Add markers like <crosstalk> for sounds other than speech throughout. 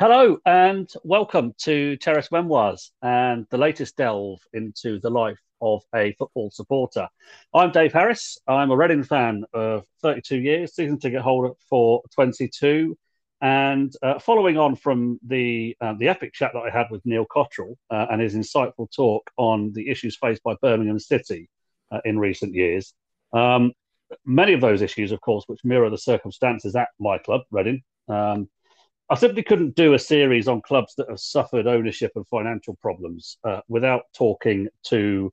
Hello and welcome to Terrace Memoirs and the latest delve into the life of a football supporter. I'm Dave Harris. I'm a Reading fan of 32 years, season ticket holder for 22. And uh, following on from the uh, the epic chat that I had with Neil Cottrell uh, and his insightful talk on the issues faced by Birmingham City uh, in recent years, um, many of those issues, of course, which mirror the circumstances at my club, Reading. Um, I simply couldn't do a series on clubs that have suffered ownership and financial problems uh, without talking to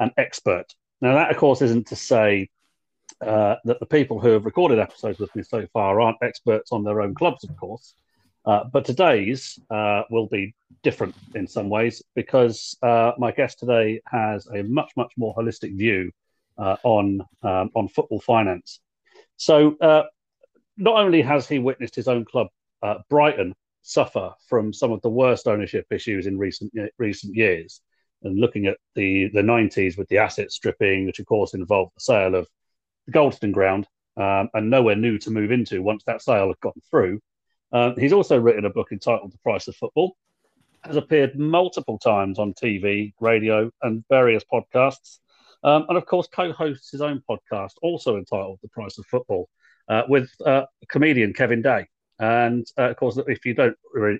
an expert. Now, that, of course, isn't to say uh, that the people who have recorded episodes with me so far aren't experts on their own clubs, of course. Uh, but today's uh, will be different in some ways because uh, my guest today has a much, much more holistic view uh, on um, on football finance. So, not only has he witnessed his own club, Brighton, suffer from some of the worst ownership issues in recent recent years, and looking at the the 90s with the asset stripping, which of course involved the sale of the Goldstone ground um, and nowhere new to move into once that sale had gone through. Uh, he's also written a book entitled The Price of Football, has appeared multiple times on TV, radio, and various podcasts, um, and of course co-hosts his own podcast, also entitled The Price of Football, uh, with uh, comedian Kevin Day. And uh, of course, if you don't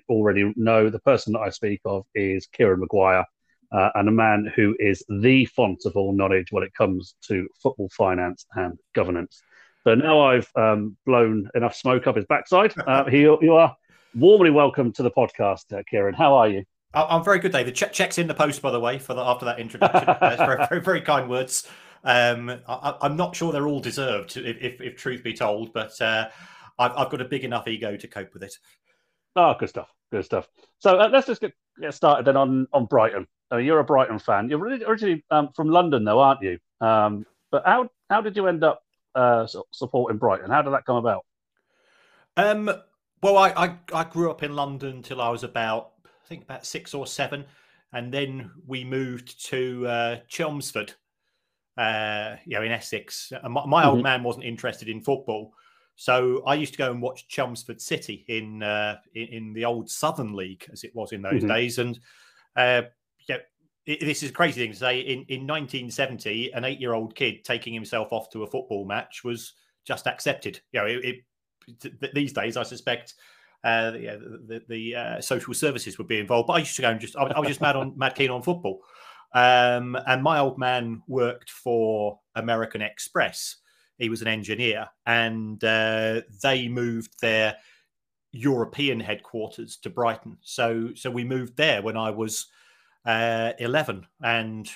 already know, the person that I speak of is Kieran Maguire, uh, and a man who is the font of all knowledge when it comes to football finance and governance. So now I've um, blown enough smoke up his backside. <laughs> Uh, he, you are warmly welcome to the podcast, uh, Kieran. How are you? I'm very good, David. Che- checks in the post, by the way, for the, after that introduction. <laughs> very, very, very, kind words. Um, I, am not sure they're all deserved, if, if, if truth be told, but uh, I've, I've, got a big enough ego to cope with it. Oh, good stuff. Good stuff. So uh, let's just get, get started then on, on Brighton. Uh, you're a Brighton fan. You're originally um, from London, though, aren't you? Um, but how how did you end up uh, supporting Brighton? How did that come about? Um, well, I, I, I grew up in London till I was about I think about six or seven, and then we moved to uh, Chelmsford, uh, you know, in Essex. And my, my mm-hmm. old man wasn't interested in football, so I used to go and watch Chelmsford City in uh, in, in, the old Southern League, as it was in those mm-hmm. days, and uh, this is a crazy thing to say. In, in 1970, an eight year old kid taking himself off to a football match was just accepted. You know, it, it, these days, I suspect uh, the, the, the uh, social services would be involved. But I used to go and just, I, I was just mad on, <laughs> mad keen on football. Um, and my old man worked for American Express. He was an engineer, and uh, they moved their European headquarters to Brighton. So, so we moved there when I was uh, 11. And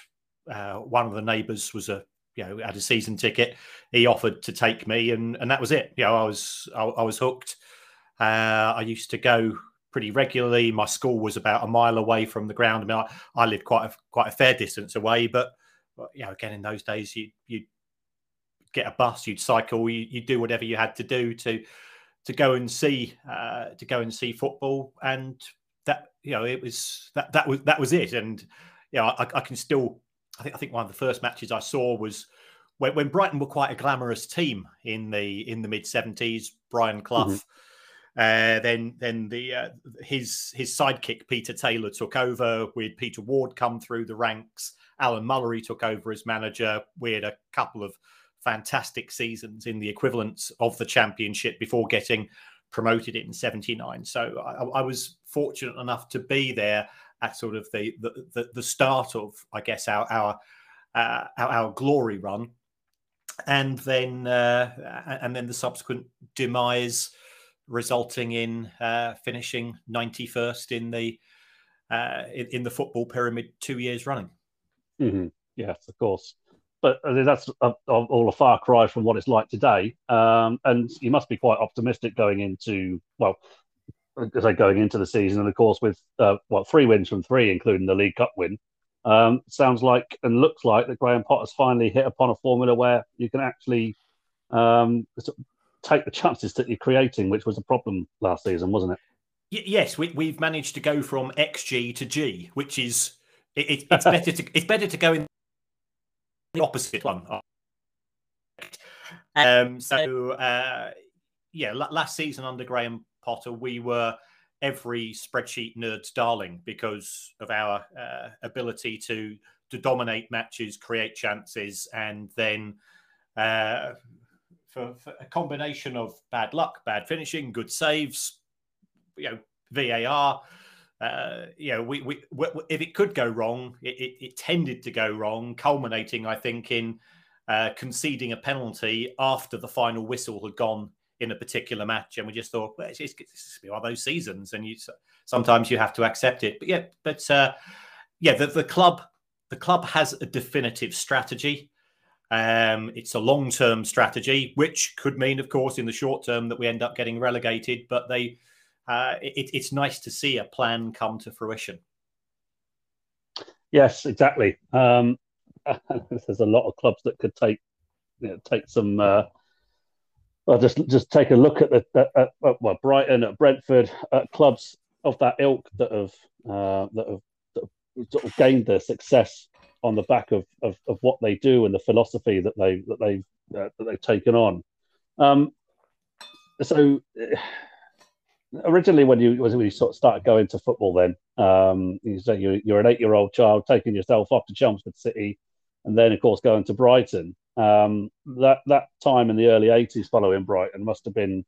uh, one of the neighbours was a, you know, had a season ticket. He offered to take me, and, and that was it. You know, I was I, I was hooked. Uh, I used to go pretty regularly. My school was about a mile away from the ground. I mean, I, I lived quite a quite a fair distance away, but you know, again, in those days, you you get a bus, you'd cycle, you you do whatever you had to do to to go and see uh, to go and see football. And that you know it was that that was that was it and you know I, I can still I think I think one of the first matches I saw was when, when Brighton were quite a glamorous team in the in the mid 70s Brian Clough mm-hmm. Uh, then, then the uh, his his sidekick Peter Taylor took over. With Peter Ward come through the ranks. Alan Mullery took over as manager. We had a couple of fantastic seasons in the equivalents of the championship before getting promoted in 79 so I, I, was fortunate enough to be there at sort of the the, the start of i guess our our uh, our, our, glory run. And then uh, and then the subsequent demise resulting in uh, finishing 91st in the uh, in, in, the football pyramid two years running. Mm-hmm. yes of course but that's a, a, all a far cry from what it's like today. Um, and you must be quite optimistic going into well, as I going into the season, and of course with uh, what three wins from three, including the League Cup win. Um, sounds like and looks like that Graham Potter's finally hit upon a formula where you can actually um, take the chances that you're creating, which was a problem last season, wasn't it? Y- yes, we, have managed to go from XG to G, which is it, it, it's better to it's better to go in the opposite one. Um, so uh, yeah, last season under Graham Potter, we were every spreadsheet nerd's darling because of our uh, ability to to dominate matches, create chances, and then uh, for, for, a combination of bad luck, bad finishing, good saves, you know, VAR. Uh, you know, we, we, we, if it could go wrong, it, it, it, tended to go wrong, culminating, I think, in uh, conceding a penalty after the final whistle had gone in a particular match, and we just thought, well, it's, it's, it's one of those seasons, and you sometimes you have to accept it. But yeah, but uh, yeah, the, the club the club has a definitive strategy. Um, it's a long term strategy, which could mean, of course, in the short term that we end up getting relegated. But they, uh, it, it's nice to see a plan come to fruition. Yes, exactly. Um, <laughs> there's a lot of clubs that could take you know, take some. Uh, well, just just take a look at the at, at, well Brighton, at Brentford, at clubs of that ilk that have uh, that have sort of gained their success on the back of, of, of what they do and the philosophy that they that they uh, that they've taken on. Um, so originally, when you when you sort of started going to football, then um, you say you're, you're an eight year old child taking yourself off to Chelmsford City, and then of course going to Brighton. Um, that that time in the early '80s, following Brighton, must have been.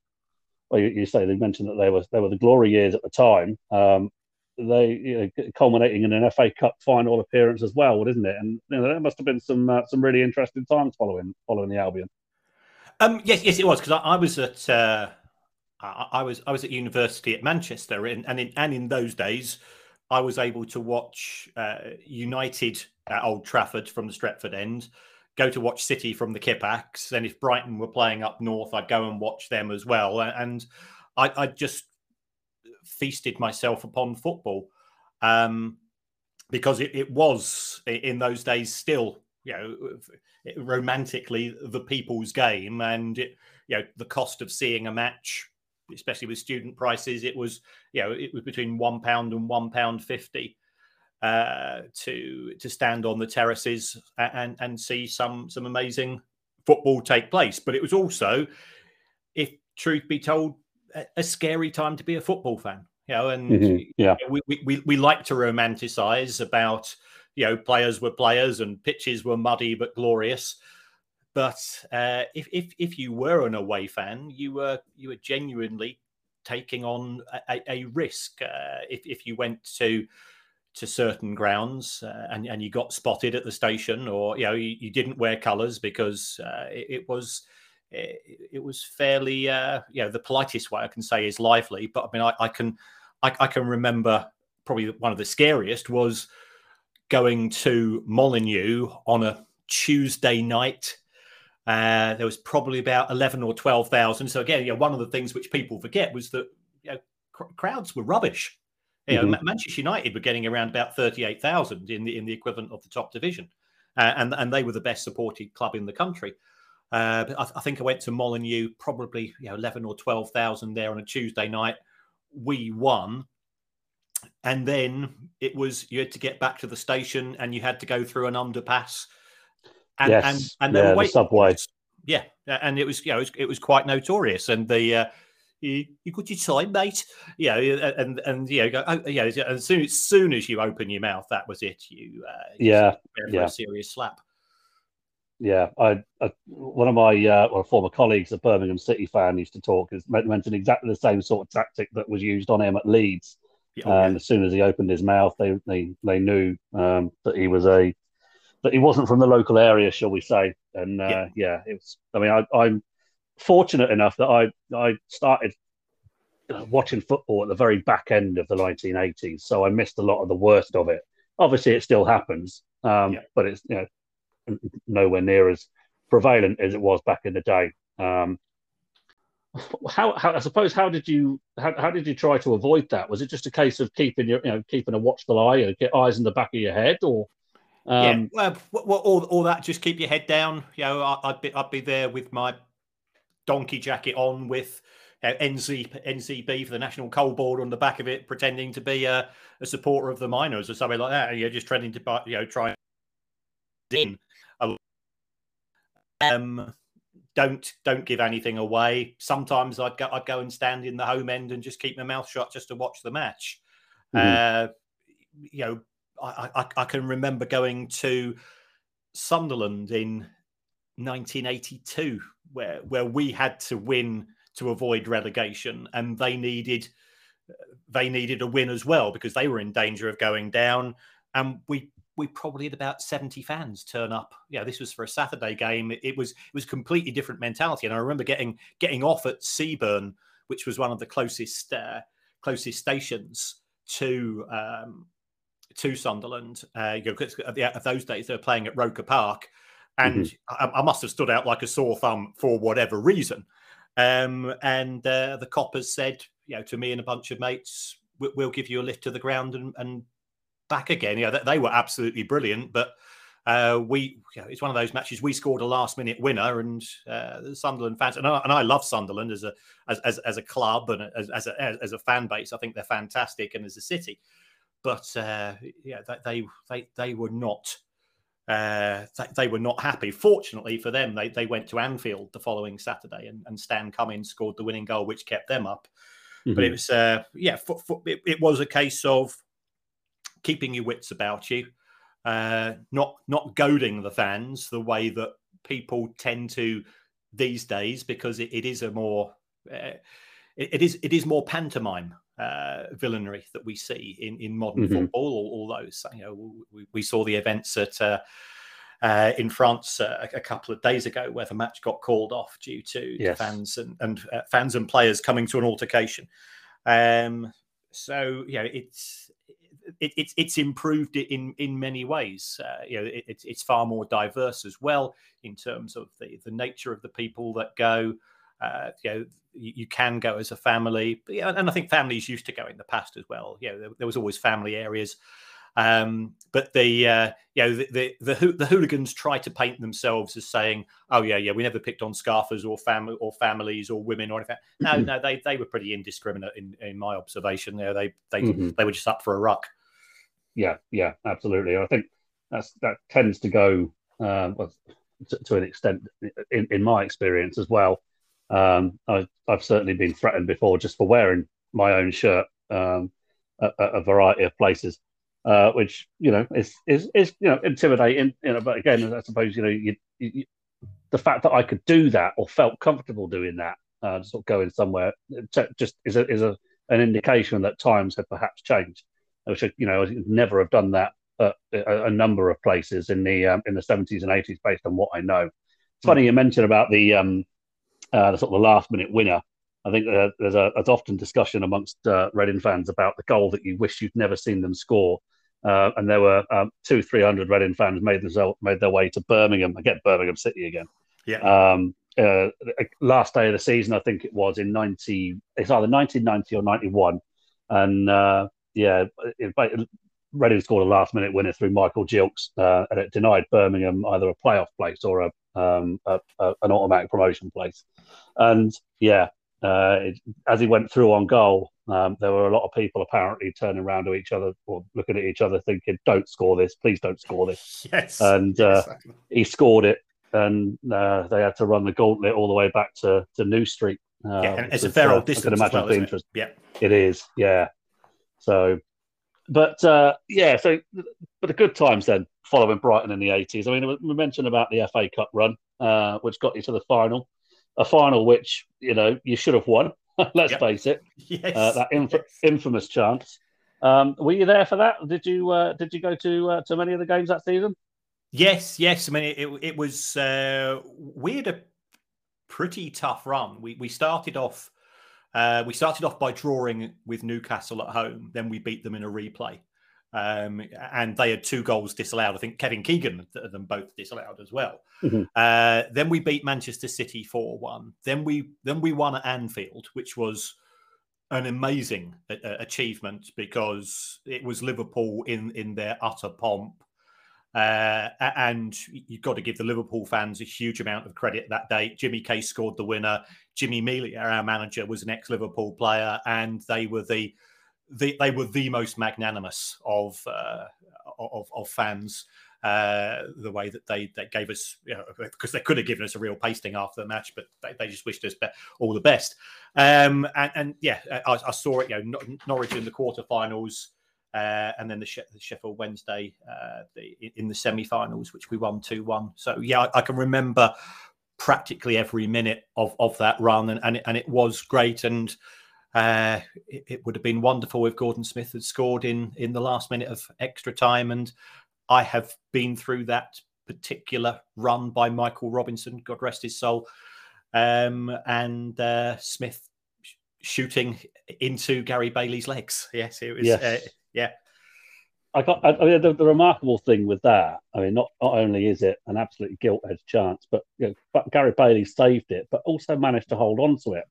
Well, you, you say they mentioned that they were they were the glory years at the time. Um, they you know, culminating in an FA Cup final appearance as well, isn't it? And you know, there must have been some uh, some really interesting times following following the Albion. Um, yes, yes, it was because I, I, was at uh, I, I, was I was at university at Manchester, and and in, and in those days, I was able to watch uh, United at Old Trafford from the Stretford end, go to watch City from the Kippax, and if Brighton were playing up north, I'd go and watch them as well, and I, I just feasted myself upon football um, because it, it, was in those days still, you know, romantically the people's game, and it, you know, the cost of seeing a match, especially with student prices, it was, you know, it was between one pound and one pound fifty uh, to to stand on the terraces and and see some some amazing football take place. But it was also, if truth be told, a scary time to be a football fan. You know, and mm-hmm. yeah, we, we we like to romanticize about you know players were players and pitches were muddy but glorious. But uh, if if if you were an away fan, you were you were genuinely taking on a, a risk. Uh, if if you went to to certain grounds uh, and and you got spotted at the station, or you know you, you didn't wear colours because uh, it, it, was it, it was fairly, uh, you know, the politest way I can say is lively. But I mean, I, I can, I, I, can remember probably one of the scariest was going to Molineux on a Tuesday night. Uh, there was probably about eleven or twelve thousand. So again, you know, one of the things which people forget was that you know, cr- crowds were rubbish. You mm-hmm. Manchester United were getting around about thirty-eight thousand in the in the equivalent of the top division, uh, and and they were the best supported club in the country. Uh, I, I, think I went to Molineux, probably you know eleven or twelve thousand there on a Tuesday night. We won, and then it was you had to get back to the station, and you had to go through an underpass. And, yes, and, and yeah, the subway. Yeah, and it was you know it was, it was quite notorious, and the uh, you, you got your time, mate. Yeah, and and you know, go, oh, yeah, as soon as soon as you open your mouth, that was it. You, uh, yeah, yeah, a serious slap yeah, I, I, one of my uh, well, former colleagues, a Birmingham City fan, used to talk. Is mentioned exactly the same sort of tactic that was used on him at Leeds. Oh, and yeah. as soon as he opened his mouth, they they, they knew um, that he was a that he wasn't from the local area, shall we say? And uh, yeah. yeah, it was. I mean, I, I'm fortunate enough that I I started watching football at the very back end of the 1980s, so I missed a lot of the worst of it. Obviously, it still happens, um, yeah. but it's you know nowhere near as prevalent as it was back in the day. Um, how, how, I suppose how did you how, how did you try to avoid that? Was it just a case of keeping your you know keeping a watchful eye and get eyes in the back of your head, or um... yeah, well, well, all all that just keep your head down. You know, I, would be I'd be there with my donkey jacket on with you know, NZ, NCB for the National Coal Board on the back of it, pretending to be a, a supporter of the miners or something like that. And you're just trying to you know try in um, don't don't give anything away. Sometimes I'd go I'd go and stand in the home end and just keep my mouth shut just to watch the match. Mm-hmm. Uh, you know, I, I, I can remember going to Sunderland in 1982, where where we had to win to avoid relegation, and they needed they needed a win as well because they were in danger of going down, and we we probably had about 70 fans turn up. Yeah, this was for a Saturday game. It was it was completely different mentality, and I remember getting getting off at Seaburn, which was one of the closest uh, closest stations to um, to Sunderland. Uh, you know, at, the, at those days they were playing at Roker Park, and mm-hmm. I, I, must have stood out like a sore thumb for whatever reason. Um, and uh, the coppers said, you know, to me and a bunch of mates, we'll give you a lift to the ground and, and back again. Yeah, they were absolutely brilliant, but uh, we you know, it's one of those matches we scored a last minute winner and uh, Sunderland fans and I, and I love Sunderland as a as, as, as a club and as, as a as a fan base I think they're fantastic and as a city but uh, yeah they they they were not uh, they were not happy. Fortunately for them, they, they went to Anfield the following Saturday, and, and Stan Cummins scored the winning goal, which kept them up. Mm-hmm. But it was, uh, yeah, for, for, it, it, was a case of keeping your wits about you, uh, not not goading the fans the way that people tend to these days, because it, it is a more uh, it, it is it is more pantomime uh, villainy that we see in, in modern mm-hmm. football. All, all, those, you know, we, we saw the events at uh, uh, in France uh, a, couple of days ago where the match got called off due to yes. fans and, and uh, fans and players coming to an altercation. Um, so you know, it's it, it's it's improved in in many ways. Uh, you know, it, it's far more diverse as well in terms of the the nature of the people that go. Uh, you know, you, you, can go as a family, but, yeah, and I think families used to go in the past as well. You know, there, there was always family areas, um, but the uh, you know the, the, the the hooligans try to paint themselves as saying, "Oh yeah, yeah, we never picked on scarfers or family or families or women or anything." No, mm-hmm. no, they they were pretty indiscriminate in, in my observation. There, they they mm-hmm. they were just up for a ruck. Yeah, yeah, absolutely. I think that's that tends to go um, to, to, an extent in, in my experience as well. Um, I, have certainly been threatened before just for wearing my own shirt um, at, at, a variety of places, uh, which you know is is is you know intimidating. You know, but again, I suppose you know you, you, the fact that I could do that or felt comfortable doing that, uh, sort of going somewhere, just is a is a an indication that times have perhaps changed. Which you know, I never have done that at a, a number of places in the um, in the seventies and eighties, based on what I know. It's funny you mentioned about the um, uh, the sort of the last minute winner. I think uh, there's a there's often discussion amongst uh, Reading fans about the goal that you wish you'd never seen them score. Uh, and there were um, two, three hundred Reading fans made themselves made their way to Birmingham I get Birmingham City again. Yeah. Um, uh, last day of the season, I think it was in ninety. It's either nineteen ninety or ninety one, and uh, yeah, it, it, Reading scored a last minute winner through Michael Gilkes, uh, and it denied Birmingham either a playoff place or a, um, a, a an automatic promotion place. And yeah, uh, it, as he went through on goal, um, there were a lot of people apparently turning around to each other or looking at each other, thinking, "Don't score this, please don't score this." <laughs> Yes, and uh, exactly. he scored it, and uh, they had to run the gauntlet all the way back to, to New Street. Uh, yeah, and it's a fair old uh, distance. I can imagine well, interesting. Yeah, it is. Yeah. So but uh, yeah, so but the good times then following Brighton in the eighties. I mean, we mentioned about the FA Cup run, uh, which got you to the final, a final which you know you should have won. <laughs> Let's yep. face it. <laughs> Yes. Uh, that inf- yes. infamous chance. Um, were you there for that? Did you uh, did you go to uh, to many of the games that season? Yes, yes. I mean, it, it was uh, we had a pretty tough run. We we started off uh, we started off by drawing with Newcastle at home, then we beat them in a replay. Um, and they had two goals disallowed. I think Kevin Keegan had them both disallowed as well. Mm-hmm. Uh, then we beat Manchester City four one. Then we then we won at Anfield, which was an amazing uh, achievement because it was Liverpool in in their utter pomp. Uh, and you've got to give the Liverpool fans a huge amount of credit that day. Jimmy Case scored the winner. Jimmy Melia, our manager, was an ex-Liverpool player, and they were the, the they were the most magnanimous of uh, of, of, fans. Uh, the way that they, they gave us, you know, because they could have given us a real pasting after the match, but they, they just wished us all the best. Um, and, and, yeah, I, I, saw it, you know, Norwich in the quarterfinals, uh, and then the, the Sheffield Wednesday uh, the, in the semi-finals, which we won two one. So yeah, I, I, can remember practically every minute of, of that run, and and it, and it was great. And uh, it, it, would have been wonderful if Gordon Smith had scored in in the last minute of extra time. And I have been through that particular run by Michael Robinson, God rest his soul, um, and uh, Smith shooting into Gary Bailey's legs. <laughs> Yes, it was. Yes. Uh, yeah. I got. I mean, the, the, remarkable thing with that, I mean, not not only is it an absolutely gilt edged chance, but, you know, but Gary Bailey saved it, but also managed to hold on to it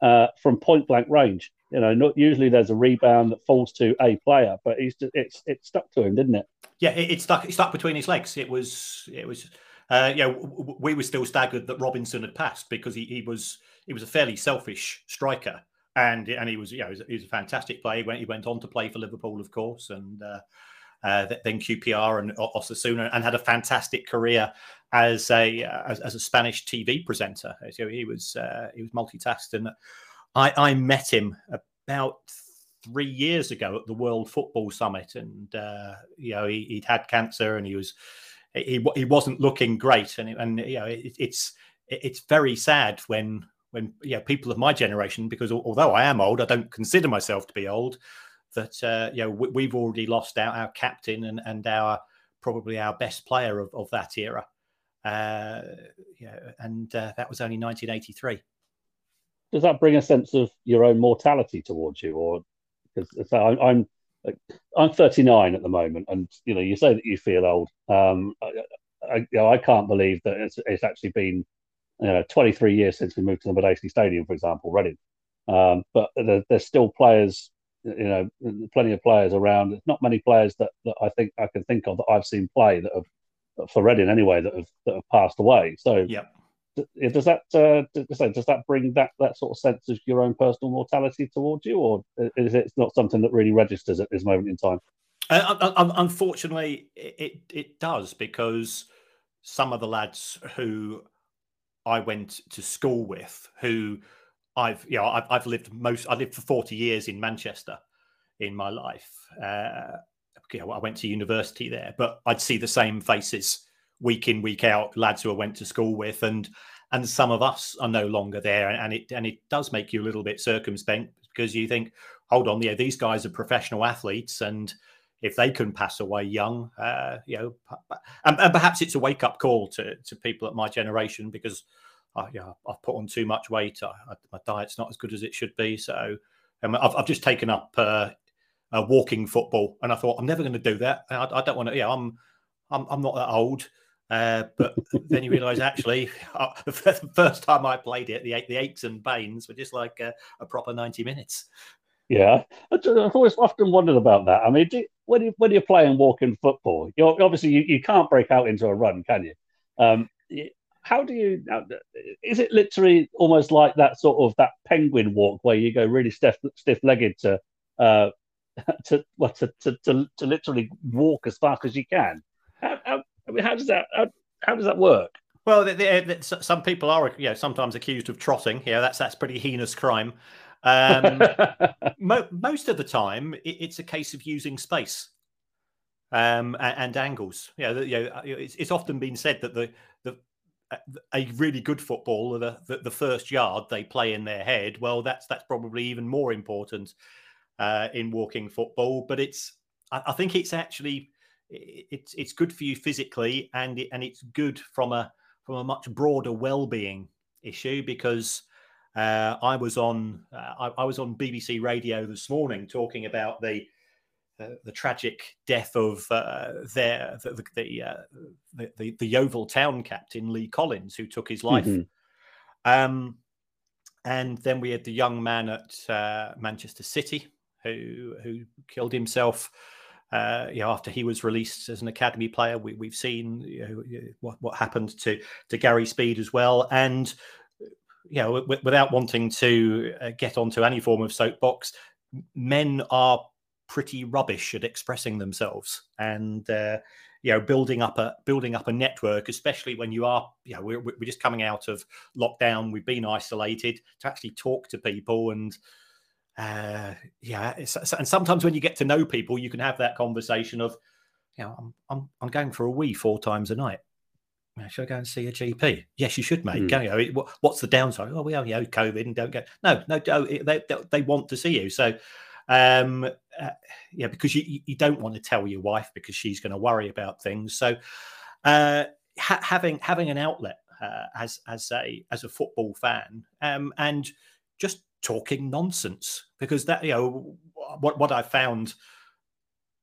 uh, from point blank range. You know, not usually there's a rebound that falls to a player, but he's just, it's it stuck to him, didn't it? Yeah, it, it stuck. It stuck between his legs. It was it was. Uh, you know, we were still staggered that Robinson had passed because he, he was he was a fairly selfish striker, and and he was you know he was, he was a fantastic player. He went he went on to play for Liverpool, of course, and uh, uh, then QPR and Osasuna, and had a fantastic career as a as, as a Spanish TV presenter. So he was uh, he was multitasked, and I, I met him about three years ago at the World Football Summit, and uh, you know he, would had cancer and he was he he wasn't looking great, and and you know it, it's it's very sad when when yeah people of my generation because although I am old, I don't consider myself to be old that uh, you know we, have already lost out our captain and and our probably our best player of, of that era. Uh, yeah, and uh, that was only 1983. Does that bring a sense of your own mortality towards you, or because I'm, I'm I'm 39 at the moment, and you know you say that you feel old. Um, I, I, you know, I can't believe that it's, it's actually been you know 23 years since we moved to the Madejski Stadium, for example, Reading. Um, but there, there's still players you know, plenty of players around. There's not many players that, that I think I can think of that I've seen play that have, for Reading anyway, that have that have passed away. So, yeah, does that uh, does that bring that that sort of sense of your own personal mortality towards you, or is it not something that really registers at this moment in time? Uh, unfortunately, it it does because some of the lads who I went to school with, who I've you know I've, I've lived most I lived for forty years in Manchester in my life. Uh, you know, I went to university there, but I'd see the same faces week in week out, lads who I went to school with, and and some of us are no longer there, and it and it does make you a little bit circumspect because you think, hold on, yeah, these guys are professional athletes, and if they can pass away young, uh, you know, and, and perhaps it's a wake up call to to people at my generation because I, yeah, I've put on too much weight. I, I, my diet's not as good as it should be. So um, I've, I've, just taken up uh, uh, walking football, and I thought I'm never going to do that. I, I don't want to. Yeah, I'm, I'm, I'm not that old. Uh, but then you realise actually, uh, <laughs> the first time I played it, the the aches and pains were just like a, a proper ninety minutes. Yeah, I've always often wondered about that. I mean, do, when you when you're playing walking football, you're obviously you, you can't break out into a run, can you? Um, how do you is it literally almost like that sort of that penguin walk where you go really stiff stiff legged to uh <laughs> to well to, to, to, to literally walk as fast as you can? How, how, I mean, how does that how, how does that work? Well some people are you know sometimes accused of trotting. Yeah that's that's pretty heinous crime um, <laughs> mo- most of the time it, it's a case of using space um, and, and, angles. You know, you know it's, it's, often been said that the, the a really good footballer, the, the, the first yard they play in their head, well, that's that's probably even more important uh, in walking football. But it's I, I, think it's actually it's it's good for you physically, and it, and it's good from a from a much broader well being issue because uh, I was on uh, I, I was on BBC Radio this morning talking about the the, tragic death of uh, their the the, uh, the, the, the Yeovil Town captain Lee Collins, who took his life. Mm-hmm. Um, and then we had the young man at uh, Manchester City who who killed himself. Uh, you know, after he was released as an academy player, we, have seen you know, what what happened to to Gary Speed as well, and you know, w- without wanting to uh, get onto any form of soapbox, men are pretty rubbish at expressing themselves. And uh, you know building up a building up a network especially when you are you know we're, we're just coming out of lockdown we've been isolated to actually talk to people and uh yeah and sometimes when you get to know people you can have that conversation of you know i'm i'm, I'm going for a wee four times a night should I go and see a GP? Yes, you should, mate. Mm. You know, what's the downside? Oh, we only have COVID and don't go. No, no, they, they want to see you. So, um, uh, yeah, because you, you don't want to tell your wife because she's going to worry about things. So, uh, ha- having having an outlet uh, as as a as a football fan, um, and just talking nonsense because that you know what what I found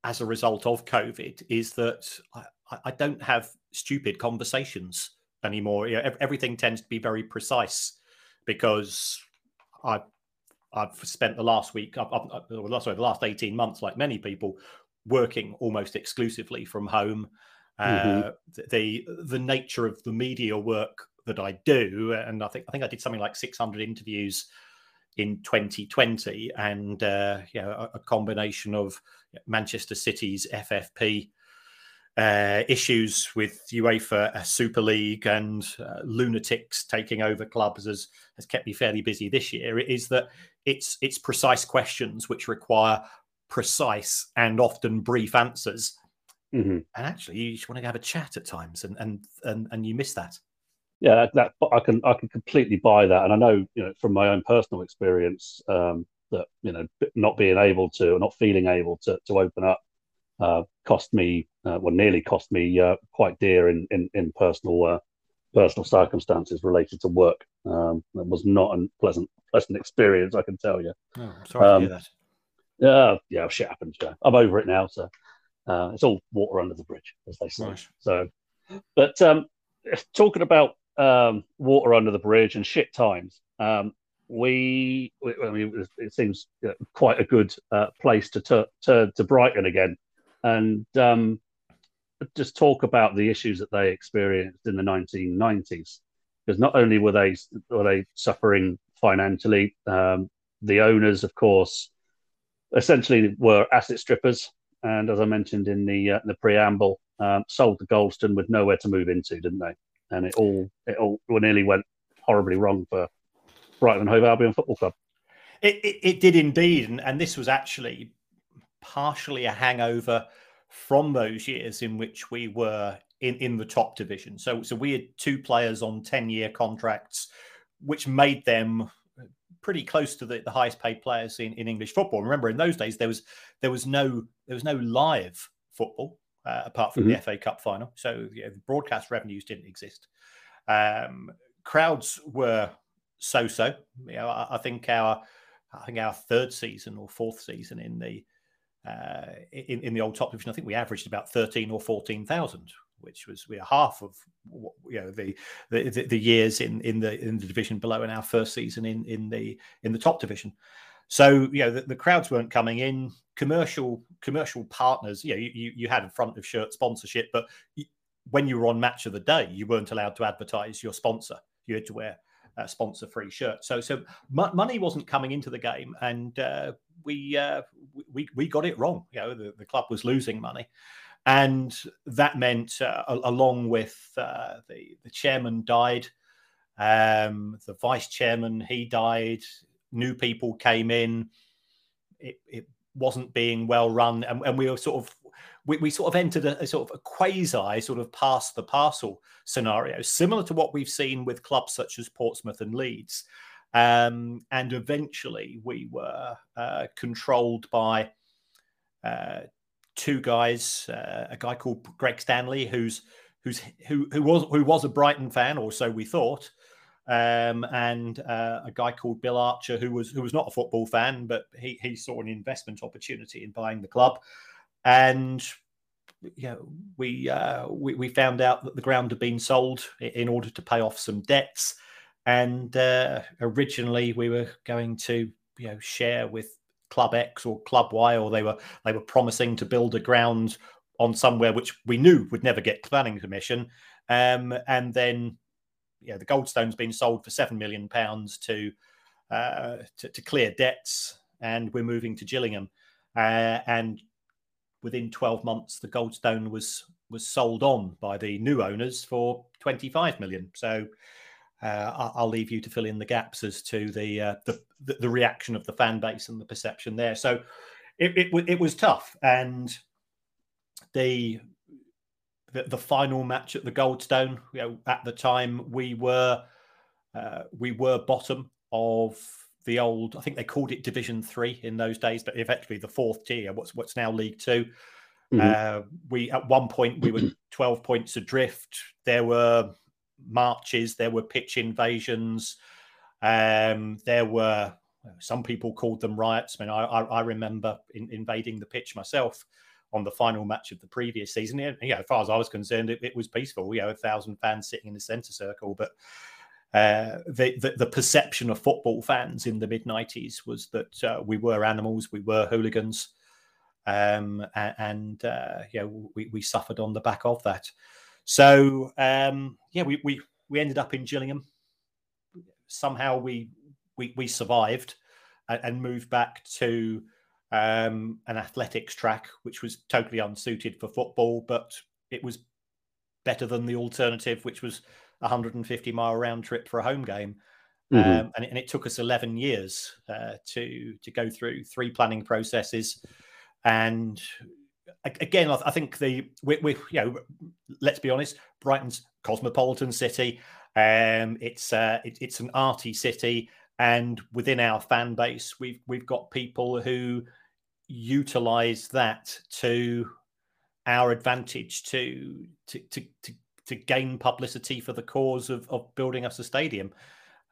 as a result of COVID is that I, I don't have stupid conversations anymore. You know, everything tends to be very precise because I I've spent the last week, I've, I've, sorry, the last 18 months, like many people, working almost exclusively from home. Mm-hmm. Uh, the the nature of the media work that I do, and I think I think I did something like 600 interviews in 2020, and uh, you know, a, a combination of Manchester City's FFP uh, issues with UEFA uh, Super League and uh, lunatics taking over clubs has has kept me fairly busy this year. It is that it's it's precise questions which require precise and often brief answers. Mm-hmm. And actually, you just want to have a chat at times, and and and, and you miss that. Yeah, that, that I can I can completely buy that, and I know you know from my own personal experience um, that you know not being able to or not feeling able to to open up uh, cost me, uh, well, nearly cost me uh, quite dear in in, in personal uh, personal circumstances related to work. Um, it was not a pleasant pleasant experience, I can tell you. Oh, sorry um, to hear that. Yeah, yeah, shit happens. Yeah, I'm over it now, so uh, it's all water under the bridge, as they say. Nice. So, but um, talking about um, water under the bridge and shit times, um, we, I mean, it seems quite a good uh, place to turn to Brighton again and um, just talk about the issues that they experienced in the 1990s. Because not only were they were they suffering financially, um, the owners, of course, essentially were asset strippers, and as I mentioned in the uh, the preamble, um, sold the Goldstone with nowhere to move into, didn't they? And it all it all nearly went horribly wrong for Brighton and Hove Albion Football Club. It, it, it, did indeed, and, and this was actually partially a hangover from those years in which we were in, in the top division. So, so we had two players on 10 year contracts, which made them pretty close to the, the highest paid players in, in English football. Remember, in those days, there was there was no there was no live football uh, apart from mm-hmm. the FA Cup final. So you know, the broadcast revenues didn't exist. Um, crowds were so so. You know, I, I think our I think our third season or fourth season in the uh, in, in the old top division, I think we averaged about thirteen or fourteen thousand, which was we are half of you know the, the the years in in the in the division below in our first season in in the in the top division. So you know the, the crowds weren't coming in. Commercial commercial partners, you know, you, you had a front of shirt sponsorship, but when you were on match of the day, you weren't allowed to advertise your sponsor. You had to wear a sponsor free shirt. So so money wasn't coming into the game, and uh, we uh, we we got it wrong. You know, the, the club was losing money, and that meant, uh, along with uh, the the chairman died, um, the vice chairman he died. New people came in. It, it wasn't being well run, and, and we were sort of we, we sort of entered a, a, sort of a quasi sort of pass the parcel scenario, similar to what we've seen with clubs such as Portsmouth and Leeds. Um, and eventually we were uh, controlled by uh, two guys, uh, a guy called Greg Stanley, who's who's who who was who was a Brighton fan, or so we thought, um, and uh, a guy called Bill Archer, who was who was not a football fan, but he he saw an investment opportunity in buying the club, and you know, we, uh, we we found out that the ground had been sold in order to pay off some debts, and uh, originally we were going to you know share with Club X or Club Y, or they were they were promising to build a ground on somewhere which we knew would never get planning permission, um, and then yeah, the Goldstone's been sold for seven million pounds to, uh, to, to clear debts, and we're moving to Gillingham, uh, and within 12 months the goldstone was was sold on by the new owners for 25 million. So uh, I'll leave you to fill in the gaps as to the, uh, the, the reaction of the fan base and the perception there. So it it, it was tough, and the, the, the final match at the Goldstone. You know, at the time we were uh, we were bottom of the old. I think they called it Division Three in those days, but effectively the fourth tier. What's what's now League 2 mm-hmm. Uh, we at one point we were twelve points adrift. There were marches, there were pitch invasions, um, there were some people called them riots. I mean, I, I, remember in, invading the pitch myself on the final match of the previous season. You know, as far as I was concerned, it, it was peaceful. You know, a thousand fans sitting in the centre circle, but uh, the, the, the perception of football fans in the mid '90s was that uh, we were animals, we were hooligans, um, and, and uh, we, we suffered on the back of that. So um, yeah, we, we we ended up in Gillingham. Somehow we we, we survived and, and moved back to um, an athletics track, which was totally unsuited for football, but it was better than the alternative, which was a 150 mile round trip for a home game. Mm-hmm. Um, and, it, and, it, took us 11 years uh, to to go through three planning processes, and again, I think the we, we you know, let's be honest, Brighton's cosmopolitan city. Um, it's uh, it, it's an arty city, and within our fan base, we've we've got people who utilize that to our advantage to to to to, to gain publicity for the cause of, of building us a stadium.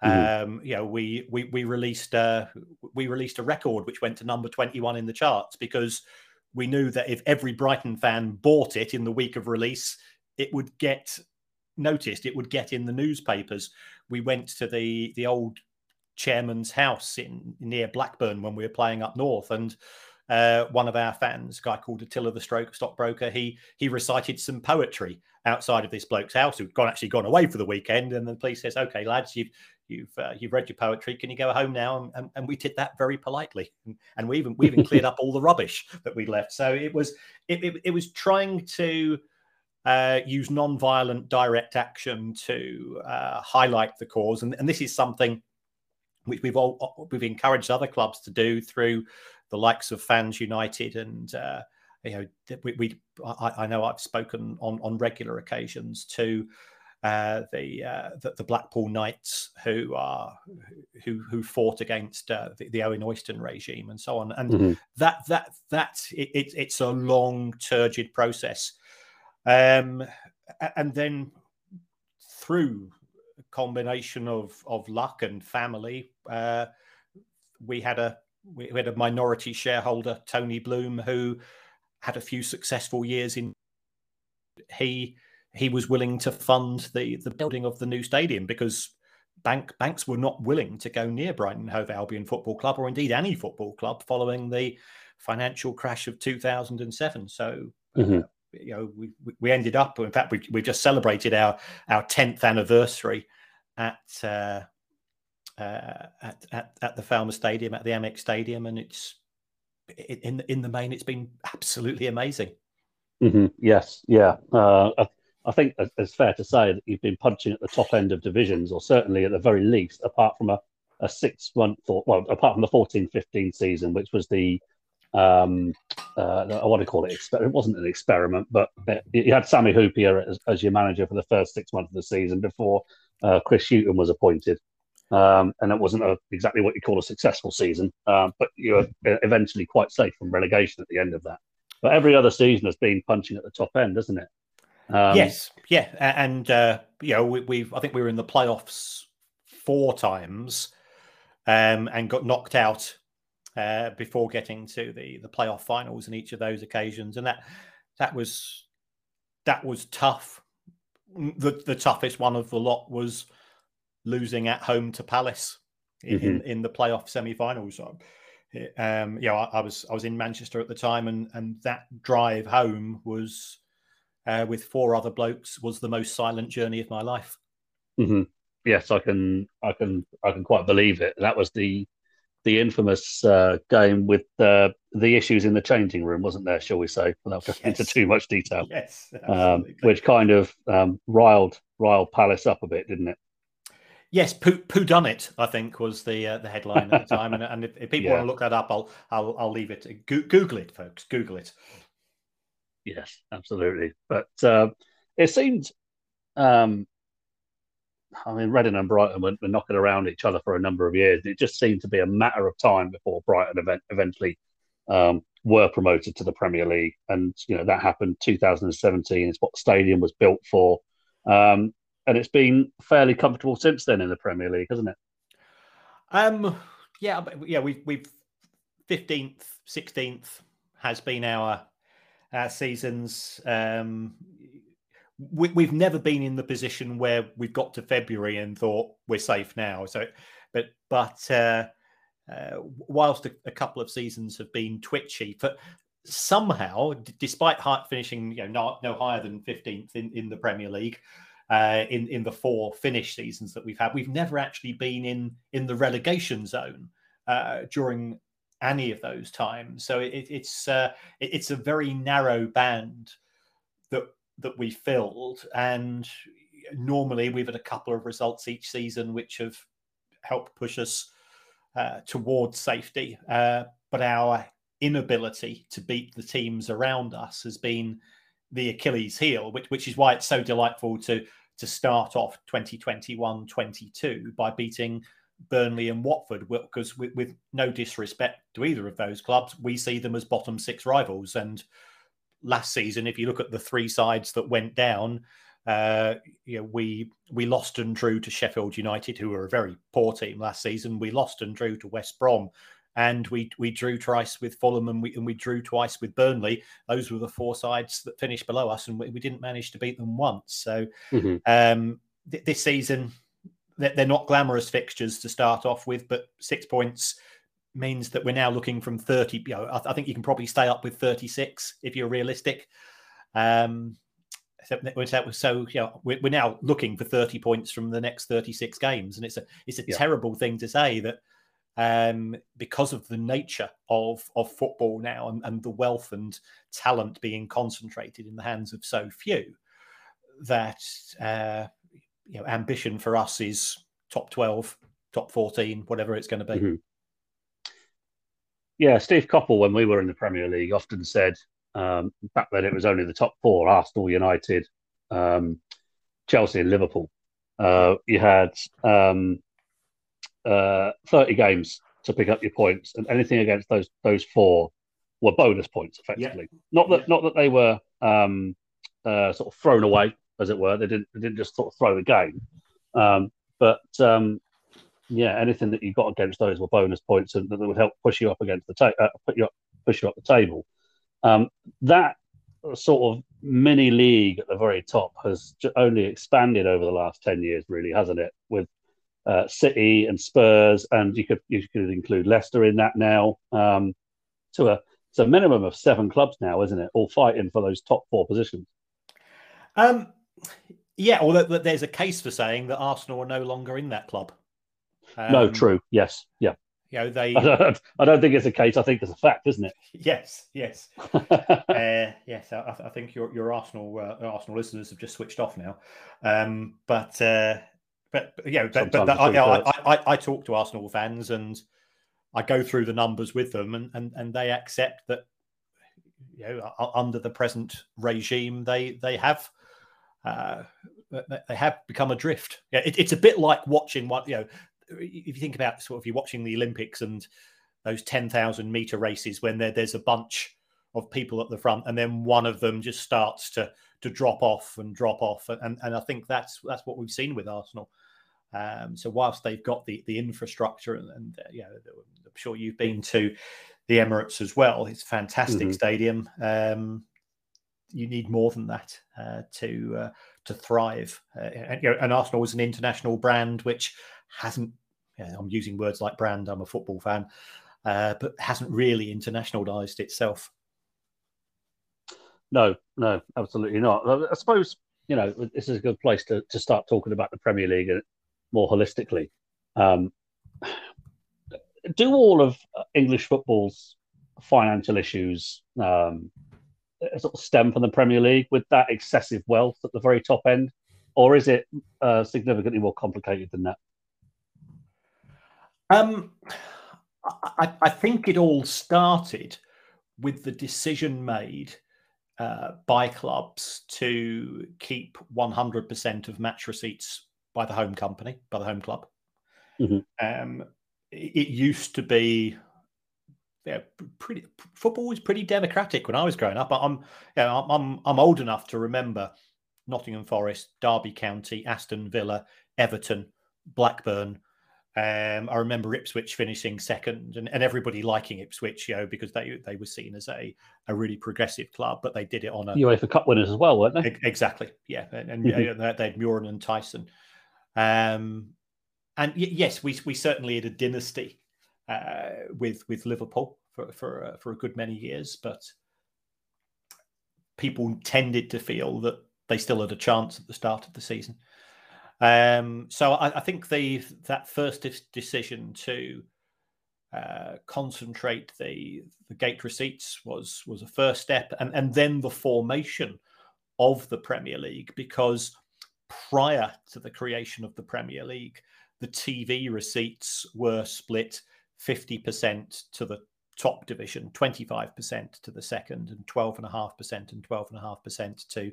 Mm-hmm. Um, you know, we we we released uh, we released a record which went to number twenty one in the charts because we knew that if every Brighton fan bought it in the week of release, it would get noticed. It would get in the newspapers. We went to the the old chairman's house in near Blackburn when we were playing up north, and uh, one of our fans, a guy called Attila the Stroke Stockbroker, he he recited some poetry outside of this bloke's house who'd gone actually gone away for the weekend, and the police says, "Okay, lads, you've you've uh, you've read your poetry. Can you go home now?" And, and, and we did that very politely, and, we even we even cleared up all the rubbish that we left. So it was it it, it was trying to. Uh, use non-violent direct action to uh, highlight the cause, and, and this is something which we've all we've encouraged other clubs to do through the likes of Fans United and uh, you know we, we I, I, know I've spoken on on regular occasions to uh, the, uh, the, the Blackpool Knights who are who who fought against uh, the, the, Owen Oyston regime and so on and mm-hmm. that that that it, it, it's a long turgid process um, and then through a combination of of luck and family uh, we had a we had a minority shareholder, Tony Bloom, who had a few successful years in. He he was willing to fund the the building of the new stadium because bank banks were not willing to go near Brighton Hove Albion Football Club or indeed any football club following the financial crash of 2007. So. Uh, mm-hmm. Uh, you know, we, we ended up. In fact, we we just celebrated our our tenth anniversary at uh, uh, at, at, at the Falmer Stadium, at the Amex Stadium, and it's in in the main, it's been absolutely amazing. Mm-hmm. Yes, yeah. Uh, I, I, think it's fair to say that you've been punching at the top end of divisions, or certainly at the very least, apart from a, a six month or well, apart from the 14-15 season, which was the um, uh, I want to call it. It wasn't an experiment, but you had Sammy Hyypiä as, as, your manager for the first six months of the season before uh, Chris Hughton was appointed. Um, and it wasn't a, exactly what you call a successful season, uh, but you were eventually quite safe from relegation at the end of that. But every other season has been punching at the top end, doesn't it? Um, yes, yeah, and uh, you know we, have I think we were in the playoffs four times, um, and got knocked out uh, before getting to the the playoff finals in each of those occasions, and that that was that was tough. The the toughest one of the lot was losing at home to Palace in, mm-hmm. in, in, the playoff semi-finals. Um, um you know, I, I, was I was in Manchester at the time, and and that drive home was uh, with four other blokes was the most silent journey of my life. Mm-hmm. Yes, I can I can I can quite believe it. That was the the infamous uh, game with the the issues in the changing room, wasn't there? Shall we say, without going yes. into too much detail? <laughs> Yes, um, which kind of um, riled riled Palace up a bit, didn't it? Yes, poo, poo done it. I think was the uh, the headline at the time, <laughs> and, and if, if people yeah. want to look that up, I'll I'll I'll leave it. Go- Google it, folks. Google it. Yes, absolutely. But uh, it seemed, um, I mean, Reading and Brighton were, were, knocking around each other for a number of years. It just seemed to be a matter of time before Brighton event, eventually um, were promoted to the Premier League, and you know that happened 2017. It's what the stadium was built for. Um, and it's been fairly comfortable since then in the Premier League, hasn't it? Um, yeah, yeah, we've we've fifteenth, sixteenth has been our our seasons. Um, we, we've never been in the position where we've got to February and thought we're safe now. So, but but uh, uh, whilst a, a, couple of seasons have been twitchy, but somehow, d- despite finishing you know not, no higher than fifteenth in, in the Premier League, uh, in in the four finish seasons that we've had. We've never actually been in in the relegation zone uh, during any of those times. So it, it's uh, it, it's a very narrow band that that we filled, and normally we've had a couple of results each season which have helped push us uh, towards safety. Uh, but our inability to beat the teams around us has been the Achilles heel, which, which is why it's so delightful to to start off 2021-22 by beating Burnley and Watford, because with, with, no disrespect to either of those clubs, we see them as bottom six rivals. And last season, if you look at the three sides that went down, uh, you know, we we lost and drew to Sheffield United, who were a very poor team last season. We lost and drew to West Brom, and we we drew twice with Fulham and we and we drew twice with Burnley. Those were the four sides that finished below us, and we, we didn't manage to beat them once. So mm-hmm. um, th- this season, they're not glamorous fixtures to start off with, but six points means that we're now looking from 30. You know, I, I think you can probably stay up with 36 if you're realistic. Um, so, so you know, we're, we're now looking for 30 points from the next 36 games, and it's a it's a yeah. terrible thing to say that um, because of the nature of of football now and, and the wealth and talent being concentrated in the hands of so few, that uh, you know ambition for us is top twelve, top fourteen, whatever it's going to be. Mm-hmm. Yeah, Steve Coppell, when we were in the Premier League, often said um, back then it was only the top four: Arsenal, United, um, Chelsea, and Liverpool. Uh, you had um, uh, 30 games to pick up your points, and anything against those those four were bonus points, effectively. Yeah. Not that yeah. not that they were um, uh, sort of thrown away, as it were. They didn't they didn't just sort of throw the game, um, but um, yeah, anything that you got against those were bonus points, and that would help push you up against the table, uh, put you up, push you up the table. Um, that sort of mini league at the very top has only expanded over the last 10 years really hasn't it with uh, City and Spurs, and you could you could include Leicester in that now. Um, to a it's a minimum of seven clubs now, isn't it? All fighting for those top four positions. Um, yeah, although there's a case for saying that Arsenal are no longer in that club. Um, no, true. Yes, yeah. You know, they. <laughs> I don't, I don't, think it's a case. I think it's a fact, isn't it? <laughs> Yes, yes, <laughs> uh, yes. I, I, think your your Arsenal uh, Arsenal listeners have just switched off now, um, but uh, but, but yeah, but, but I, I, I, I, talk to Arsenal fans and I go through the numbers with them, and and, and they accept that you know under the present regime they they have. Uh, they have become adrift. Yeah, it, it's a bit like watching what you know. If you think about sort of you're watching the Olympics and those ten thousand meter races when there, there's a bunch of people at the front, and then one of them just starts to to drop off and drop off, and and I think that's that's what we've seen with Arsenal. Um, so whilst they've got the the infrastructure and, and uh, yeah, I'm sure you've been to the Emirates as well. It's a fantastic mm-hmm. stadium. Um, you need more than that uh, to uh, to thrive. Uh, and, you know, and Arsenal is an international brand which hasn't. You know, I'm using words like brand. I'm a football fan, uh, but hasn't really internationalized itself. No, no, absolutely not. I suppose you know this is a good place to, to start talking about the Premier League more holistically. Um, do all of English football's financial issues um, sort of stem from the Premier League with that excessive wealth at the very top end, or is it uh, significantly more complicated than that? Um, I, I, think it all started with the decision made uh, by clubs to keep 100% of match receipts by the home company, by the home club. Mm-hmm. Um, it, it, used to be yeah, pretty football was pretty democratic when I was growing up. I'm, yeah, I'm, I'm, I'm old enough to remember Nottingham Forest, Derby County, Aston Villa, Everton, Blackburn, um, I remember Ipswich finishing second and, and everybody liking Ipswich, you know, because they they were seen as a, a really progressive club, but they did it on a UEFA Cup winners as well, weren't they? Exactly, yeah, and, and mm-hmm. they had Mühren and Thijssen, um, and y- yes, we we certainly had a dynasty uh, with with Liverpool for for uh, for a good many years, but people tended to feel that they still had a chance at the start of the season. Um, so I, I, think the that first decision to uh, concentrate the the gate receipts was was a first step, and and then the formation of the Premier League because prior to the creation of the Premier League, the TV receipts were split fifty percent to the top division, 25% to the second, and 12.5% and 12.5% to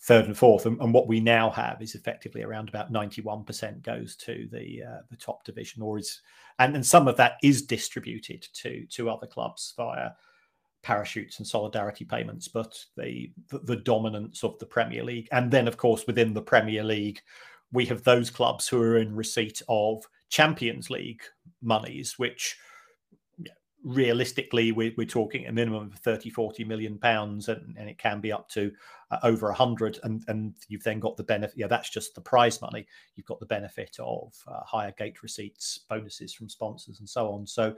third and fourth. And, and, what we now have is effectively around about 91% goes to the uh, the top division, or is and, and some of that is distributed to to other clubs via parachutes and solidarity payments. But the, the the dominance of the Premier League, and then of course within the Premier League, we have those clubs who are in receipt of Champions League monies, which realistically we're, we're talking a minimum of 30 40 million pounds and, and it can be up to uh, over 100 and and you've then got the benefit yeah that's just the prize money. You've got the benefit of uh, higher gate receipts bonuses from sponsors and so on. So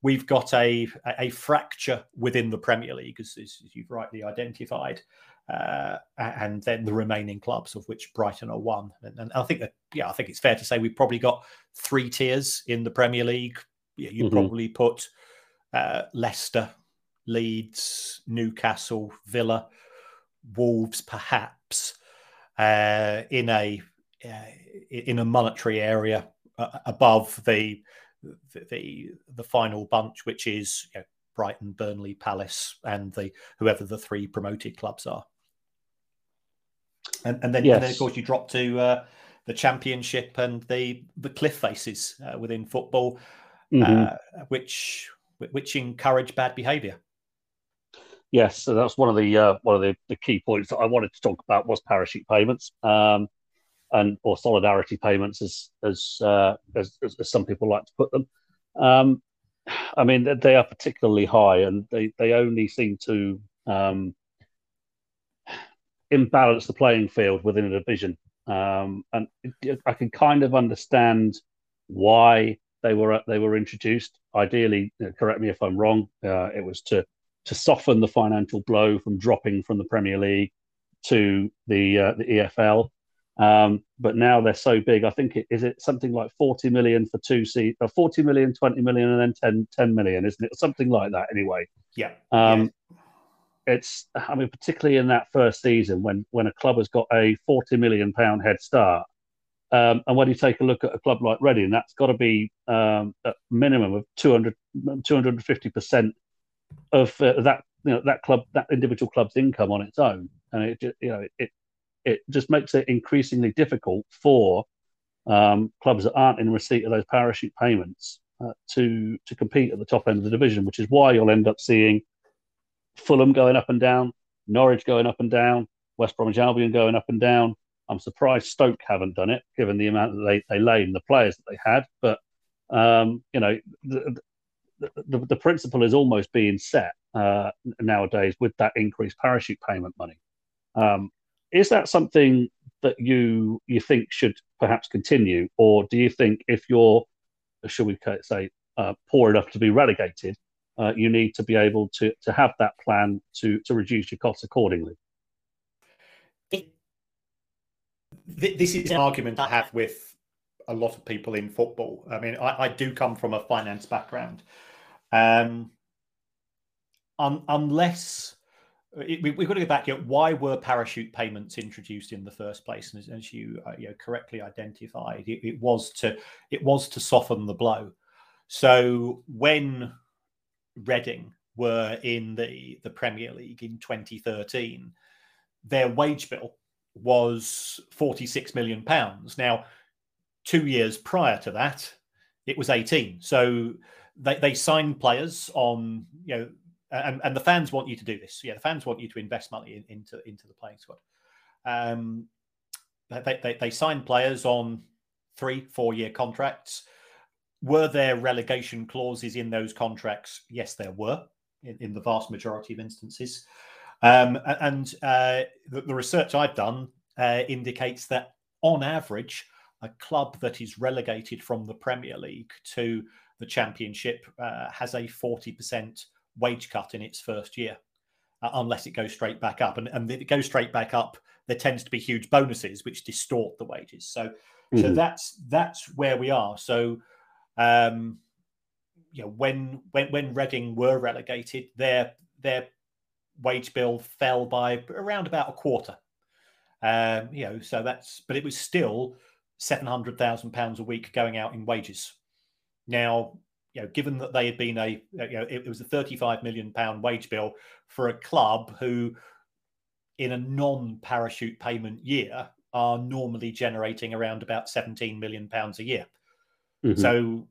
we've got a a fracture within the premier league as, as you've rightly identified uh, and then the remaining clubs of which brighton are one and, and i think that yeah i think it's fair to say we've probably got three tiers in the premier league yeah, you mm-hmm. probably put uh, Leicester, Leeds, Newcastle, Villa, Wolves, perhaps uh, in a uh, in a monetary area uh, above the, the the final bunch, which is you know, Brighton, Burnley, Palace, and the whoever the three promoted clubs are. And, and then, yes. and then of course, you drop to uh, the Championship and the the cliff faces uh, within football, mm-hmm. which which encourage bad behaviour. Yes, so that's one of the uh, one of the, the, key points that I wanted to talk about was parachute payments, um, and or solidarity payments, as as, uh, as, as some people like to put them. Um, I mean, they are particularly high, and they they only seem to um, imbalance the playing field within a division. Um, and I can kind of understand why they were they were introduced. Ideally, correct me if I'm wrong. Uh, it was to to soften the financial blow from dropping from the Premier League to the uh, the EFL. Um, but now they're so big. I think it is it something like 40 million for two seats, uh, 40 million, 20 million, and then 10, 10 million, isn't it? Something like that. Anyway. Yeah. Um, yeah. It's. I mean, particularly in that first season when when a club has got a 40 million pound head start um, and when you take a look at a club like Reading, that's got to be um, a minimum of 200, 250% of uh, that you know that club that individual club's income on its own, and it you know it it just makes it increasingly difficult for um, clubs that aren't in receipt of those parachute payments uh, to to compete at the top end of the division, which is why you'll end up seeing Fulham going up and down, Norwich going up and down, West Bromwich Albion going up and down, I'm surprised Stoke haven't done it, given the amount that they, they laid and the players that they had. But um, you know, the, the, the, principle is almost being set uh, nowadays with that increased parachute payment money. Um, is that something that you you think should perhaps continue, or do you think if you're, should we say, uh, poor enough to be relegated, uh, you need to be able to to have that plan to to reduce your costs accordingly? this is an argument I have with a lot of people in football. I mean, I, I do come from a finance background. Um, un, unless we, have got to go back here. Why were parachute payments introduced in the first place? And as, as you, uh, you know, correctly identified, it, it, was to it was to soften the blow. So when Reading were in the the Premier League in 2013, their wage bill was 46 million pounds. Now, two years prior to that, it was 18. So they, they signed players on you know and, and the fans want you to do this. Yeah, the fans want you to invest money in, into into the playing squad. Um, they, they, they signed players on three, four year contracts. Were there relegation clauses in those contracts? Yes, there were in, in the vast majority of instances. Um, and uh, the, the, research I've done uh, indicates that on average, a club that is relegated from the Premier League to the Championship uh, has a 40% wage cut in its first year, uh, unless it goes straight back up. And, and if it goes straight back up, there tends to be huge bonuses which distort the wages. So, mm-hmm. so that's that's where we are. So, um, you know, when when when Reading were relegated, their their wage bill fell by around about a quarter. Um, you know, so that's but it was still seven hundred thousand pounds a week going out in wages. Now, you know, given that they had been a, you know, it, it was a 35 million pound wage bill for a club who, in a non-parachute payment year, are normally generating around about 17 million pounds a year. Mm-hmm. So,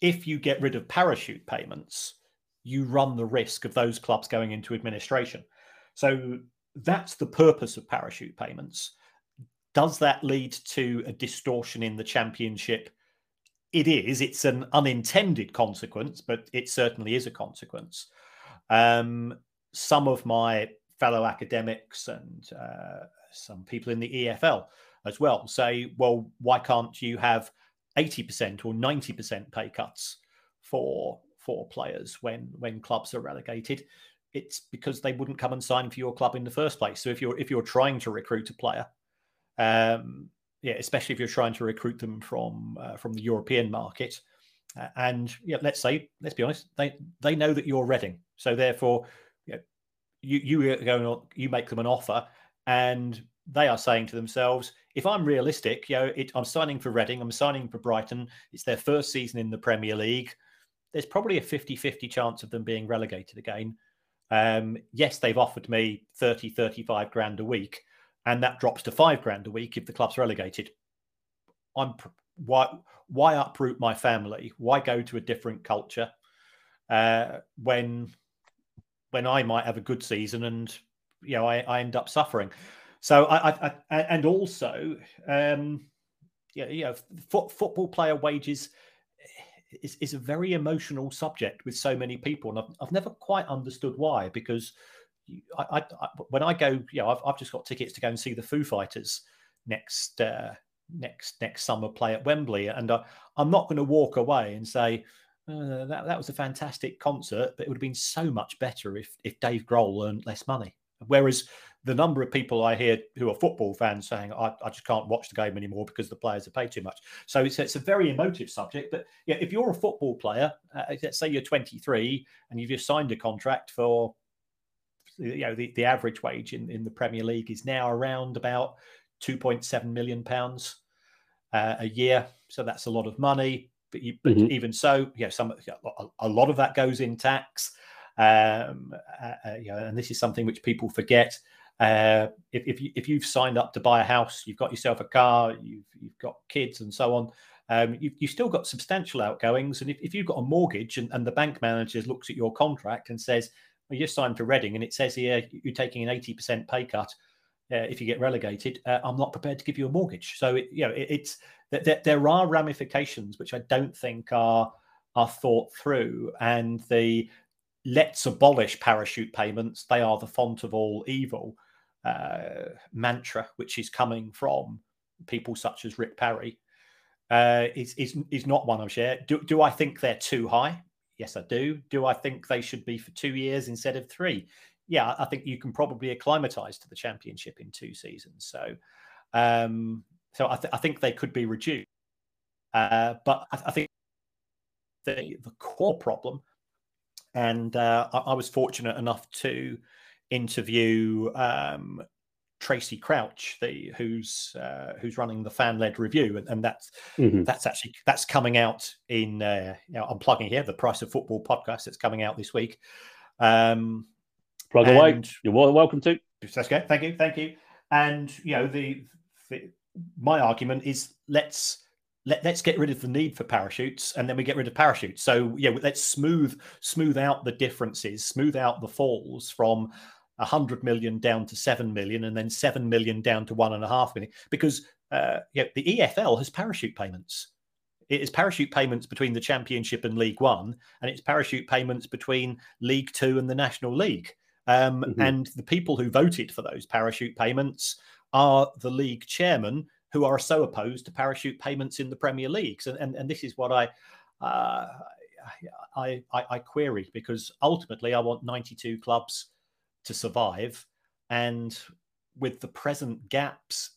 if you get rid of parachute payments, you run the risk of those clubs going into administration. So that's the purpose of parachute payments. Does that lead to a distortion in the championship it is. It's an unintended consequence, but it certainly is a consequence. Um, some of my fellow academics and uh, some people in the EFL as well say, well, why can't you have 80% or 90% pay cuts for for players when when clubs are relegated? It's because they wouldn't come and sign for your club in the first place. So if you're if you're trying to recruit a player, um, yeah, especially if you're trying to recruit them from uh, from the European market. Uh, and yeah, let's say, let's be honest, they they know that you're Reading, so therefore, you know, you you on, you make them an offer, and they are saying to themselves, if I'm realistic, you know, it, I'm signing for Reading, I'm signing for Brighton. It's their first season in the Premier League. There's probably a 50-50 chance of them being relegated again. Um, yes, they've offered me 30, 35 grand a week and that drops to five grand a week if the club's relegated. I'm why why uproot my family? Why go to a different culture uh, when when I might have a good season and you know I, I end up suffering? So I, I, I and also um, yeah, you know, fo- football player wages is, is a very emotional subject with so many people, and I've, I've never quite understood why because I, I, when I go, you know, I've, I've just got tickets to go and see the Foo Fighters next uh, next next summer play at Wembley, and uh, I'm not going to walk away and say uh, that that was a fantastic concert, but it would have been so much better if if Dave Grohl earned less money. Whereas the number of people I hear who are football fans saying I, I just can't watch the game anymore because the players are paid too much. So it's, it's a very emotive subject. But yeah, if you're a football player, uh, let's say you're 23 and you've just signed a contract for you know the, the average wage in, in the Premier League is now around about 2.7 million pounds uh, a year. So that's a lot of money. But, you, but mm-hmm. even so, yeah, some a, a, lot of that goes in tax. Um, uh, uh, you know, and this is something which people forget. Uh, if if, you, if you've signed up to buy a house, you've got yourself a car, you've you've got kids and so on. Um, you, you've still got substantial outgoings, and if, if you've got a mortgage and, and the bank manager looks at your contract and says, well, you signed for Reading, and it says here you're taking an 80% pay cut uh, if you get relegated. Uh, I'm not prepared to give you a mortgage. So, it, you know, it, it's that there, there are ramifications which I don't think are are thought through, and the let's abolish parachute payments. They are the font of all evil uh, mantra, which is coming from people such as Rick Parry. Uh, is, is is not one I'm share. Do, do I think they're too high? Yes, I do. Do I think they should be for two years instead of three? Yeah, I think you can probably acclimatise to the championship in two seasons. So, um, so I, th- I think they could be reduced. Uh, but I, I, think the the core problem, and uh, I, I, was fortunate enough to interview um, Tracey Crouch, the who's uh, who's running the fan led review, and, and that's mm-hmm. that's actually that's coming out in. Uh, you know, I'm plugging here the Price of Football podcast that's coming out this week. Um, Plug away. You're more than welcome to. That's good. Thank you. Thank you. And you know the, the my argument is let's let, let's get rid of the need for parachutes and then we get rid of parachutes so yeah let's smooth smooth out the differences smooth out the falls from 100 million down to 7 million and then 7 million down to one and a half million because uh, yeah, the EFL has parachute payments. It is parachute payments between the Championship and League One, and it's parachute payments between League Two and the National League. Um, mm-hmm. And the people who voted for those parachute payments are the league chairman, who are so opposed to parachute payments in the Premier Leagues. And, and, and this is what I, uh, I, I, I query because ultimately I want 92 clubs to survive. And with the present gaps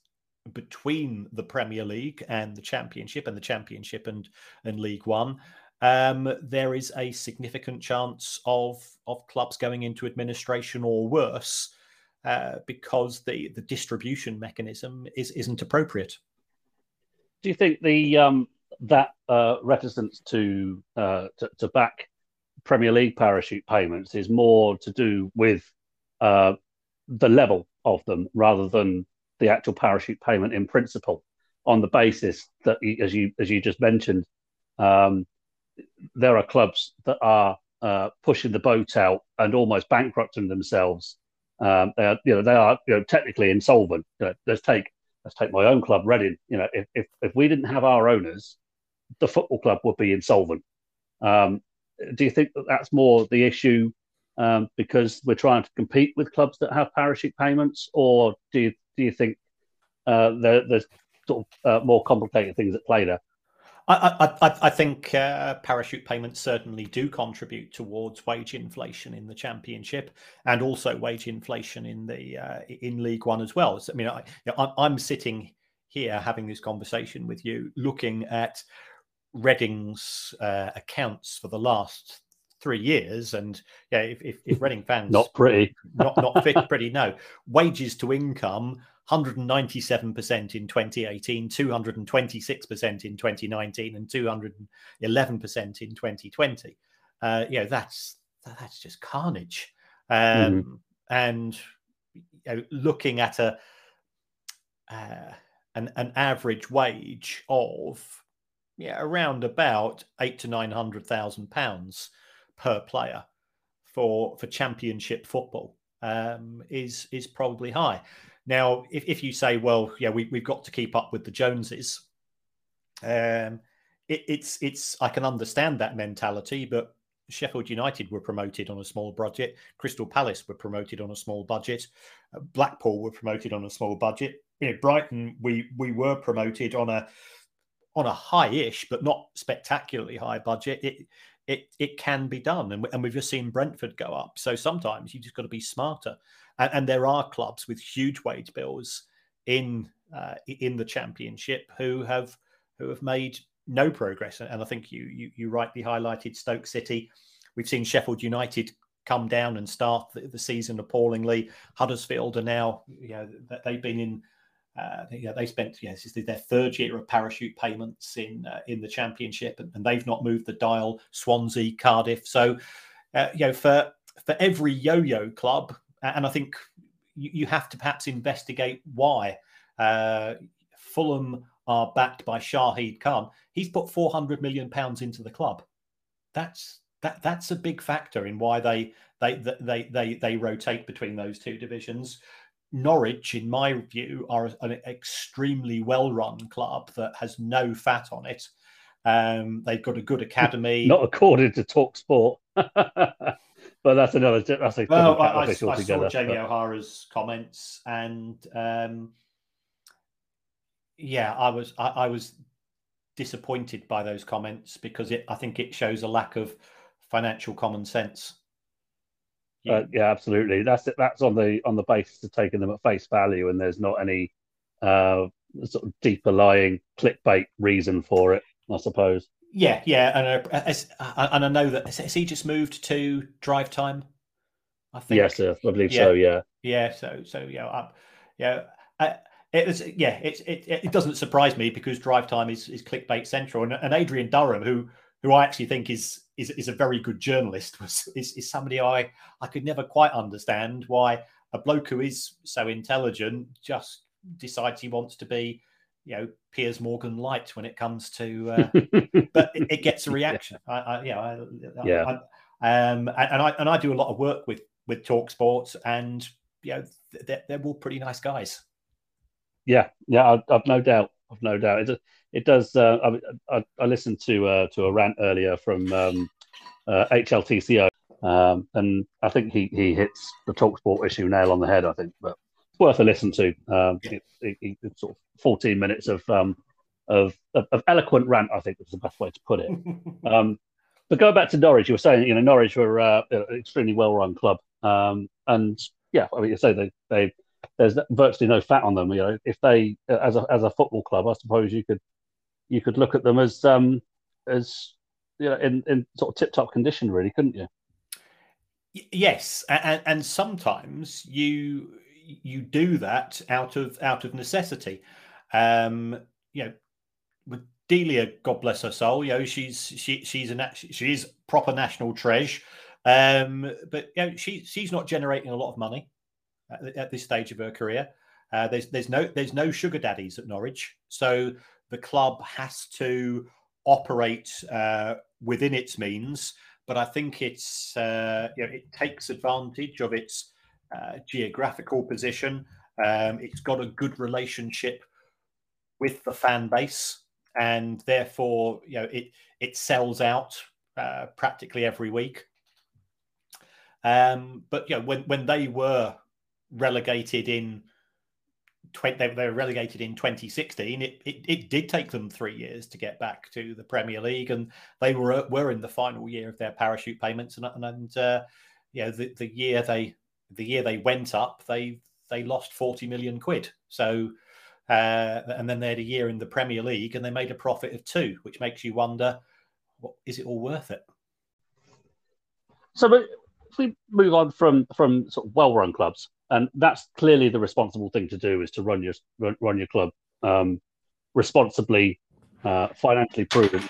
between the Premier League and the Championship, and the Championship and and League One, um, there is a significant chance of of clubs going into administration or worse uh, because the the distribution mechanism is isn't appropriate. Do you think the um, that uh, reticence to, uh, to, to back Premier League parachute payments is more to do with uh, the level of them rather than the actual parachute payment in principle, on the basis that, as you as you just mentioned, um, there are clubs that are uh, pushing the boat out and almost bankrupting themselves. Um, they are, you know, they are, you know, technically insolvent. You know, let's take let's take my own club, Reading. You know, if, if if we didn't have our owners, the football club would be insolvent. Um, do you think that that's more the issue um, because we're trying to compete with clubs that have parachute payments, or do you do you think uh, there, there's sort of uh, more complicated things at play there? I, I, I think uh, parachute payments certainly do contribute towards wage inflation in the championship, and also wage inflation in the uh, in League One as well. So, I mean, I, I'm sitting here having this conversation with you, looking at Reading's uh, accounts for the last three years. And yeah, if, if, if <laughs> Reading fans not pretty, not not fit <laughs> pretty, no wages to income. 197% in 2018, 226% in 2019, and 211% in 2020. Uh, you know, that's that's just carnage. Um, mm-hmm. And you know, looking at a uh, an, an average wage of yeah around about eight to nine hundred thousand pounds per player for for championship football um, is is probably high. Now, if, if you say, well, yeah, we, we've got to keep up with the Joneses, um, it, it's it's I can understand that mentality, but Sheffield United were promoted on a small budget. Crystal Palace were promoted on a small budget. Uh, Blackpool were promoted on a small budget. You know, Brighton, we we were promoted on a on a high-ish, but not spectacularly high budget. It it it can be done, and, and we've just seen Brentford go up. So sometimes you just got to be smarter, and, and, there are clubs with huge wage bills in uh, in the Championship who have who have made no progress. And I think you you, you rightly highlighted Stoke City. We've seen Sheffield United come down and start the, the season appallingly. Huddersfield are now, you know, they've been in uh, yeah, they spent yeah, this is their third year of parachute payments in uh, in the championship, and, and, they've not moved the dial. Swansea, Cardiff. So, uh, you know, for for every yo-yo club, and I think you, you have to perhaps investigate why. Uh, Fulham are backed by Shahid Khan. He's put 400 million pounds into the club. That's that that's a big factor in why they they they they they rotate between those two divisions. Norwich, in my view, are an extremely well run club that has no fat on it. Um, they've got a good academy. Not according to Talk Sport. <laughs> but that's another. That's a well, I, I, I saw Jamie but... O'Hara's comments, and um, yeah, I was I, I, was disappointed by those comments because it. I think it shows a lack of financial common sense. Yeah. Uh, yeah, absolutely. That's that's on the on the basis of taking them at face value, and there's not any uh, sort of deeper lying clickbait reason for it. I suppose. Yeah, yeah, and uh, uh, and I know that has he just moved to drive time. I think. Yes, sir, I believe yeah. so. Yeah. Yeah. So so yeah, uh, yeah. Uh, it was yeah. It, it it doesn't surprise me because drive time is is clickbait central, and, and Adrian Durham, who who I actually think is is is a very good journalist, was is, is somebody I I could never quite understand why a bloke who is so intelligent just decides he wants to be you know Piers Morgan light when it comes to, uh, <laughs> but it, it, gets a reaction. I, I you know, I, yeah. I, um, and, I and I do a lot of work with with Talk Sports, and you know they're, they're all pretty nice guys. Yeah, yeah, I've, I've no doubt. I've no doubt. It, it does. Uh, I, I, listened to uh, to a rant earlier from um, uh, HLTCO, um, and I think he he hits the Talksport issue nail on the head. I think, but it's worth a listen to. Um, it, it, it's sort of 14 minutes of, um, of, of, of eloquent rant. I think is the best way to put it. <laughs> um, but going back to Norwich, you were saying you know Norwich were uh, an extremely well run club, um, and yeah, I mean you say they they there's virtually no fat on them. You know, if they as a as a football club, I suppose you could you could look at them as um as you know in in sort of tip top condition, really, couldn't you? Yes, and, and sometimes you you do that out of out of necessity. Um, you know, with Delia, God bless her soul, you know, she's she she's a she is proper national treasure. Um, but you know, she she's not generating a lot of money at, at this stage of her career. Uh, there's there's no there's no sugar daddies at Norwich, so the club has to operate uh, within its means. But I think it's uh, you know, it takes advantage of its uh, geographical position. Um, it's got a good relationship with the fan base, and therefore, you know, it it sells out uh, practically every week. Um, but you know, when when they were relegated in 20, they, were relegated in 2016. It, it, it did take them three years to get back to the Premier League, and they were were in the final year of their parachute payments. And, and, uh, you know, the, the year they the year they went up, they they lost 40 million quid. So, uh, and then they had a year in the Premier League and they made a profit of two, which makes you wonder, is it all worth it? So, if we move on from from sort of well-run clubs, and that's clearly the responsible thing to do is to run your run, your club um, responsibly, uh, financially prudent,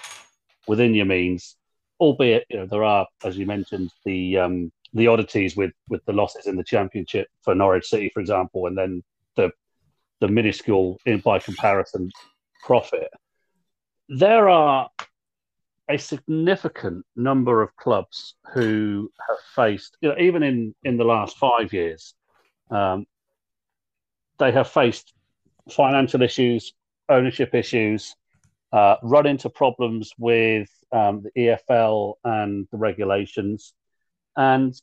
within your means. Albeit, you know, there are, as you mentioned, the um, the oddities with with the losses in the championship for Norwich City, for example, and then the the minuscule, in by comparison, profit. There are a significant number of clubs who have faced, you know, even in in the last five years, um, they have faced financial issues, ownership issues, uh, run into problems with um, the EFL and the regulations. And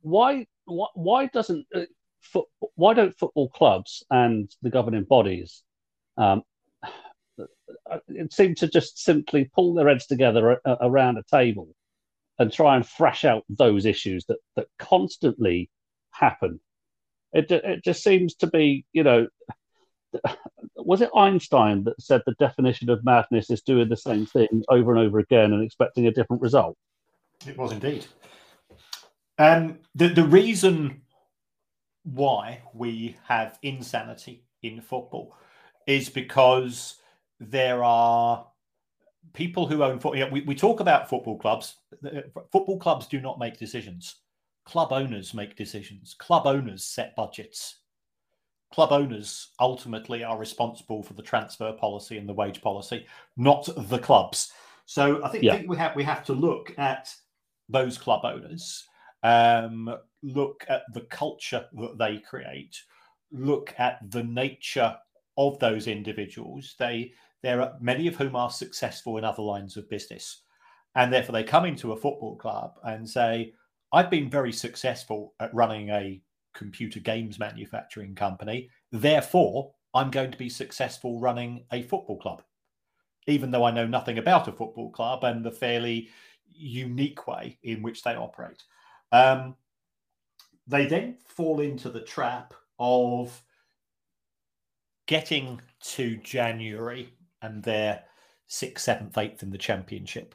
why why, why doesn't uh, why don't football clubs and the governing bodies um, it seem to just simply pull their heads together around a table and try and thrash out those issues that that constantly happen. It it just seems to be, you know, <laughs> was it Einstein that said the definition of madness is doing the same thing over and over again and expecting a different result? It was indeed. Um, the the reason why we have insanity in football is because there are people who own football. You know, we, we talk about football clubs. Football clubs do not make decisions. Club owners make decisions. Club owners set budgets. Club owners ultimately are responsible for the transfer policy and the wage policy, not the clubs. So I think, yeah. Think we have we have to look at those club owners, um, look at the culture that they create, look at the nature of those individuals. They there are many of whom are successful in other lines of business. And therefore, they come into a football club and say, I've been very successful at running a computer games manufacturing company. Therefore, I'm going to be successful running a football club, even though I know nothing about a football club and the fairly unique way in which they operate. Um, they then fall into the trap of getting to January and they're sixth, seventh, eighth in the championship.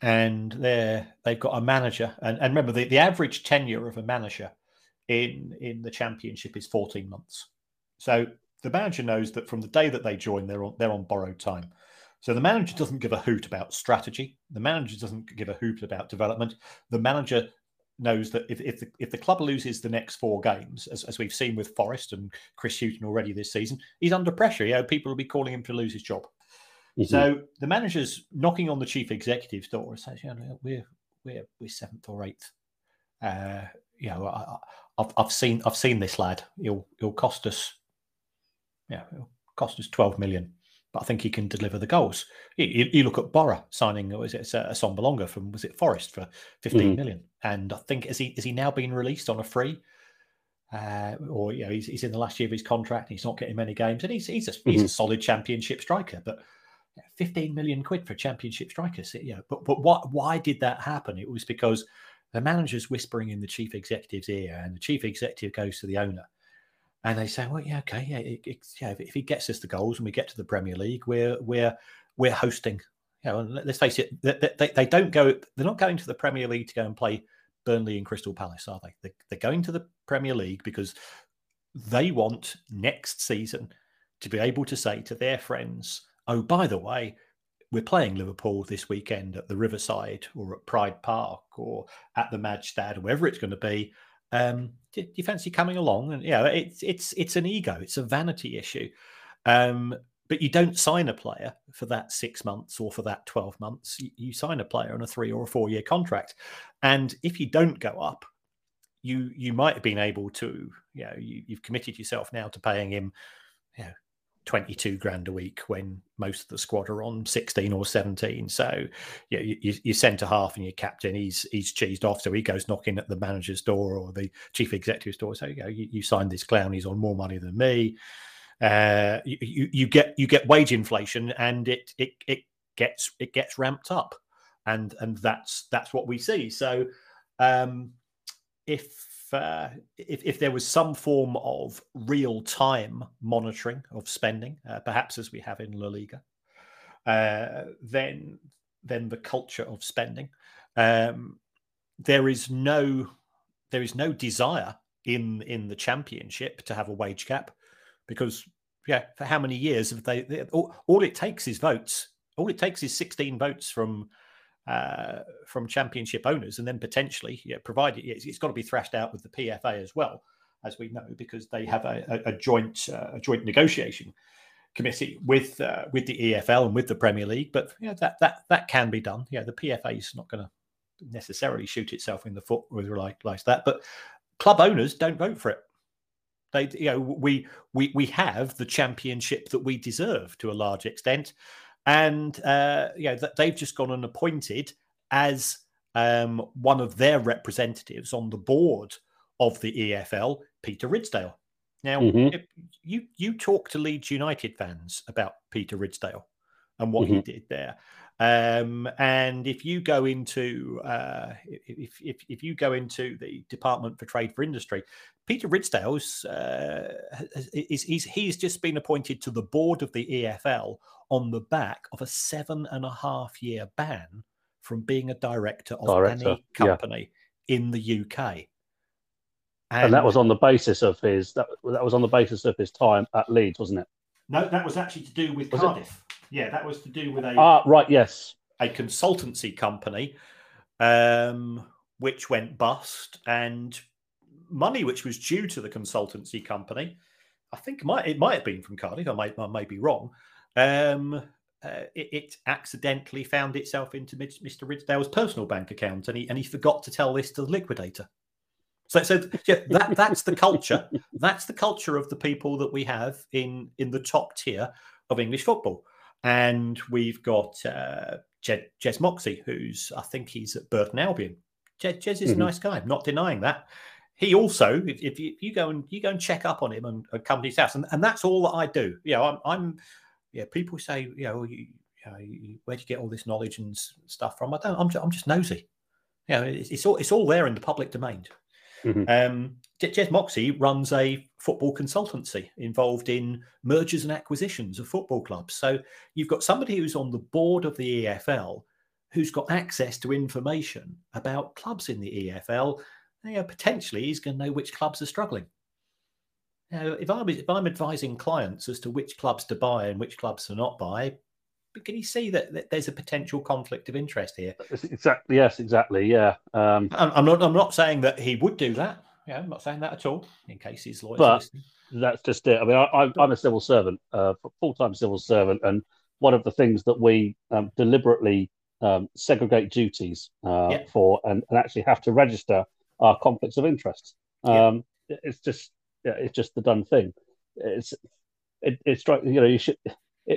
And they're they've got a manager, and, and remember the, the average tenure of a manager in in the championship is 14 months. So the manager knows that from the day that they join, they're on they're on borrowed time. So the manager doesn't give a hoot about strategy. The manager doesn't give a hoot about development. The manager knows that if, if, the, if the club loses the next four games, as, as we've seen with Forest and Chris Hughton already this season, he's under pressure. You know, people will be calling him to lose his job. Mm-hmm. So the manager's knocking on the chief executive's door and says, you know, we're we're we're seventh or eighth. Uh, you know, I, have I've seen I've seen this lad. He'll he'll cost us, yeah, it'll cost us twelve million but I think he can deliver the goals. You, you look at Borough signing, was it a Assombalonga from was it Forest for fifteen mm-hmm. million? And I think is he is he now being released on a free? Uh, or you know he's, he's in the last year of his contract and he's not getting many games and he's he's a, mm-hmm. he's a solid championship striker but 15 million quid for a championship striker you know but but what why did that happen it was because the manager's whispering in the chief executive's ear and the chief executive goes to the owner and they say, well, yeah, okay, yeah, it, it, yeah, if he gets us the goals and we get to the Premier League, we're we're we're hosting. You know, let's face it, they, they, they, don't go. They're not going to the Premier League to go and play Burnley and Crystal Palace, are they? they they're going to the Premier League because they want next season to be able to say to their friends, "Oh, by the way, we're playing Liverpool this weekend at the Riverside or at Pride Park or at the Madstad, or wherever it's going to be." Um, do, do, you fancy coming along? And yeah, it's it's it's an ego, it's a vanity issue. Um, but you don't sign a player for that six months or for that 12 months. You, you sign a player on a three or a four year contract. And if you don't go up, you you might have been able to, you know, you, you've committed yourself now to paying him, you know, 22 grand a week when most of the squad are on 16 or 17. So, yeah, you, you centre half and your captain, he's he's cheesed off. So he goes knocking at the manager's door or the chief executive's door. So, you go, you, you signed this clown, he's on more money than me. Uh, you, you, you get you get wage inflation and it it it gets it gets ramped up. And and that's that's what we see. So um if uh, if, if there was some form of real time monitoring of spending, uh, perhaps as we have in La Liga, uh, then then the culture of spending, um, there is no there is no desire in in the championship to have a wage cap because yeah, for how many years have they? they all, all it takes is votes. All it takes is 16 votes from uh, from championship owners, and then potentially, yeah, provided it's, it's got to be thrashed out with the PFA as well, as we know, because they have a, a, joint uh, a joint negotiation committee with uh, with the EFL and with the Premier League. But yeah, that that that can be done. Yeah, the PFA is not going to necessarily shoot itself in the foot with like like that, but club owners don't vote for it. They, you know, we we we have the championship that we deserve to a large extent, and uh, yeah, they've just gone and appointed as um, one of their representatives on the board of the EFL, Peter Ridsdale. Now, mm-hmm. you you talk to Leeds United fans about Peter Ridsdale and what mm-hmm. he did there. Um, and if you go into uh, if, if if you go into the Department for Trade for Industry, Peter Ridsdale's uh, is he's he's just been appointed to the board of the EFL on the back of a seven and a half year ban from being a director of director, any company yeah. in the UK. And, and, that was on the basis of his that, that was on the basis of his time at Leeds, wasn't it? No, that was actually to do with was Cardiff. It? Yeah, that was to do with a ah right, yes, a consultancy company, um, which went bust, and money which was due to the consultancy company. I think it might it might have been from Cardiff. I might I may be wrong, um, uh, it, it, accidentally found itself into Mr. Ridsdale's personal bank account, and he and he forgot to tell this to the liquidator. So, so yeah, that that's the culture. <laughs> that's the culture of the people that we have in in the top tier of English football. And we've got uh, Jez Moxey, who's I think he's at Burton Albion. Jez, Jez is mm-hmm. a nice guy. I'm not denying that. He also, if, if, you, if, you, go and you go and check up on him and, and come to his house, and, and that's all that I do. You know, I'm, I'm yeah, people say, you know, you, you know, where do you get all this knowledge and stuff from? I don't. I'm just, I'm just nosy. You know, it's, it's all it's all there in the public domain. Mm-hmm. Um, Jez Moxey runs a football consultancy involved in mergers and acquisitions of football clubs. So you've got somebody who's on the board of the EFL who's got access to information about clubs in the EFL. Know, potentially, he's going to know which clubs are struggling. Now, if I'm if I'm advising clients as to which clubs to buy and which clubs to not buy, can you see that, that there's a potential conflict of interest here? Exactly. Yes. Exactly. Yeah. Um, I'm not. I'm not saying that he would do that. Yeah, I'm not saying that at all. In case he's lawyers but listening. that's just it. I mean, I, am a civil servant, uh, full-time civil servant, and one of the things that we um, deliberately um, segregate duties uh, yeah. for and, and, actually have to register our conflicts of interest. Um, yeah. It's just yeah, it's just the done thing. It's it, it's you know you should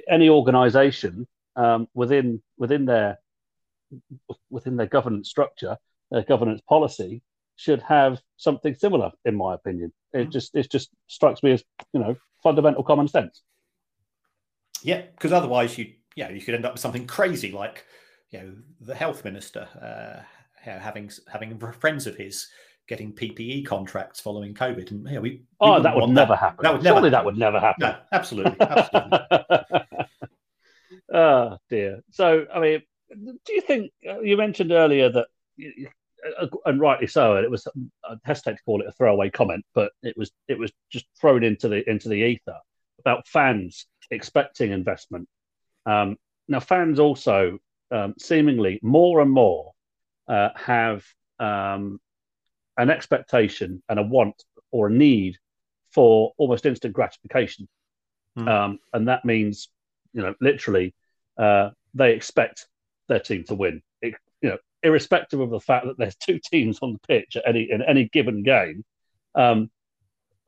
any organisation um, within within their within their governance structure, their governance policy should have something similar, in my opinion. It mm-hmm. just it just strikes me as you know fundamental common sense. Yeah, because otherwise you yeah you could end up with something crazy like you know the health minister uh, having having friends of his getting PPE contracts following COVID, and yeah, we, we oh that would never that. happen. That would never Surely happen. that would never happen. No, absolutely, absolutely. oh <laughs> dear. So I mean, do you think uh, you mentioned earlier that? Uh, and rightly so. And it was I hesitate to call it a throwaway comment, but it was it was just thrown into the into the ether about fans expecting investment. Um, now, fans also um, seemingly more and more uh, have um, an expectation and a want or a need for almost instant gratification, mm. um, and that means you know literally uh, they expect their team to win. It, you know, irrespective of the fact that there's <laughs> two teams on the pitch at any in any given game. Um,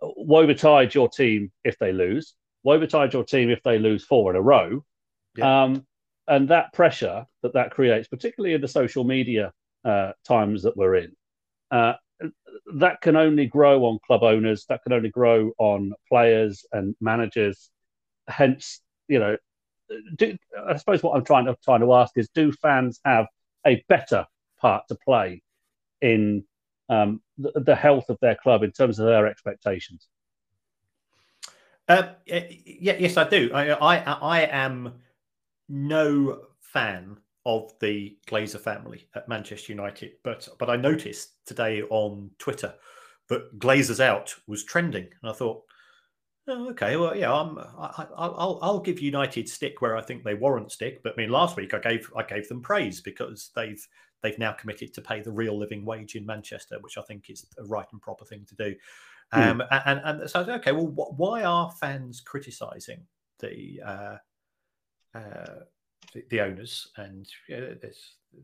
woe betide your team if they lose. Woe betide your team if they lose four in a row. Yeah. Um, and that pressure that that creates, particularly in the social media uh, times that we're in, uh, that can only grow on club owners. That can only grow on players and managers. Hence, you know, do, I suppose what I'm trying to trying to ask is, do fans have a better part to play in um, the, the, health of their club in terms of their expectations? Uh, yeah, yes, I do. I, I, I am no fan of the Glazer family at Manchester United, but but I noticed today on Twitter that Glazers out was trending, and I thought, oh, okay, well, yeah, I'm, I, will I'll give United stick where I think they warrant stick. But I mean, last week I gave I gave them praise because they've they've now committed to pay the real living wage in Manchester, which I think is a right and proper thing to do. Mm. Um, and, and so okay, well, why are fans criticising the uh, uh, the, the, owners, and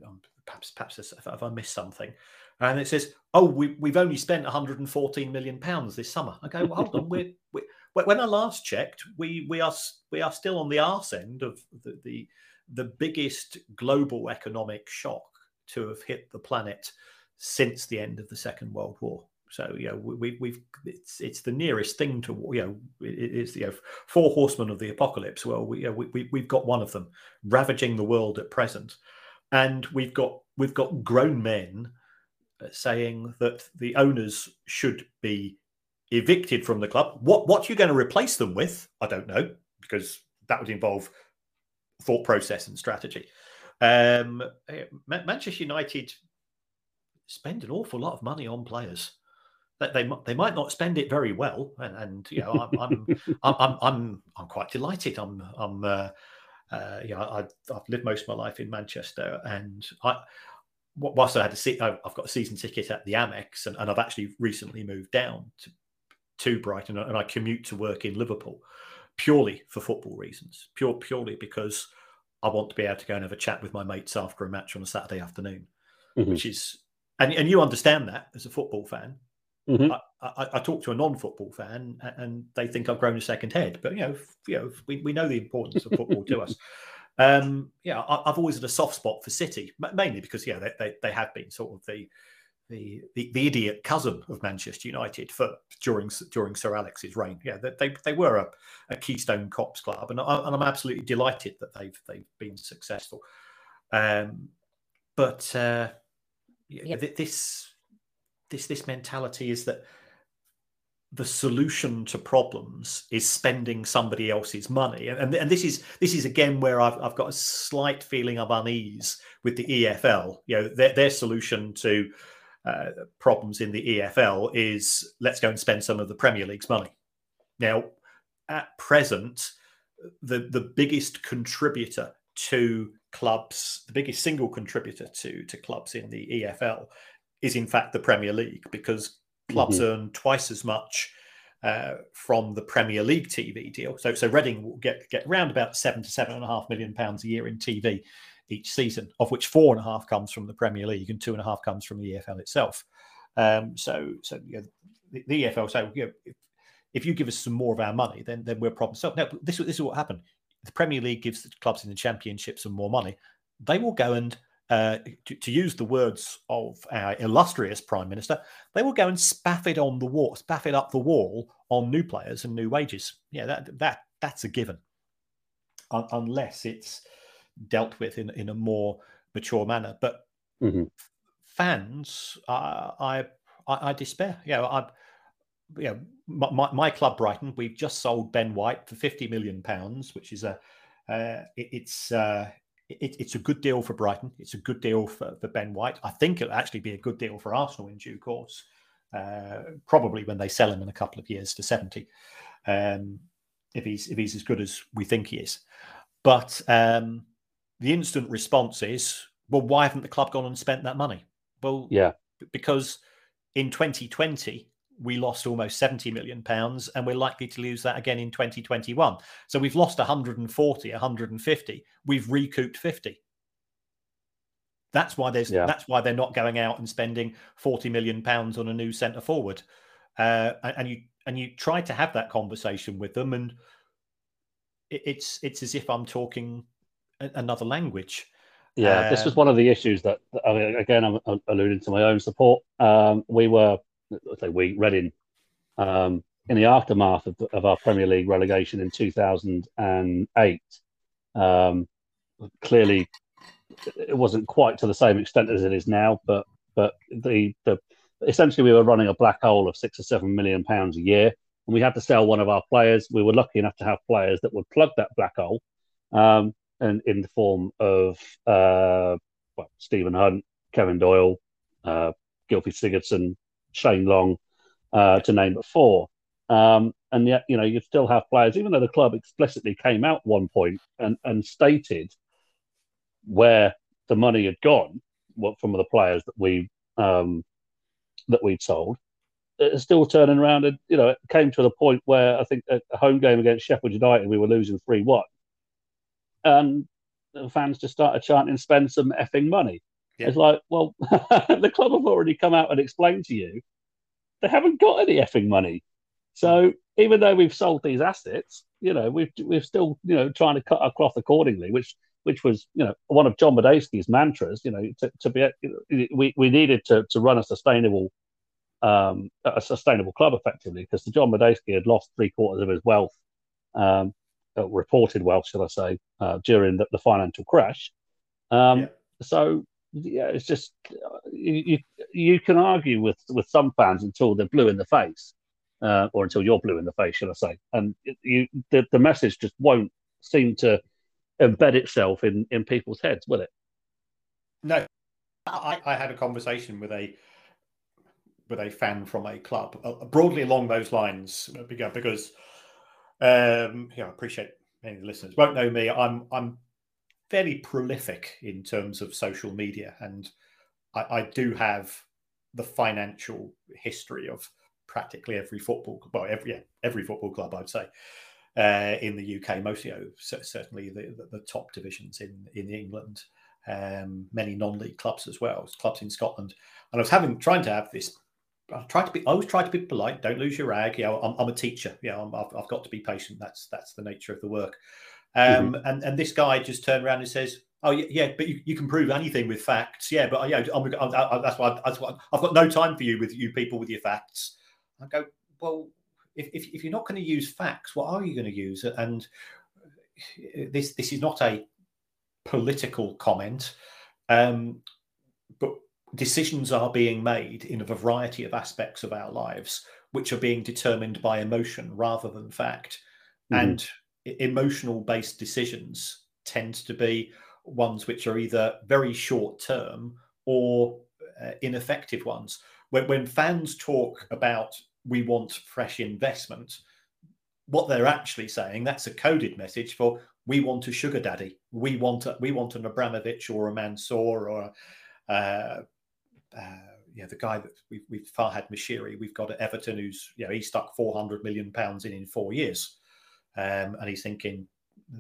um, perhaps perhaps if I missed something, and it says, "Oh, we, we've only spent 114 million pounds this summer." I go, "Well, hold on, we're, <laughs> we when I last checked, we we are we are still on the arse end of the, the the biggest global economic shock to have hit the planet since the end of the Second World War. So you know we, we've it's it's the nearest thing to you know it is you know four horsemen of the apocalypse. Well, we, you know, we we've got one of them ravaging the world at present, and we've got we've got grown men uh, saying that the owners should be evicted from the club. What what you're going to replace them with, I don't know, because that would involve thought process and strategy. Um, eh, Manchester United spend an awful lot of money on players they they might not spend it very well, and, and you know I'm I'm, <laughs> I'm I'm I'm I'm quite delighted. I'm I'm uh, uh, you know I, I've lived most of my life in Manchester, and I whilst I had a seat, I've got a season ticket at the Amex, and, and I've actually recently moved down to to Brighton, and I commute to work in Liverpool purely for football reasons, pure purely because I want to be able to go and have a chat with my mates after a match on a Saturday afternoon, mm-hmm. which is and and you understand that as a football fan Mm-hmm. I, I, I, talk to a non-football fan, and they think I've grown a second head. But you know, you know, we, we know the importance of football to us. <laughs> Um, yeah, I, have always had a soft spot for City, mainly because yeah, they, they, they have been sort of the, the the, the idiot cousin of Manchester United for during during Sir Alex's reign. Yeah, they they were a, a Keystone Cops club, and, I, and I'm absolutely delighted that they've they've been successful. Um, but uh, yeah, this this this mentality is that the solution to problems is spending somebody else's money, and and this is this is again where I've I've got a slight feeling of unease with the EFL. You know, their their solution to uh, problems in the EFL is let's go and spend some of the Premier League's money. Now, at present, the the biggest contributor to clubs, the biggest single contributor to to clubs in the EFL is in fact the Premier League because clubs mm-hmm. earn twice as much uh, from the Premier League TV deal. So, so Reading will get get around about seven to seven and a half million pounds a year in TV each season, of which four and a half comes from the Premier League and two and a half comes from the EFL itself. Um, so, so you know, the, the, EFL say, you know, if, if, you give us some more of our money, then then we're problem solved. Now, this this is what happened. The Premier League gives the clubs in the Championship some more money. They will go and uh, to, to, use the words of our illustrious prime minister, they will go and spaff it on the wall, spaff it up the wall on new players and new wages. Yeah, that that that's a given, Un- unless it's dealt with in in a more mature manner. But mm-hmm. fans, uh, I, I, I despair. Yeah, I. You know, my, my, my, club Brighton, we've just sold Ben White for fifty million pounds, which is a uh, it, it's uh, it, it's a good deal for Brighton. It's a good deal for, for Ben White. I think it'll actually be a good deal for Arsenal in due course, uh, probably when they sell him in a couple of years to 70, um, if he's if he's as good as we think he is. But um, the instant response is, well, why haven't the club gone and spent that money? Well, yeah, because in 2020 we lost almost 70 million pounds and we're likely to lose that again in 2021 so we've lost 140 150 we've recouped 50 that's why there's yeah. that's why they're not going out and spending 40 million pounds on a new centre forward. Uh, and you and you try to have that conversation with them and it's it's as if i'm talking another language. Yeah um, this was um, one of the issues that I mean, again i'm alluding to my own support. Um, we were say we, Reading, um, in the aftermath of, of, our Premier League relegation in 2008. Um, clearly, it wasn't quite to the same extent as it is now, but but the the essentially we were running a black hole of six or seven million pounds a year, and we had to sell one of our players. We were lucky enough to have players that would plug that black hole, um, and in the form of uh, well, Stephen Hunt, Kevin Doyle, uh, Gylfi Sigurdsson, Shane Long, uh, to name but four. Um, and yet, you know, you still have players, even though the club explicitly came out one point and, and stated where the money had gone what, from the players that we um, that we'd sold. It's still turning around, and you know, it came to the point where I think a home game against Sheffield United, we were losing three one, and the fans just started chanting, "Spend some effing money." Yeah. It's like, well, <laughs> the club have already come out and explained to you they haven't got any effing money. So even though we've sold these assets, you know, we've we've still, you know, trying to cut our cloth accordingly, which which was, you know, one of John Madejski's mantras, you know, to, to be we, we needed to to run a sustainable um, a sustainable club effectively because the John Madejski had lost three quarters of his wealth, um, uh, reported wealth, shall I say, uh, during the, the, financial crash. Um, yeah. So yeah, it's just you, you can argue with with some fans until they're blue in the face, uh, or until you're blue in the face, shall I say? And you the, the message just won't seem to embed itself in in people's heads, will it? No, I, I had a conversation with a with a fan from a club uh, broadly along those lines because um, yeah, I appreciate many listeners won't know me. I'm I'm fairly prolific in terms of social media, and I, I do have the financial history of practically every football well every yeah, every football club I'd say uh, in the UK, mostly oh, certainly the, the, the, top divisions in in England, um, many non-league clubs as well, clubs in Scotland, and I was having trying to have this. I try to be. I always try to be polite. Don't lose your rag. Yeah, I'm, I'm a teacher. Yeah, i have I've got to be patient. That's that's the nature of the work. Um, mm-hmm. and, and this guy just turned around and says, Oh yeah, yeah but you, you can prove anything with facts. Yeah, but yeah, I'm, I'm, I'm, that's why that's why I've got no time for you with you people with your facts. I go, well, if, if, if you're not going to use facts, what are you going to use? And this this is not a political comment, um, but decisions are being made in a variety of aspects of our lives which are being determined by emotion rather than fact. Mm-hmm. And emotional based decisions tend to be ones which are either very short term or uh, ineffective ones. When, when fans talk about we want fresh investment, what they're actually saying that's a coded message for we want a sugar daddy. We want a, we want an Abramovich or a Mansour or uh, uh, yeah, the guy that we've, we've Farhad Moshiri, we've got at Everton who's, you know, he stuck 400 million pounds in in four years. Um, and he's thinking,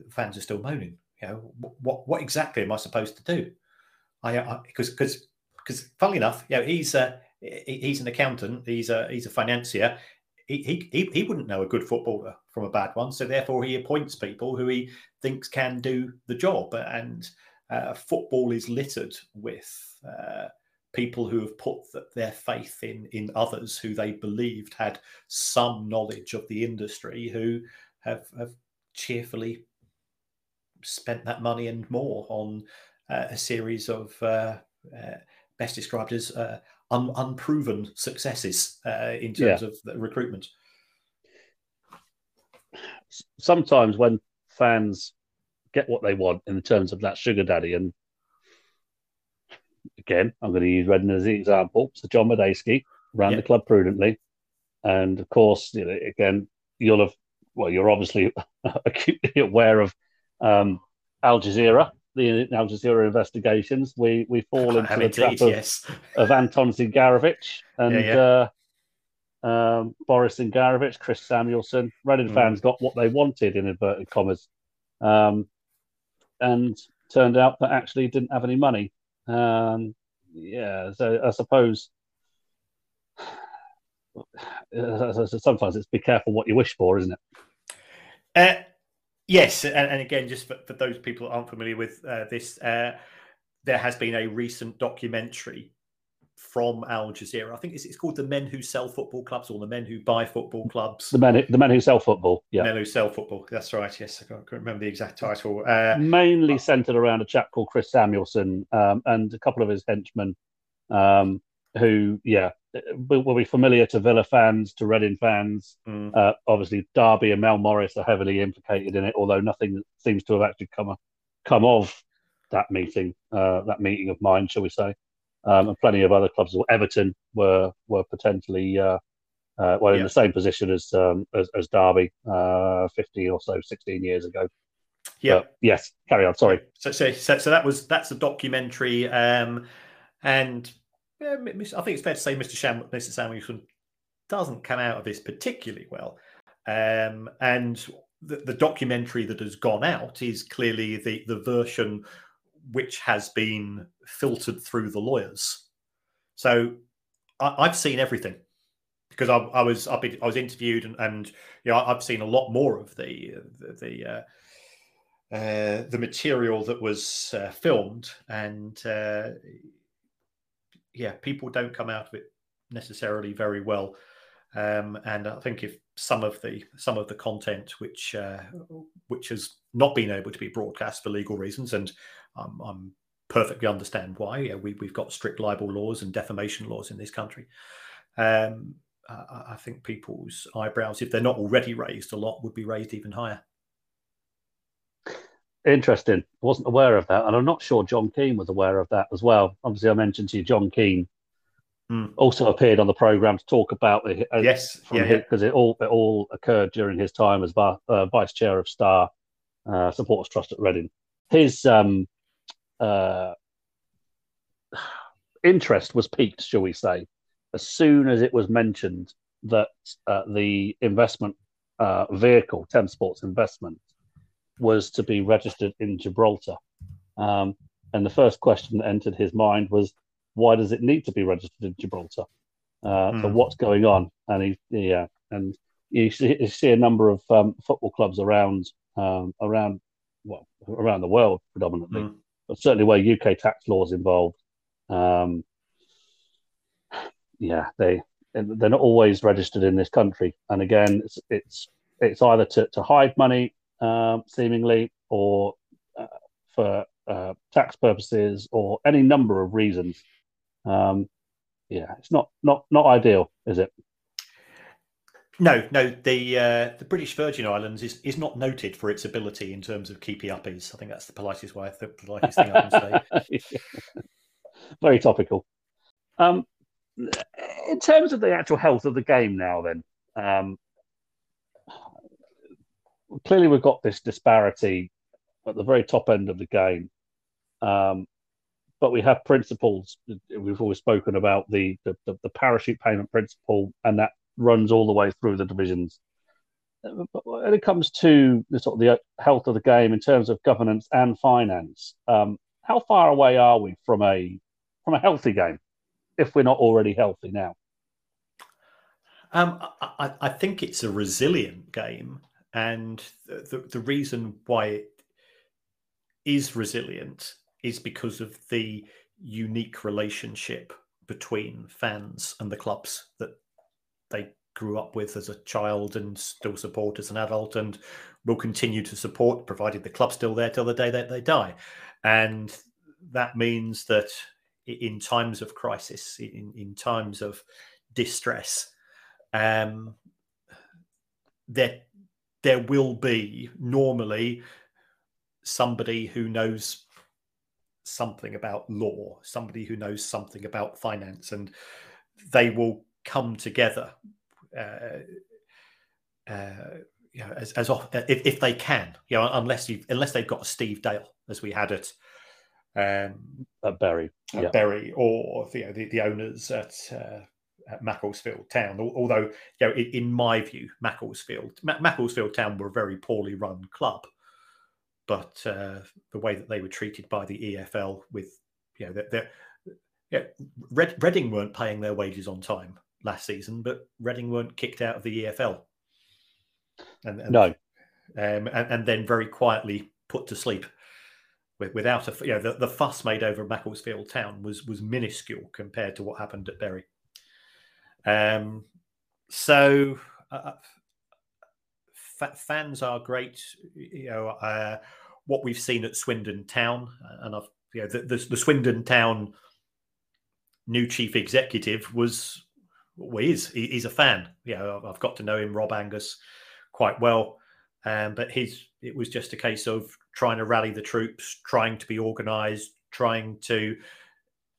fans are still moaning. You know, what what exactly am I supposed to do? I because because because funnily enough, you know, he's a he's an accountant, he's a he's a financier. He, he he wouldn't know a good footballer from a bad one, so therefore he appoints people who he thinks can do the job. And uh, football is littered with uh, people who have put their faith in in others who they believed had some knowledge of the industry who have have cheerfully spent that money and more on uh, a series of uh, uh, best described as uh, un- unproven successes uh, in terms yeah. of recruitment. Sometimes when fans get what they want in terms of that sugar daddy and again, I'm going to use Reading as the example. So John Madejski ran yeah. the club prudently, and of course, you know, again, you'll have well, you're obviously <laughs> acutely aware of um, Al Jazeera, the Al Jazeera investigations. We we fall into the trap of, yes. of Anton Zingarevich and yeah, yeah. Uh, um, Boris Zingarevich, Chris Samuelson. Reading mm. fans got what they wanted in inverted commas, um, and turned out that actually didn't have any money. Um, yeah, so I suppose <sighs> sometimes it's be careful what you wish for, isn't it? Uh, yes, and, and, again, just for, for, those people that aren't familiar with uh, this, uh, there has been a recent documentary from Al Jazeera. I think it's, it's, called "The Men Who Sell Football Clubs" or "The Men Who Buy Football Clubs." The men, the men who sell football. Yeah, men who sell football. That's right. Yes, I can't, remember the exact title. Uh, Mainly centered around a chap called Chris Samuelson um, and a couple of his henchmen, um, who, yeah, will be familiar to Villa fans, to Reading fans. Mm. Uh, obviously, Derby and Mel Morris are heavily implicated in it, although nothing seems to have actually come come of that meeting, uh, that meeting of mine, shall we say? Um, and plenty of other clubs. Or Everton were were potentially uh, uh, well in yeah. the same position as um, as, as, Derby uh, fifty or so, sixteen years ago. Yeah. But yes. Carry on. Sorry. So, so, so, so that was that's a documentary, um, and yeah, I think it's fair to say Mr. Sham, Mr. Samuelson doesn't come out of this particularly well. Um, and the, the, documentary that has gone out is clearly the, the version which has been filtered through the lawyers. So I, have seen everything because I, I was I, I was interviewed and, and you know I've seen a lot more of the the, the uh, uh, the material that was uh, filmed, and uh, yeah, people don't come out of it necessarily very well. Um, and I think if some of the some of the content which uh, which has not been able to be broadcast for legal reasons, and I'm perfectly understand why. Yeah, we, we've got strict libel laws and defamation laws in this country. Um, I, I think people's eyebrows, if they're not already raised a lot, would be raised even higher. Interesting. I wasn't aware of that, and I'm not sure John Keane was aware of that as well. Obviously, I mentioned to you John Keane mm. also appeared on the program to talk about it. Uh, yes, because yeah. it all it all occurred during his time as uh, vice chair of Star uh, Supporters Trust at Reading. His um, uh, interest was peaked, shall we say, as soon as it was mentioned that uh, the investment uh, vehicle, Thames Sports Investment, was to be registered in Gibraltar. Um, and the first question that entered his mind was, why does it need to be registered in Gibraltar? Uh, mm. So what's going on? And he, yeah, and you see, you see a number of um, football clubs around, um, around, well, around the world predominantly, mm. but certainly where UK tax laws involved. Um, yeah, they they're not always registered in this country, and again, it's it's, it's either to, to hide money um, seemingly, or uh, for uh, tax purposes, or any number of reasons. Um, yeah, it's not not not ideal, is it? No, no. The uh, the British Virgin Islands is, is not noted for its ability in terms of keepy uppies. I think that's the politest way, I think, the politest thing I can say. <laughs> Very topical. Um, in terms of the actual health of the game now, then um, clearly we've got this disparity at the very top end of the game. Um, but we have principles. We've always spoken about the, the, the parachute payment principle, and that runs all the way through the divisions. But when it comes to the sort of the health of the game in terms of governance and finance, um, how far away are we from a from a healthy game, if we're not already healthy now? Um, I, I, think it's a resilient game, and the, the reason why it is resilient is because of the unique relationship between fans and the clubs that they grew up with as a child and still support as an adult and will continue to support provided the club's still there till the day that they die. And that means that in times of crisis in, in times of distress um, there there will be normally somebody who knows something about law, somebody who knows something about finance, and they will come together. Uh, uh, you know, as, as often, if, if they can, you know, unless you unless they've got a Steve Dale, as we had it um, at Bury, at yeah. Bury, or you know, the, the owners at, uh, at Macclesfield Town. Although, you know, in, in my view, Macclesfield Macclesfield Town were a very poorly run club but uh, the way that they were treated by the EFL with, you know, they're, yeah, Red, Reading weren't paying their wages on time last season, but Reading weren't kicked out of the EFL. And, and no, um, and, and, then very quietly put to sleep without a, you know, the, the fuss made over Macclesfield Town was was minuscule compared to what happened at Bury. Um, so uh, fans are great. You know, uh, what we've seen at Swindon Town, uh, and I've you know the, the, the Swindon Town new chief executive was well, he is he, he's a fan. You know, I've got to know him, Rob Angus, quite well. Um, but his it was just a case of trying to rally the troops, trying to be organised, trying to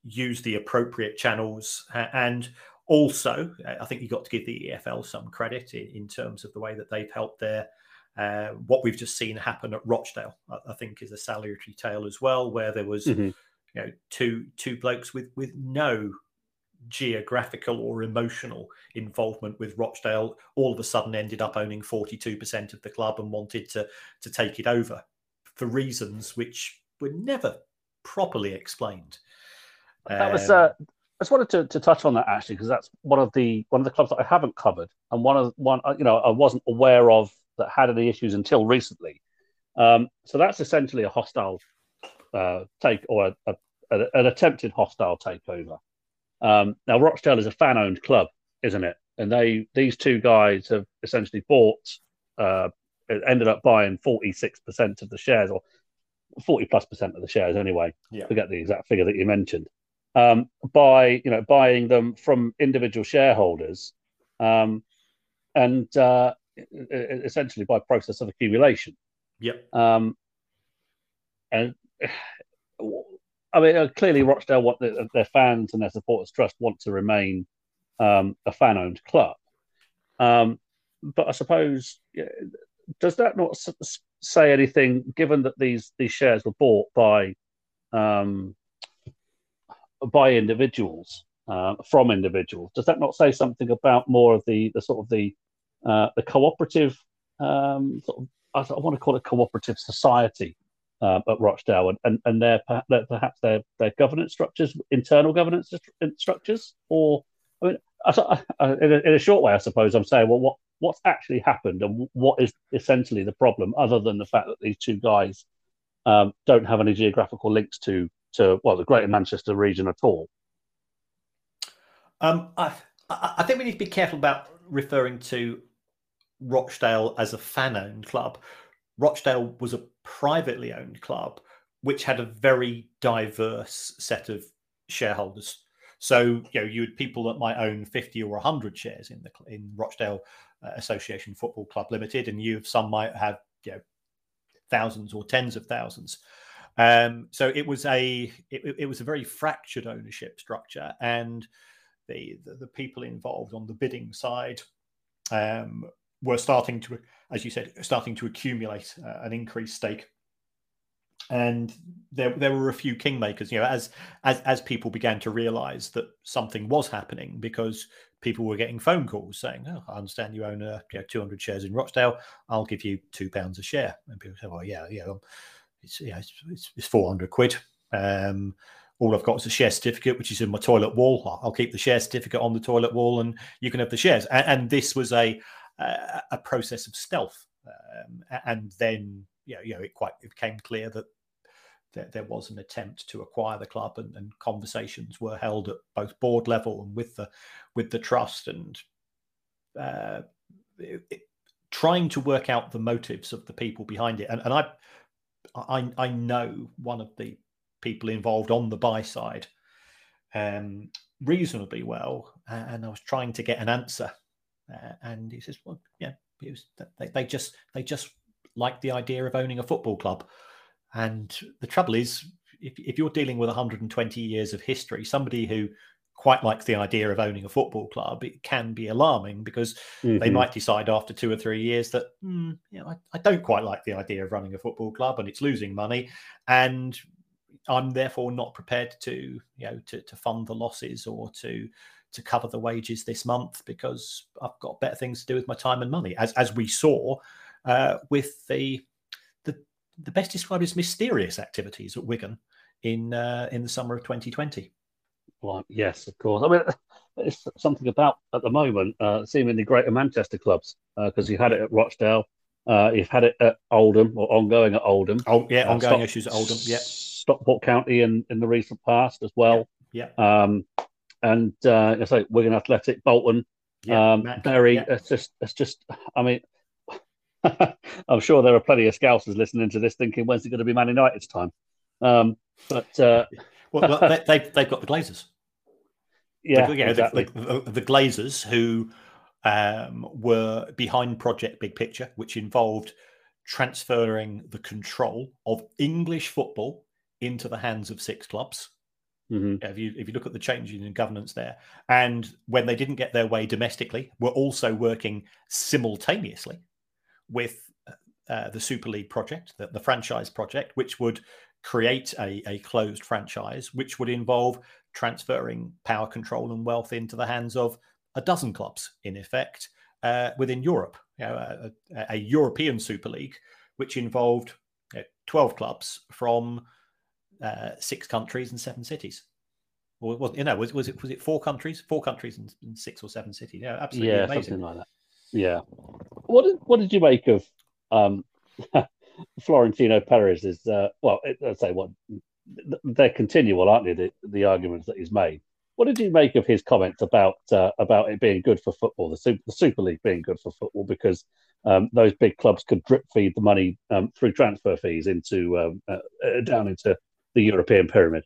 use the appropriate channels, and also, uh, I think you've got to give the EFL some credit in, in terms of the way that they've helped their uh, what we've just seen happen at Rochdale. I, I, think is a salutary tale as well, where there was mm-hmm. you know two two blokes with with no geographical or emotional involvement with Rochdale all of a sudden ended up owning 42% of the club and wanted to to take it over for reasons which were never properly explained. That was um, uh, I just wanted to, to touch on that actually because that's one of the one of the clubs that I haven't covered and one of one uh, you know I wasn't aware of that had any issues until recently. Um, so that's essentially a hostile uh, take or a, a, a, an attempted hostile takeover. Um, now Rochdale is a fan-owned club, isn't it? And they these two guys have essentially bought uh, ended up buying forty six percent of the shares or forty plus percent of the shares anyway. Yeah. Forget the exact figure that you mentioned um, by you know buying them from individual shareholders, um, and uh, essentially by process of accumulation. Yep. Um, and <sighs> I mean, uh, clearly Rochdale want the, their fans and their supporters trust want to remain um, a fan-owned club. Um, but I suppose does that not say anything, given that these these shares were bought by um, by individuals uh, from individuals. Does that not say something about more of the the sort of the uh, the cooperative um, sort of, I, want to call it cooperative society uh, at Rochdale and, and, and their, their, perhaps their, their governance structures, internal governance structures, or I mean, I, I, in, a, in, a, short way, I suppose I'm saying, well, what what's actually happened and what is essentially the problem, other than the fact that these two guys um, don't have any geographical links to to well the Greater Manchester region at all? Um, I, I think we need to be careful about referring to Rochdale as a fan-owned club. Rochdale was a privately owned club, which had a very diverse set of shareholders. So you know, you had people that might own fifty or hundred shares in the in Rochdale uh, Association Football Club Limited, and you some might have you know thousands or tens of thousands. Um, so it was a it, it, was a very fractured ownership structure, and the, the, the people involved on the bidding side um, were starting to, as you said, starting to accumulate uh, an increased stake. And there, there were a few kingmakers, you know, as as as people began to realise that something was happening because people were getting phone calls saying, "Oh, I understand you own uh, you know, 200 shares in Rochdale. I'll give you two pounds a share." And people say, "Well, yeah, yeah, it's it's, it's 400 quid. Um, all I've got is a share certificate, which is in my toilet wall. I'll keep the share certificate on the toilet wall, and you can have the shares." And, and this was a a, a process of stealth, um, and then you know, you know, it quite it became clear that there, there was an attempt to acquire the club, and, and, conversations were held at both board level and with the with the trust, and uh, it, it, trying to work out the motives of the people behind it. And, and I I, I know one of the people involved on the buy side um, reasonably well, and I was trying to get an answer, uh, and he says, "Well, yeah, was, they, they just they just like the idea of owning a football club." And the trouble is, if, if you're dealing with 120 years of history, somebody who quite likes the idea of owning a football club, it can be alarming because mm-hmm. they might decide after two or three years that, mm, you know, I, I, don't quite like the idea of running a football club and it's losing money. And I'm therefore not prepared to, you know, to, to fund the losses or to to cover the wages this month because I've got better things to do with my time and money, as as we saw uh, with the the the best described as mysterious activities at Wigan in uh, in the summer of 2020. Well, yes, of course. I mean, it's something about at the moment uh, seemingly greater Manchester clubs because uh, you had it at Rochdale, uh, you've had it at Oldham or ongoing at Oldham. Oh yeah, uh, ongoing Stock, issues at Oldham. Yeah, Stockport County in, in the recent past as well. Yeah. yeah. Um, and uh, I say Wigan Athletic, Bolton, yeah, um. Yeah. It's just, it's just. I mean, <laughs> I'm sure there are plenty of Scousers listening to this, thinking, "When's it going to be Man United's time?" Um, but uh, well, they, they've, they've got the Glazers. Yeah, the, exactly. the, the, the, Glazers who um, were behind Project Big Picture, which involved transferring the control of English football into the hands of six clubs. Mm-hmm. If you if you look at the changes in governance there, and when they didn't get their way domestically, were also working simultaneously with uh, the Super League project, the, the franchise project, which would create a, a closed franchise, which would involve transferring power control and wealth into the hands of a dozen clubs, in effect, uh, within Europe. You know, a, a, European Super League, which involved you know, 12 clubs from uh, six countries and seven cities. Or was you know was, was it was it four countries, four countries and, and six or seven cities? Yeah, absolutely yeah, amazing. something like that. Yeah. What did what did you make of um, <laughs> Florentino Perez? Is uh, well, I'd say what they're continual, aren't they? The, the, arguments that he's made. What did you make of his comments about uh, about it being good for football, the Super, the Super League being good for football, because um, those big clubs could drip feed the money um, through transfer fees into um, uh, uh, down into the European pyramid?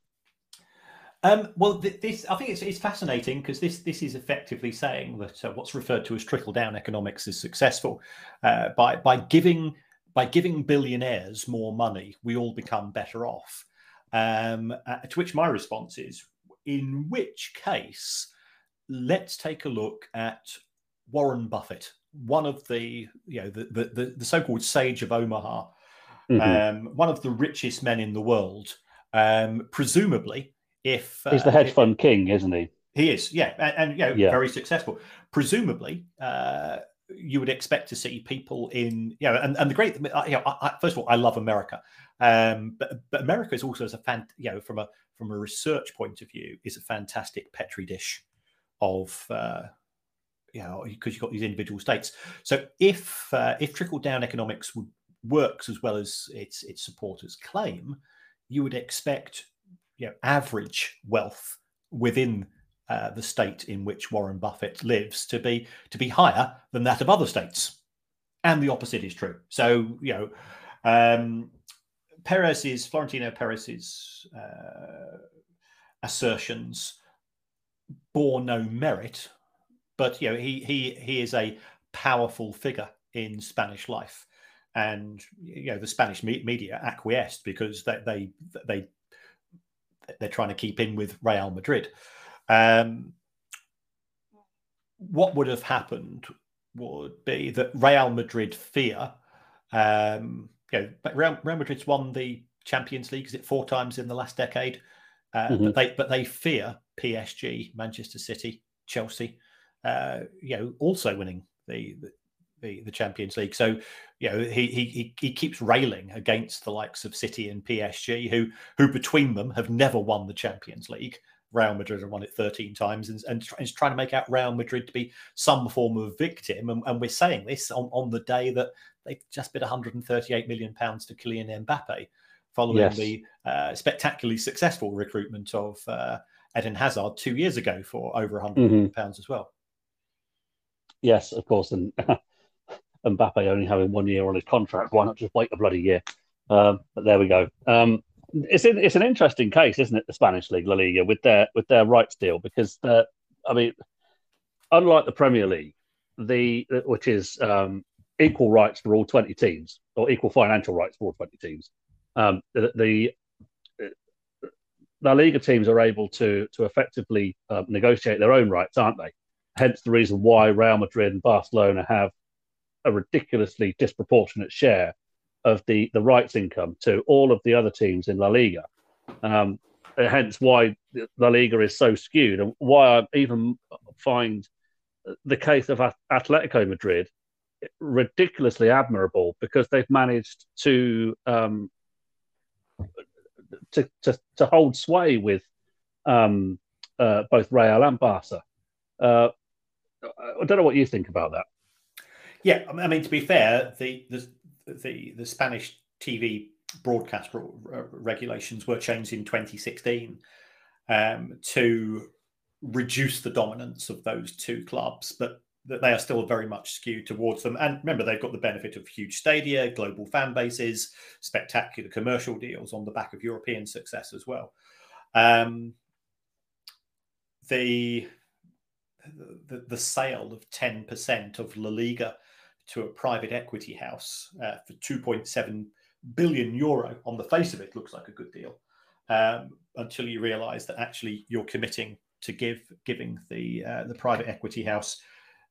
Um, well, th- this I think it's, it's fascinating because this this is effectively saying that uh, what's referred to as trickle down economics is successful uh, by by giving by giving billionaires more money, we all become better off. Um, uh, to which my response is, in which case, let's take a look at Warren Buffett, one of the you know the the, the so-called sage of Omaha, mm-hmm. um, one of the richest men in the world. Um, presumably, if he's the uh, hedge fund king, isn't he? He is, yeah, and, and you know, yeah. very successful. Presumably, uh, you would expect to see people in, you know, and, and the great, you know, I, I, first of all, I love America, um, but but America is also as a fan, you know, from a from a research point of view, is a fantastic petri dish of, uh, you know, because you've got these individual states. So if uh, if trickle down economics would, works as well as its its supporters claim, you would expect, you know, average wealth within uh, the state in which Warren Buffett lives to be to be higher than that of other states, and the opposite is true. So you know, um, Perez's Florentino Perez's uh, assertions bore no merit, but you know he he he is a powerful figure in Spanish life, and you know the Spanish media acquiesced because they they they they're trying to keep in with Real Madrid. Um, what would have happened would be that Real Madrid fear. Um, you know, Real, Real Madrid's won the Champions League, is it four times in the last decade? Uh, mm-hmm. But they but they fear PSG, Manchester City, Chelsea, uh, you know, also winning the, the the Champions League. So, you know, he he he keeps railing against the likes of City and PSG, who who between them have never won the Champions League. Real Madrid have won it 13 times and, and is trying to make out Real Madrid to be some form of victim. And, and we're saying this on, on the day that they've just bid 138 million pounds to Kylian Mbappe following yes. the uh, spectacularly successful recruitment of uh, Eden Hazard two years ago for over 100 mm-hmm. million pounds as well. Yes, of course, and <laughs> Mbappe only having one year on his contract. Why not just wait a bloody year? Um, but there we go. Um, it's in, it's an interesting case, isn't it? The Spanish league, La Liga, with their with their rights deal, because I mean, unlike the Premier League, the which is um, equal rights for all twenty teams or equal financial rights for all twenty teams, um, the, the La Liga teams are able to to effectively uh, negotiate their own rights, aren't they? Hence the reason why Real Madrid and Barcelona have a ridiculously disproportionate share of the, the rights income to all of the other teams in La Liga. Um, hence why La Liga is so skewed and why I even find the case of Atletico Madrid ridiculously admirable because they've managed to um, to, to, to hold sway with um, uh, both Real and Barca. Uh, I don't know what you think about that. Yeah, I mean, to be fair, the the the, the Spanish TV broadcast regulations were changed in 2016 um, to reduce the dominance of those two clubs, but that they are still very much skewed towards them. And remember, they've got the benefit of huge stadia, global fan bases, spectacular commercial deals on the back of European success as well. Um, the the, the sale of 10% of La Liga to a private equity house uh, for 2.7 billion euro on the face of it looks like a good deal um, until you realize that actually you're committing to give giving the uh, the private equity house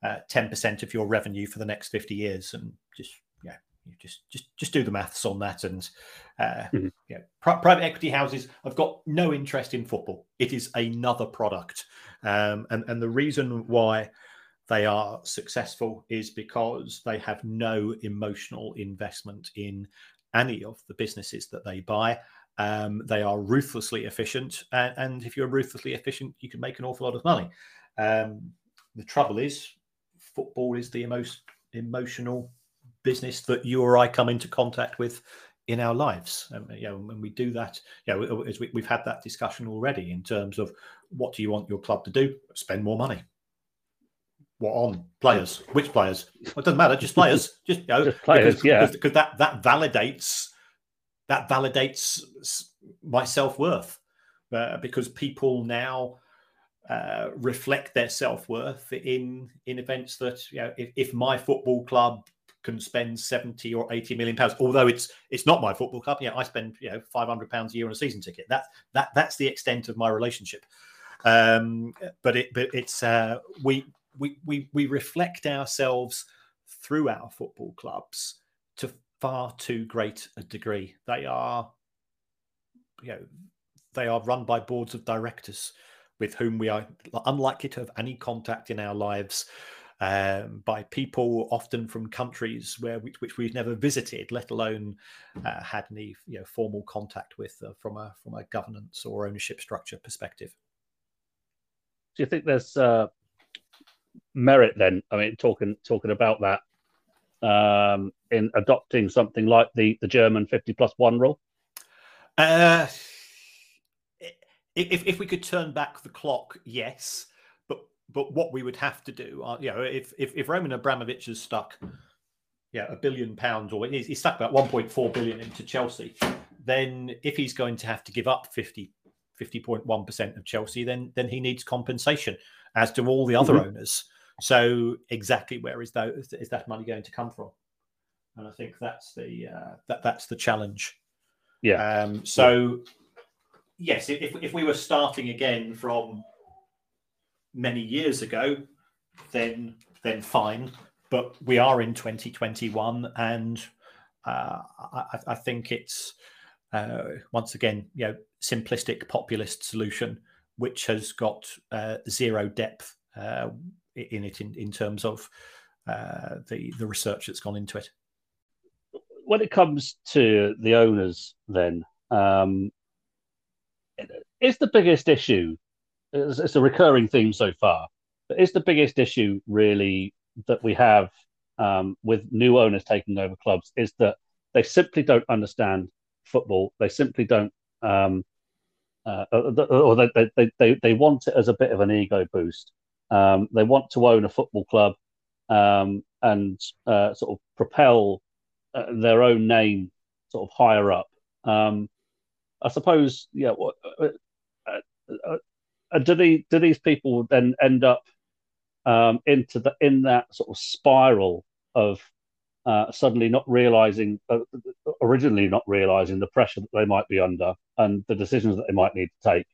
uh, 10% of your revenue for the next 50 years. And just yeah you just just just do the maths on that. And uh, mm-hmm. yeah pri- private equity houses have got no interest in football. It is another product. Um, and and the reason why they are successful is because they have no emotional investment in any of the businesses that they buy um, they are ruthlessly efficient and, and, if you're ruthlessly efficient you can make an awful lot of money um, the trouble is football is the most emotional business that you or I come into contact with in our lives. Um, you know, when we do that, you know, as we, have had that discussion already in terms of what do you want your club to do? Spend more money. What on players? Which players? Well, it doesn't matter. Just players. <laughs> Just, you know, just players. Because, yeah. Because that that validates that validates my self worth uh, because people now uh, reflect their self worth in in events that you know if, if my football club can spend 70 or 80 million pounds although it's it's not my football club yeah i spend you know 500 pounds a year on a season ticket that that that's the extent of my relationship um but it but it's uh we we we, we reflect ourselves through our football clubs to far too great a degree they are you know they are run by boards of directors with whom we are unlikely to have any contact in our lives um, by people often from countries where which, which we've never visited, let alone uh, had any you know, formal contact with uh, from a from a governance or ownership structure perspective. Do you think there's uh, merit then? I mean, talking talking about that um, in adopting something like the the German fifty plus one rule. Uh, if if we could turn back the clock, yes but but what we would have to do, uh, you know, if if, if Roman Abramovich has stuck, yeah, a billion pounds, or he's, he's stuck about 1.4 billion into Chelsea, then if he's going to have to give up 50 50.1% of Chelsea, then then he needs compensation, as do all the other mm-hmm. owners. So exactly where is that is that money going to come from? And I think that's the uh, that that's the challenge. Yeah. Um, so yeah. yes, if if we were starting again from many years ago, then then fine. But we are in 2021, and uh, I, I, think it's uh, once again, you know, simplistic populist solution, which has got uh, zero depth uh, in it in, in terms of uh, the the research that's gone into it. When it comes to the owners, then um, is the biggest issue. It's, it's a recurring theme so far. But is the biggest issue really that we have um, with new owners taking over clubs is that they simply don't understand football. They simply don't, um, uh, uh or they, they, they, they want it as a bit of an ego boost. Um, they want to own a football club um, and uh, sort of propel uh, their own name sort of higher up. Um, I suppose, yeah. Uh, uh, do the do these people then end up um, into the in that sort of spiral of uh, suddenly not realizing, uh, originally not realizing the pressure that they might be under and the decisions that they might need to take,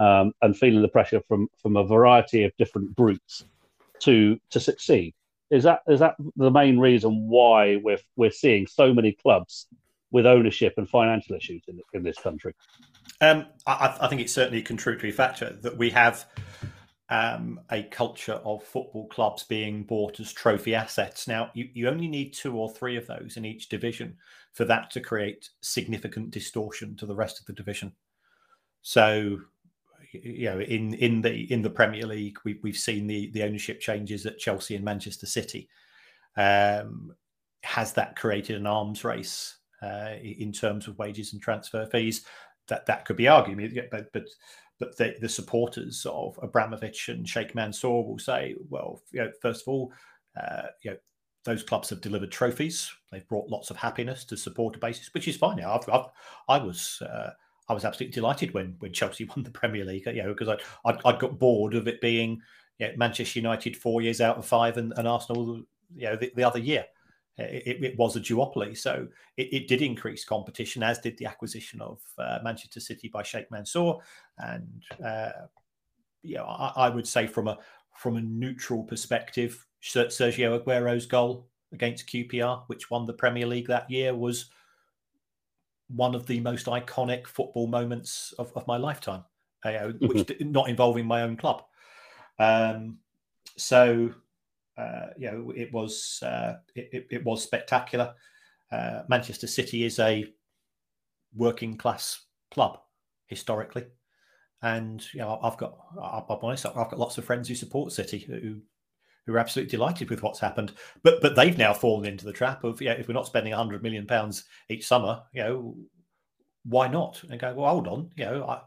um, and feeling the pressure from from a variety of different groups to to succeed. Is that is that the main reason why we're we're seeing so many clubs with ownership and financial issues in in this country? Um, I, I think it's certainly a contributory factor that we have um, a culture of football clubs being bought as trophy assets. Now, you, you only need two or three of those in each division for that to create significant distortion to the rest of the division. So, you know, in in the in the Premier League, we, we've seen the the ownership changes at Chelsea and Manchester City. Um, has that created an arms race uh, in terms of wages and transfer fees? That that could be argued, but but but the, the supporters of Abramovich and Sheikh Mansour will say, well, you know, first of all, uh, you know, those clubs have delivered trophies. They've brought lots of happiness to supporter bases, which is fine. I've, I've, i was uh, I was absolutely delighted when when Chelsea <laughs> won the Premier League. You know, because I I'd, I'd, got bored of it being you know, Manchester United four years out of five and, and Arsenal you know the, the other year it, it, was a duopoly. So it, it, did increase competition, as did the acquisition of uh, Manchester City by Sheikh Mansour. And uh, yeah, I, I, would say from a from a neutral perspective, Sergio Aguero's goal against QPR, which won the Premier League that year, was one of the most iconic football moments of, of my lifetime, uh, which mm-hmm. not involving my own club. Um, so uh, you know, it was uh, it, it, was spectacular. Uh, Manchester City is a working class club historically, and you know, I've got I'll honest, I've got lots of friends who support City who who are absolutely delighted with what's happened. But but they've now fallen into the trap of yeah, if we're not spending hundred million pounds each summer, you know, why not? And go, well, hold on, you know, I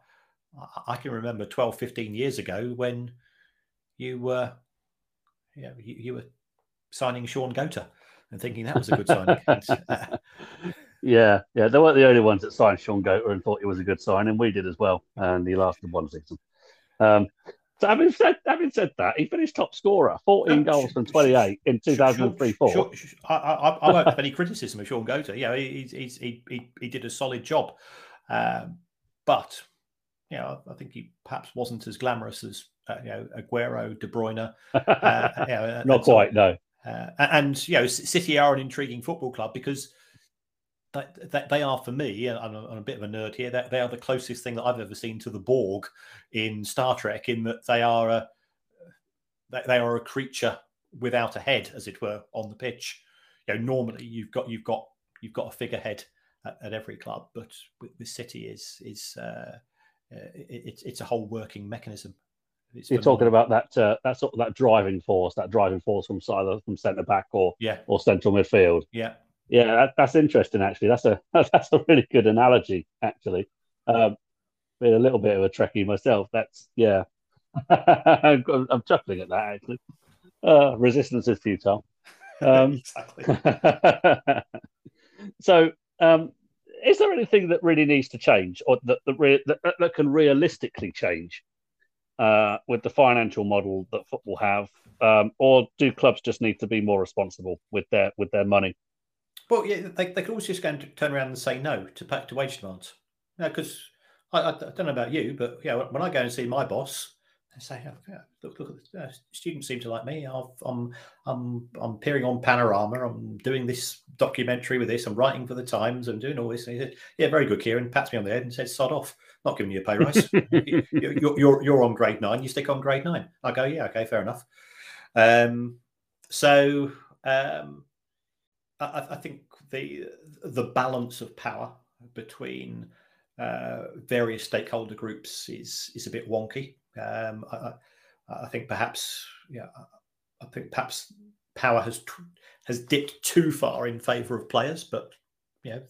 I can remember 12, 15 years ago when you were yeah, you, you were signing Shaun Goater and thinking that was a good signing. <laughs> <laughs> yeah, yeah, they weren't the only ones that signed Shaun Goater and thought it was a good sign, and we did as well. And he lasted one season. Um, so having said having said that, he finished top scorer, 14 goals from 28 in 2003 4. Sure, sure, I, I, I, won't have any criticism of Shaun Goater. Yeah, he, he, he, he, he did a solid job. Um, but, you know, I think he perhaps wasn't as glamorous as uh, you know, Aguero, De Bruyne. <laughs> Uh, you know, Not quite, no. Uh, and you know, City are an intriguing football club because that, that they are for me, I'm a, I'm a bit of a nerd here. That they are the closest thing that I've ever seen to the Borg in Star Trek, in that they are a they are a creature without a head, as it were, on the pitch. You know, normally you've got you've got you've got a figurehead at, at every club, but with, with City is is uh, uh, it, it's a whole working mechanism you're talking about that uh, that sort of that driving force, that driving force from either from centre back or yeah or central midfield. Yeah, yeah, that, that's interesting. Actually, that's a <laughs> that's a really good analogy. Actually, um, being a little bit of a Trekkie myself, that's yeah. <laughs> I'm, I'm, chuckling at that actually. Uh, resistance is futile. <laughs> Um, exactly. so, um, is there anything that really needs to change, or that that, re- that, that can realistically change uh, with the financial model that football have, um, or do clubs just need to be more responsible with their with their money? Well, yeah, they, they could always just go and turn around and say no to to wage demands. Because I, I, don't know about you, but yeah, when I go and see my boss, they say, oh, "Look, look, uh, students seem to like me. i am I'm, I'm peering on Panorama. I'm doing this documentary with this. I'm writing for the Times. I'm doing all this." And he said, "Yeah, very good, Kieran." Pats me on the head and says, "Sod off. Not giving you a pay <laughs> rise. you're, you're, you're on grade nine. You stick on grade nine. I go, "Yeah, okay, fair enough." Um, so um, I, I think the the balance of power between uh, various stakeholder groups is is a bit wonky. Um, I, I, think perhaps, yeah, I think perhaps power has has dipped too far in favour of players, but you know,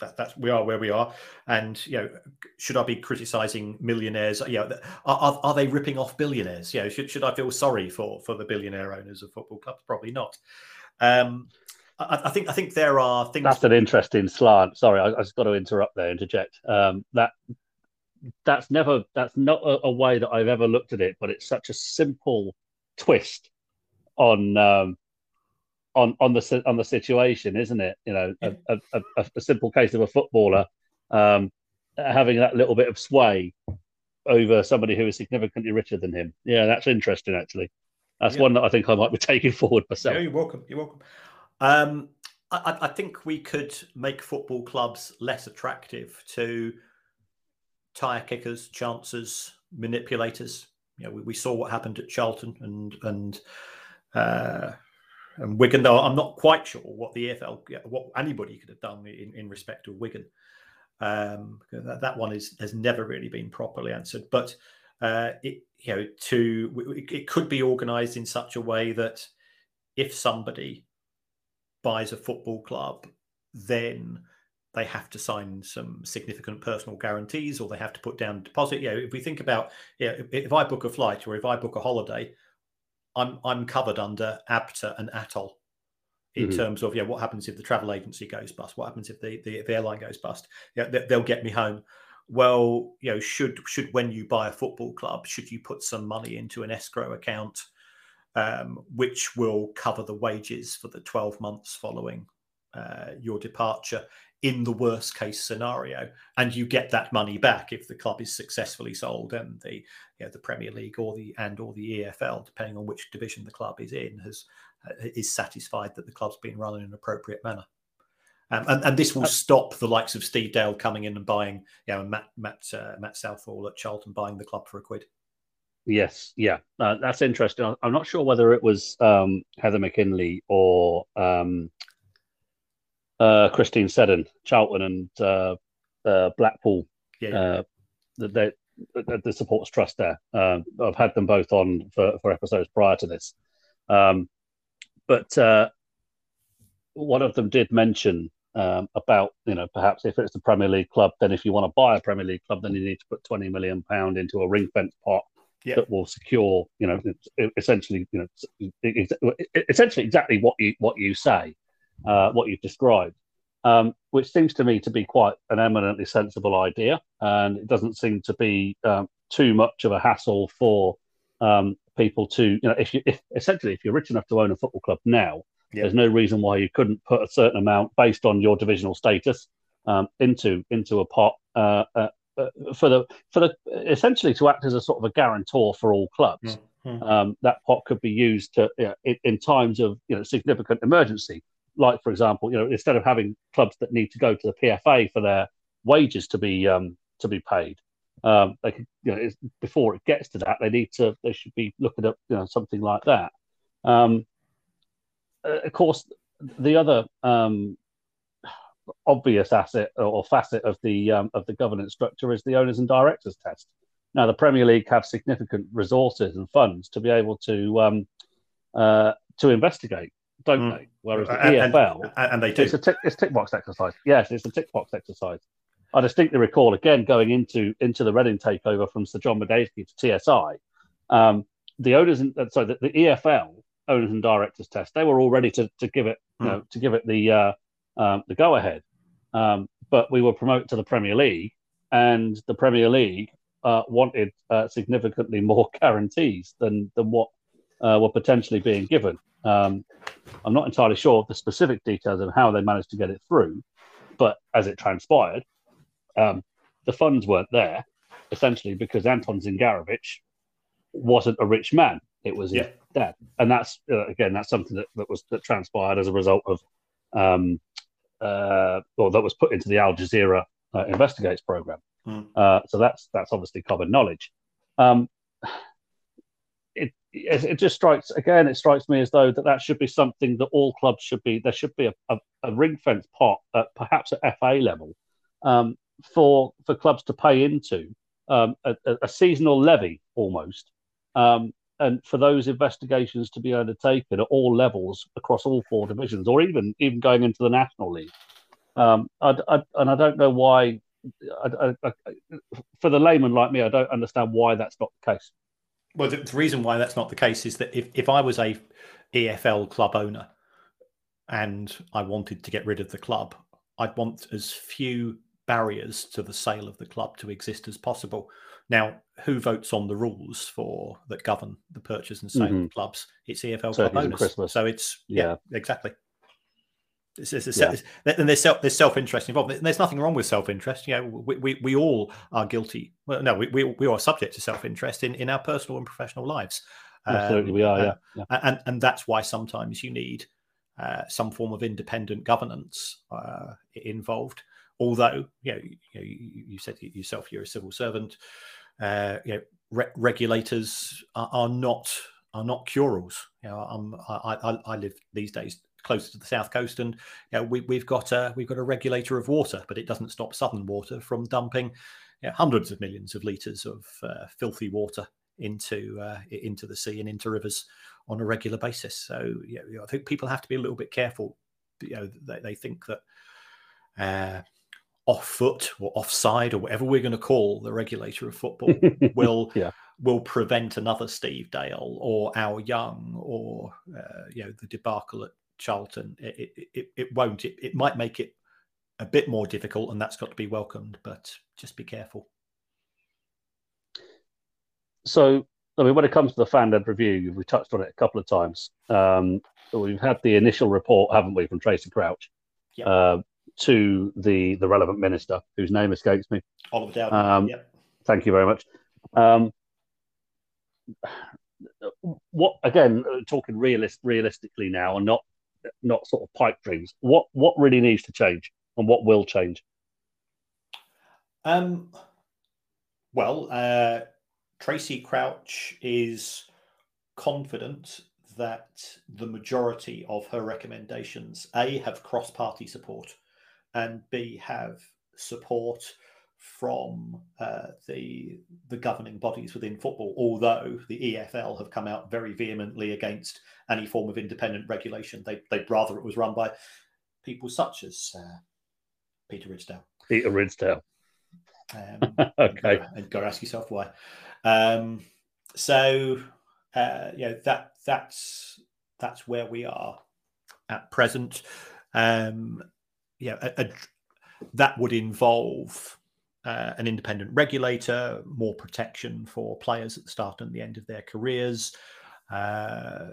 that, that's we are where we are. And you know, should I be criticising millionaires? You know, are, are they ripping off billionaires? You know, should should I feel sorry for for the billionaire owners of football clubs? Probably not. Um, I, I, think I think there are things. That's an interesting slant. Sorry, I, I just got to interrupt there, interject. Um, that that's never that's not a, a, way that I've ever looked at it, but it's such a simple twist on um, on on the on the situation, isn't it? You know, a, a, a simple case of a footballer um, having that little bit of sway over somebody who is significantly richer than him. Yeah, that's interesting. Actually, that's yeah. one that I think I might be <laughs> taking forward myself. Yeah, you're welcome. You're welcome. Um, I, I think we could make football clubs less attractive to tire kickers, chancers, manipulators. You know, we, we saw what happened at Charlton and and uh, and Wigan. Though I'm not quite sure what the EFL, what anybody could have done in, in respect of Wigan. Um, that, that one is has never really been properly answered. But uh, it you know to it could be organised in such a way that if somebody buys a football club, then they have to sign some significant personal guarantees or they have to put down a deposit. Yeah, if we think about yeah, if, if, I book a flight or if I book a holiday, I'm I'm covered under ABTA and ATOL in mm-hmm. terms of yeah, what happens if the travel agency goes bust? What happens if the, the, the airline goes bust? Yeah, they, they'll get me home. Well, you know, should should when you buy a football club, should you put some money into an escrow account, um, which will cover the wages for the 12 months following uh, your departure in the worst case scenario, and you get that money back if the club is successfully sold and the you know, the Premier League or the and or the EFL, depending on which division the club is in, has uh, is satisfied that the club's been run in an appropriate manner. Um, and, and, this will uh, stop the likes of Steve Dale coming in and buying, you know, Matt Matt uh, Matt Southall at Charlton buying the club for a quid. Yes, yeah, uh, that's interesting. I'm not sure whether it was um, Heather McKinley or um, uh, Christine Seddon, Charlton and uh, uh, Blackpool, yeah. Uh, the, the, the, supporters trust there. Um, I've had them both on for, for episodes prior to this, um, but uh, one of them did mention um, about you know perhaps if it's the Premier League club, then if you want to buy a Premier League club, then you need to put twenty million pound into a ring fence pot yeah. that will secure you know essentially you know essentially exactly what you what you say uh, what you've described, um, which seems to me to be quite an eminently sensible idea, and it doesn't seem to be um, too much of a hassle for um, people to, you know, if you if essentially if you're rich enough to own a football club now, there's no reason why you couldn't put a certain amount based on your divisional status um, into into a pot uh, uh, uh, for the for the essentially to act as a sort of a guarantor for all clubs. Mm-hmm. Um, that pot could be used to you know, in, in, times of you know significant emergency like for example, you know, instead of having clubs that need to go to the PFA for their wages to be um, to be paid, um, they could, you know, before it gets to that, they need to, they should be looking at, you know, something like that. Um, uh, of course, the other um, obvious asset or facet of the um, of the governance structure is the owners and directors test. Now, the Premier League have significant resources and funds to be able to um, uh, to investigate don't mm. they? Whereas the and, EFL, and, and, they do. It's a tick, it's tick box exercise. Yes, it's a tick box exercise. I distinctly recall again going into into the Reading takeover from Sir John Madejski to TSI. Um, the owners, and uh, sorry, the, the, EFL owners and directors test. They were all ready to, to give it, you mm. know, to give it the uh, um, the go ahead. Um, but we were promoted to the Premier League, and the Premier League uh, wanted uh, significantly more <laughs> guarantees than than what uh, were potentially being given. Um, I'm not entirely sure of the specific details of how they managed to get it through, but as it transpired, um, the funds weren't there, essentially because Anton Zingarevich wasn't a rich man. It was yeah. his dad, and that's uh, again that's something that, that was that transpired as a result of, um, uh, or that was put into the Al Jazeera uh, investigates program. Mm. Uh, so that's that's obviously common knowledge. Um, it, it just strikes again. It strikes me as though that that should be something that all clubs should be. There should be a, a, a ring fence pot, at, perhaps at FA level, um, for for clubs to pay into um, a, a, seasonal levy almost, um, and for those investigations to be undertaken at all levels across all four divisions, or even even going into the national league. Um, I, I, and I don't know why. I, for the layman like me, I don't understand why that's not the case. Well, the, the reason why that's not the case is that if, if I was a EFL club owner and I wanted to get rid of the club, I'd want as few barriers to the sale of the club to exist as possible. Now, who votes on the rules for that govern the purchase and sale mm-hmm. of clubs? It's EFL so club owners. So it's yeah, yeah exactly. It's, it's, yeah. and there's self there's self interest involved. There's nothing wrong with self interest. You know, we, we, we all are guilty. Well, no, we, we, we are subject to self interest in, in our personal and professional lives. Absolutely, um, we are. Yeah. yeah. And and that's why sometimes you need uh, some form of independent governance uh, involved. Although, you know, you, know, you, you said yourself you're a civil servant. Uh, you know, re- regulators are, are, not are not cure-alls. You know, I, I, I live these days closer to the south coast, and you know, we, have got a we've got a regulator of water, but it doesn't stop Southern Water from dumping you know, hundreds of millions of liters of uh, filthy water into uh, into the sea and into rivers on a regular basis. So you know, I think people have to be a little bit careful. You know, they, they think that uh, off foot or offside or whatever we're going to call the regulator of football <laughs> will yeah. will prevent another Steve Dale or our Young or uh, you know the debacle at Charlton. It it, it, it won't. It, it might make it a bit more difficult, and that's got to be welcomed. But just be careful. So, I mean, when it comes to the fan-led review, we touched on it a couple of times. Um, we've had the initial report, haven't we, from Tracey Crouch, yep. uh, to the the relevant minister, whose name escapes me. Oliver Dowden. Um, yep. Thank you very much. Um, what again? Uh, talking realist, realistically now, and not not sort of pipe dreams. What what really needs to change, and what will change? Um. Well, uh, Tracey Crouch is confident that the majority of her recommendations a have cross-party support and B have support from uh, the the governing bodies within football. Although the EFL have come out very vehemently against any form of independent regulation, they they'd rather it was run by people such as uh, Peter Ridsdale. Peter Ridsdale. Um, <laughs> okay, and go, ask yourself why. Um, so uh, yeah, that that's that's where we are at present. Um, yeah, a, a, that would involve uh, an independent regulator, more protection for players at the start and the end of their careers. Uh,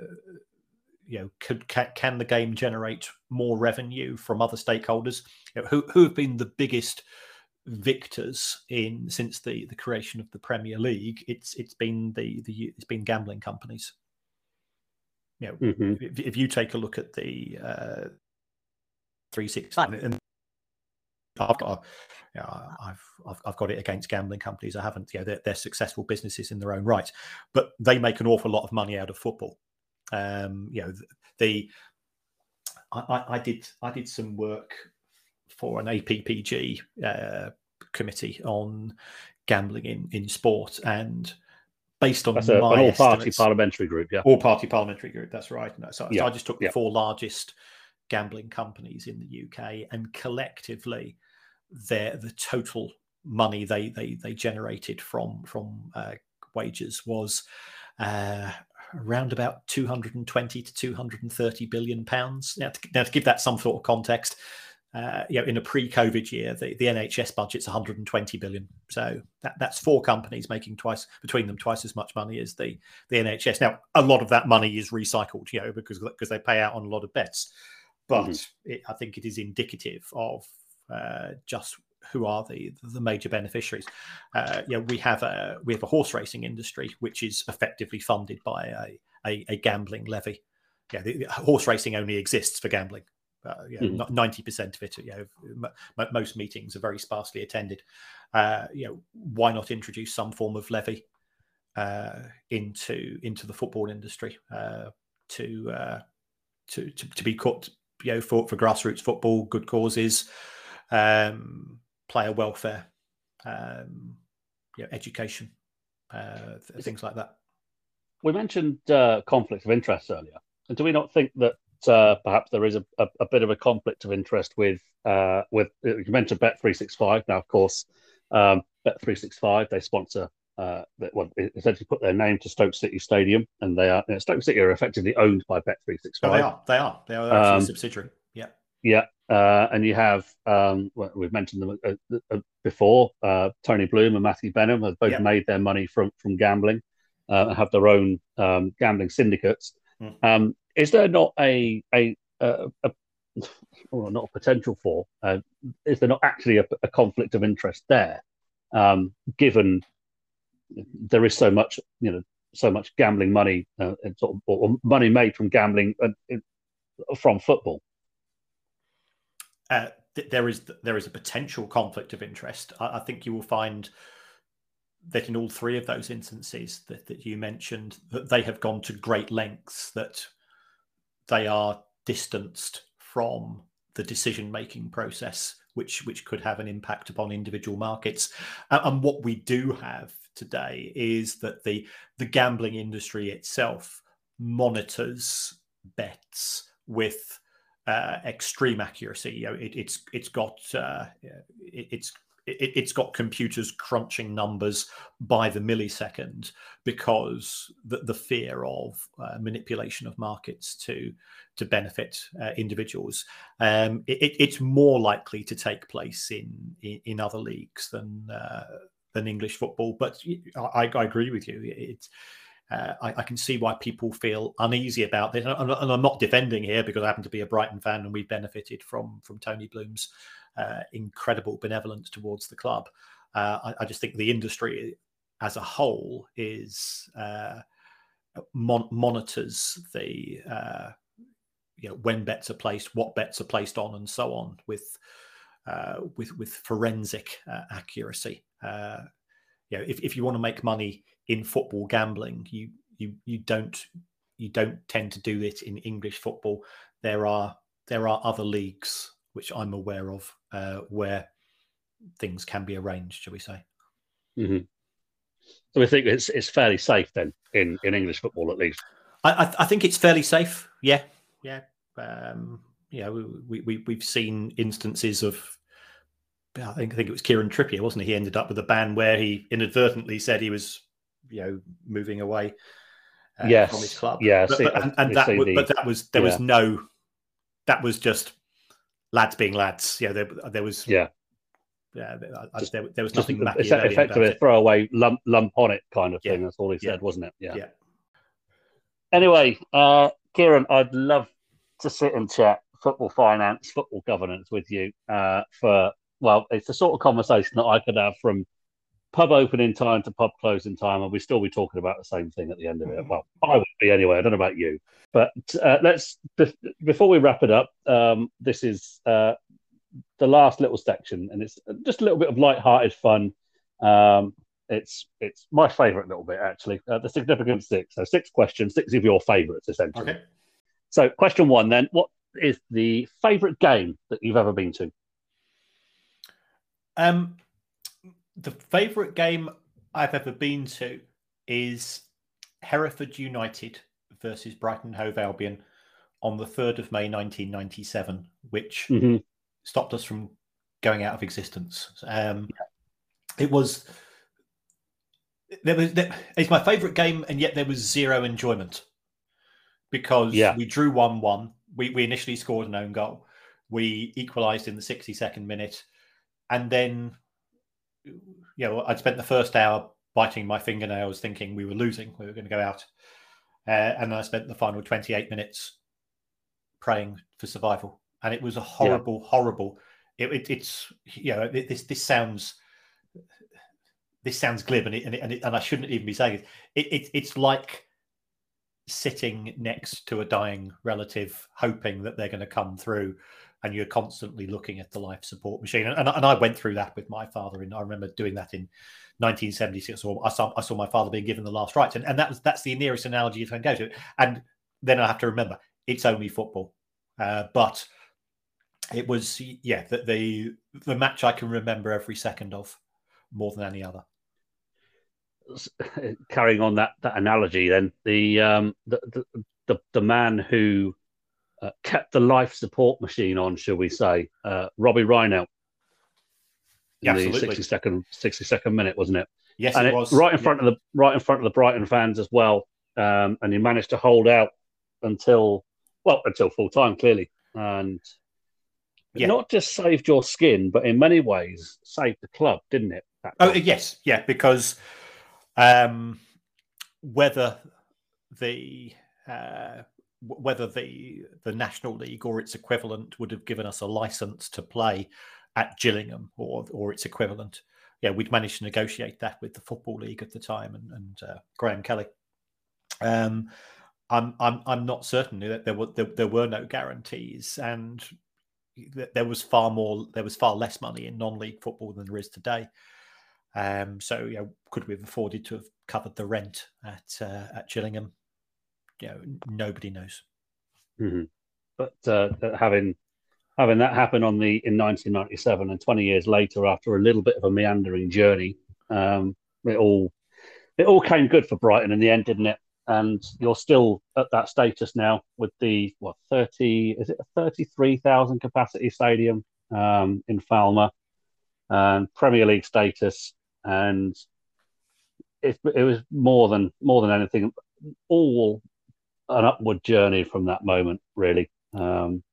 you know, could can, can, the game generate more revenue from other stakeholders? You know, who who have been the biggest victors in since the the creation of the Premier League? It's it's been the the it's been gambling companies. You know, mm-hmm. if, if, you take a look at the uh, 365 and I've got, you know, I've, I've, I've got it against gambling companies. I haven't. You know, they're, they're, successful businesses in their own right, but they make an awful lot of money out of football. Um, you know, the, the I, I, did I did some work for an APPG uh, committee on gambling in in sport, and based on that's a, my an all party parliamentary group, yeah, all party parliamentary group. That's right. So, yeah. so I just took the yeah. four largest gambling companies in the UK, and collectively, their the total money they they they generated from from uh, wages was uh, around about 220 to 230 billion pounds. Now to, now, to give that some sort of context, uh, you know, in a pre-COVID year, the, the NHS budget's 120 billion. So that, that's four companies making twice between them twice as much money as the the NHS. Now, a lot of that money is recycled, you know, because because they pay out on a lot of bets. But mm-hmm. it, I think it is indicative of uh, just who are the the major beneficiaries. Uh, know, we have a we have a horse racing industry which is effectively funded by a a, a gambling levy. Yeah, the, the horse racing only exists for gambling. Uh, you know, mm-hmm. 90% of it, you know, m- most meetings are very sparsely attended. Uh, you know, why not introduce some form of levy uh, into into the football industry uh, to, uh, to, to to be cut, you know, for for grassroots football, good causes, um, player welfare, um, you know, education, uh, things like that. We mentioned conflict of interest earlier. And do we not think that uh, perhaps there is a, a, a, bit of a conflict of interest with uh, with you mentioned Bet three six five. Now, of course, um, Bet three six five they sponsor. Uh, well, essentially put their name to Stoke City Stadium, and they are you know, Stoke City are effectively owned by Bet three six five. They are. They are. They are actually um, a subsidiary. Yeah. Uh, and you have um, well, we've mentioned them uh, uh, before. Tony Bloom and Matthew Benham have both made their money from from gambling and have their own um, gambling syndicates. Mm. Is there not a a, a, a well, not a potential for? Uh, is there not actually a, a conflict of interest there, um, given there is so much, you know, so much gambling money, uh, sort of, or money made from gambling uh, from football? Uh, there is there is a potential conflict of interest. I, I, think you will find that in all three of those instances that, that you mentioned, that they have gone to great lengths that they are distanced from the decision making process which which could have an impact upon individual markets and what we do have today is that the the gambling industry itself monitors bets with uh, extreme accuracy. You know, it, it's it's got uh, it, it's it, has got computers crunching numbers by the millisecond because the, the fear of uh, manipulation of markets to to benefit uh, individuals. Um, it, it's more likely to take place in in, in other leagues than uh, than English football. But I, I agree with you. It's uh, I, I, can see why people feel uneasy about this, and, and, I'm not defending here because I happen to be a Brighton fan, and we've benefited from from Tony Bloom's uh, incredible benevolence towards the club. Uh, I, I, just think the industry as a whole is uh, mon- monitors the uh, you know when bets are placed, what bets are placed on, and so on with uh, with with forensic accuracy. you know, if, if you want to make money in football gambling, you you you don't you don't tend to do it in English football. There are there are other leagues which I'm aware of, uh, where things can be arranged, shall we say? Mm-hmm. So we think it's it's fairly safe then in, in English football at least. I, I, I think it's fairly safe. Yeah, yeah. Um, yeah, we, we we've seen instances of. I think I think it was Kieran Trippier, wasn't he? He ended up with a ban where he inadvertently said he was, you know, moving away uh, yes. from his club. Yeah, but, but, and, and that, the, but that was there yeah. was no, that was just lads being lads. Yeah, there, there was. Yeah. Yeah, there, there, was nothing. It's effectively a throwaway lump, lump on it kind of thing. That's all he said, yeah. wasn't it? Yeah. yeah. Anyway, uh, Kieran, I'd love to sit and chat football finance, football governance with you uh, for well, it's the sort of conversation that I could have from pub opening time to pub closing time, and we still be talking about the same thing at the end of it. Well, I would be anyway. I don't know about you, but uh, let's before we wrap it up. Um, this is uh, the last little section, and it's just a little bit of light-hearted fun. Um, it's it's my favourite little bit actually. Uh, the significant six. So six questions, six of your favourites essentially. Okay. So question one then: What is the favourite game that you've ever been to? Um, the favourite game I've ever been to is Hereford United versus Brighton Hove Albion on the 3rd of May 1997, which mm-hmm. stopped us from going out of existence. Um, it was there was there, it's my favorite game, and yet there was zero enjoyment because yeah. we drew one one. We we initially scored an own goal, We equalised in the 62nd minute, and then you know I'd spent the first hour biting my fingernails, thinking we were losing, we were going to go out, uh, and I spent the final 28 minutes praying for survival, and it was a horrible, yeah. horrible. It, it, it's you know this this sounds this sounds glib, and it, and, it, and, and I shouldn't even be saying it. it it's like sitting next to a dying relative, hoping that they're going to come through, and you're constantly looking at the life support machine. And, and I went through that with my father, and I remember doing that in 1976. Or I saw I saw my father being given the last rites, and, and that was that's the nearest analogy you can go to. And then I have to remember it's only football, uh, but it was yeah the, the the match I can remember every second of more than any other <laughs> carrying on that that analogy, then the um, the, the, the the man who uh, kept the life support machine on, shall we say, uh, Robbie Reinelt, in the sixty second sixty second minute, wasn't it? Yes, and it, was right in front yeah. of the right in front of the Brighton fans as well, um, and he managed to hold out until well until full time clearly, and yeah. not just saved your skin, but in many ways saved the club, didn't it? Oh yes, yeah, because um, whether the uh, whether the the National League or its equivalent would have given us a license to play at Gillingham or or its equivalent. Yeah, we'd managed to negotiate that with the Football League at the time and, and uh, Graham Kelly. Um, I'm I'm I'm not certain that there were there, there were no guarantees, and there was far more there was far less money in non-league football than there is today. Um, so, know, could we have afforded to have covered the rent at uh, at Gillingham? You know, nobody knows. Mm-hmm. But uh, having having that happen on the in 1997 and 20 years later, after a little bit of a meandering journey, um, it all it all came good for Brighton in the end, didn't it? And you're still at that status now with the what 30 is it a 33,000 capacity stadium um, in Falmer and Premier League status and it, it was more than more than anything, all an upward journey from that moment. Really, um,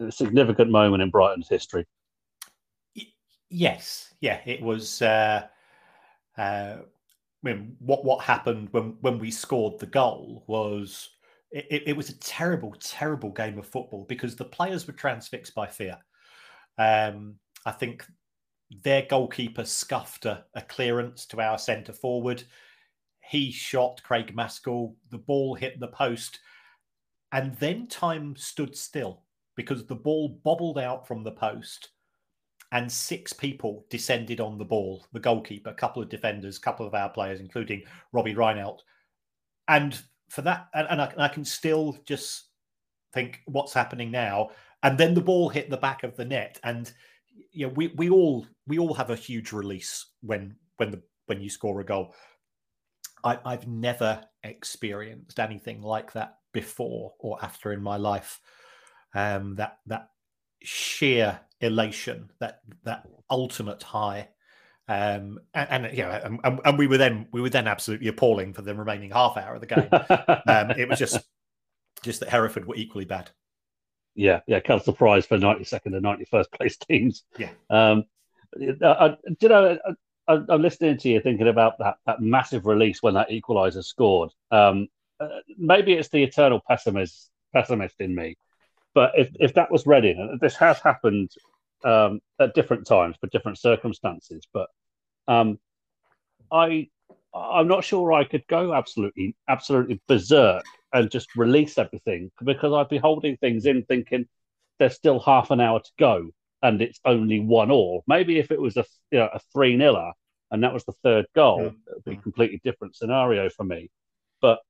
a significant moment in Brighton's history. Yes, yeah, it was. Uh, uh, I mean, what what happened when when we scored the goal was it, it, was a terrible, terrible game of football because the players were transfixed by fear. Um, I think their goalkeeper scuffed a, a clearance to our centre forward. He shot Craig Maskell. The ball hit the post. And then time stood still because the ball bobbled out from the post and six people descended on the ball the goalkeeper, a couple of defenders, a couple of our players, including Robbie Reinelt. And for that, and, and, I, and I can still just think what's happening now. And then the ball hit the back of the net. And know, we we all we all have a huge release when when the when you score a goal. I, I've never experienced anything like that before or after in my life. Um, that that sheer elation, that that ultimate high, um, and, and yeah, and, and, we were then we were then absolutely appalling for the remaining half hour of the game. um, it was just just that Hereford were equally bad yeah, yeah, kind of surprise for 92nd and 91st place teams. Yeah. Um, I, you know, I, am listening to you thinking about that that massive release when that equaliser scored. Um, uh, maybe it's the eternal pessimist pessimist in me, but if if that was Reading, this has happened um, at different times for different circumstances, but um, I I'm not sure I could go absolutely absolutely berserk and just release everything because I'd be holding things in thinking there's still half an hour to go and it's only one all. Maybe if it was a you know, a three niler and that was the third goal, yeah. it would be a completely different scenario for me. But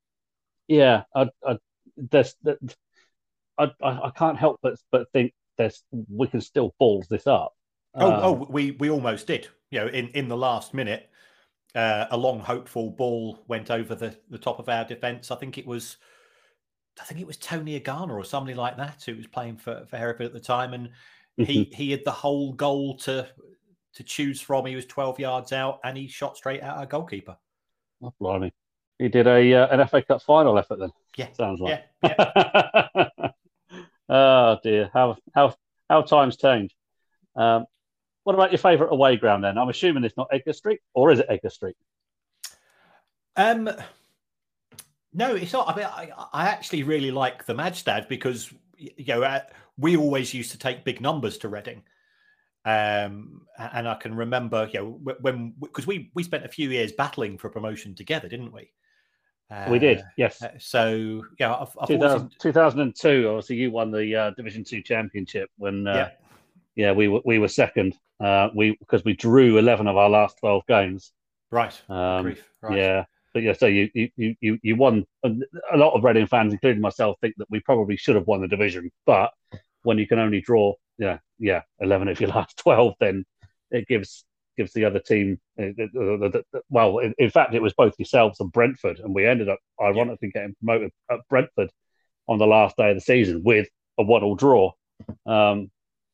yeah, I, I there's I, I can't help but but think there's we can still balls this up. Oh, um, oh, we we almost did. You know, in in the last minute, uh, a long hopeful ball went over the, the top of our defence. I think it was, I think it was Tony Agana or somebody like that who was playing for for Hereford at the time, and he mm-hmm. he had the whole goal to to choose from. He was twelve yards out, and he shot straight at our goalkeeper. Oh, blimey! He did a uh, an FA Cup final effort then. Yeah, sounds like. Yeah. yeah. <laughs> oh dear, how how how times change. Um, what about your favourite away ground then? I'm assuming it's not Edgar Street, or is it Edgar Street? Um, no, it's not. I mean, I, I actually really like the Madstad because you know uh, we always used to take big numbers to Reading. Um, and I can remember, you know, when because we we spent a few years battling for promotion together, didn't we? Uh, we did, yes. Uh, so yeah, I've, I've 2000, 2002. Obviously, you won the uh, Division Two championship when uh, yeah. yeah, we were we were second. Uh, we because we drew eleven of our last twelve games. Right. Um, right. Yeah. But yeah, so you you you you won. A lot of Reading fans, including myself, think that we probably should have won the division. But when you can only draw yeah, yeah, eleven of your <laughs> last twelve, then it gives gives the other team. Uh, well, in, fact, it was both yourselves and Brentford, and we ended up ironically getting promoted at Brentford on the last day of the season with a one-all draw. Um,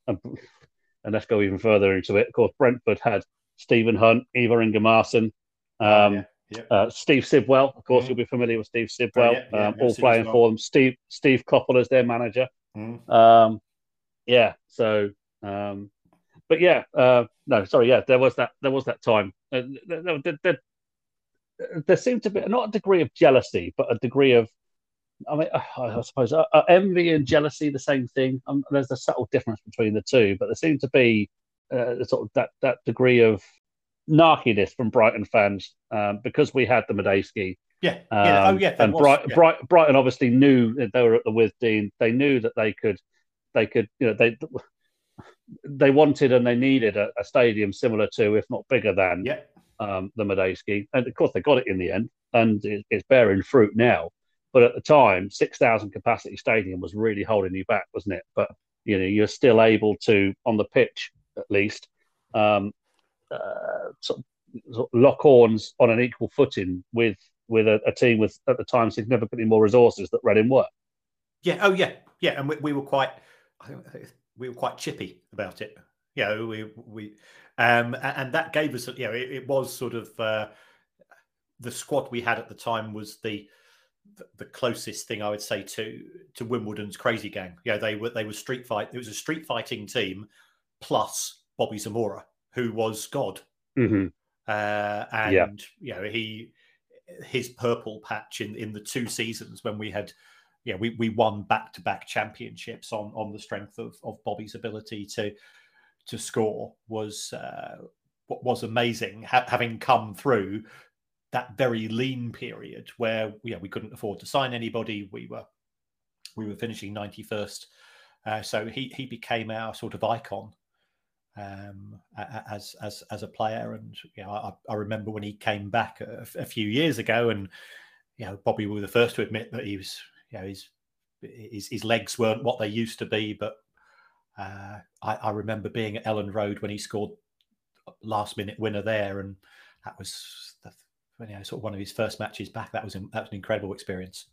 and, <laughs> and, let's go even further into it. Of course, Brentford had Stephen Hunt, Ivar Ingimarsson, oh, um, yeah. Yeah. Uh, Steve Sidwell. Of course, mm. you'll be familiar with Steve Sidwell, oh, yeah, um, all playing well. for them. Steve Steve Coppell as their manager. Mm. Um, yeah. So, um, but yeah, uh, no, sorry, yeah, there was that there was that time. Uh, there, there, there, there, seemed to be not a degree of jealousy, but a degree of, I mean, I suppose uh, uh, envy and jealousy the same thing. Um, there's a subtle difference between the two, but there seemed to be uh, sort of that that degree of narkiness from Brighton fans um, because we had the Madejski. Yeah, yeah, um, oh yeah, and was, Bright, yeah. Bright, Brighton obviously knew that they were at the Withdean. They knew that they could they could, you know, they they wanted and they needed a, a stadium similar to, if not bigger than, yeah. um, the Madejski. And of course, they got it in the end, and it, it's bearing fruit now. But at the time, six thousand capacity stadium was really holding you back, wasn't it? But you know, you're still able to, on the pitch at least, um, of, sort of lock horns on an equal footing with with a, a, team with at the time significantly more resources that Reading were. Yeah. Oh, yeah. Yeah. And we, we were quite we were quite chippy about it. You know, we we um, and that gave us, you know, it, it was sort of uh, the squad we had at the time was the the closest thing I would say to to Wimbledon's crazy gang. Yeah, they were they were street fight. It was a street fighting team plus Bobby Zamora, who was God. Mm-hmm. Uh, and yeah. you know he his purple patch in in the two seasons when we had yeah, we, we won back to back championships on on the strength of, of Bobby's ability to to score was uh, was amazing. Ha- having come through that very lean period where yeah we couldn't afford to sign anybody, we were we were finishing ninety first, uh, so he he became our sort of icon um, as as as a player. And you know, I, I remember when he came back a, a, few years ago, and you know, Bobby were the first to admit that he was you know, his his, his legs weren't what they used to be. But uh, I, I, remember being at Elland Road when he scored last minute winner there, and that was the, you know, sort of one of his first matches back. That was that was an incredible experience.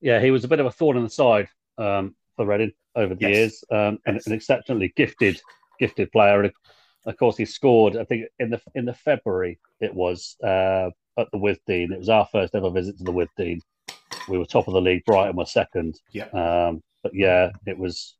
Yeah, he was a bit of a thorn in the side um, for Reading over the yes. years, um, and yes. an exceptionally gifted gifted player. And of course, he scored. I think in the in the February it was uh, at the Withdean. It was our first ever visit to the Withdean we were top of the league. Brighton were second. Yeah. Um, but yeah, it was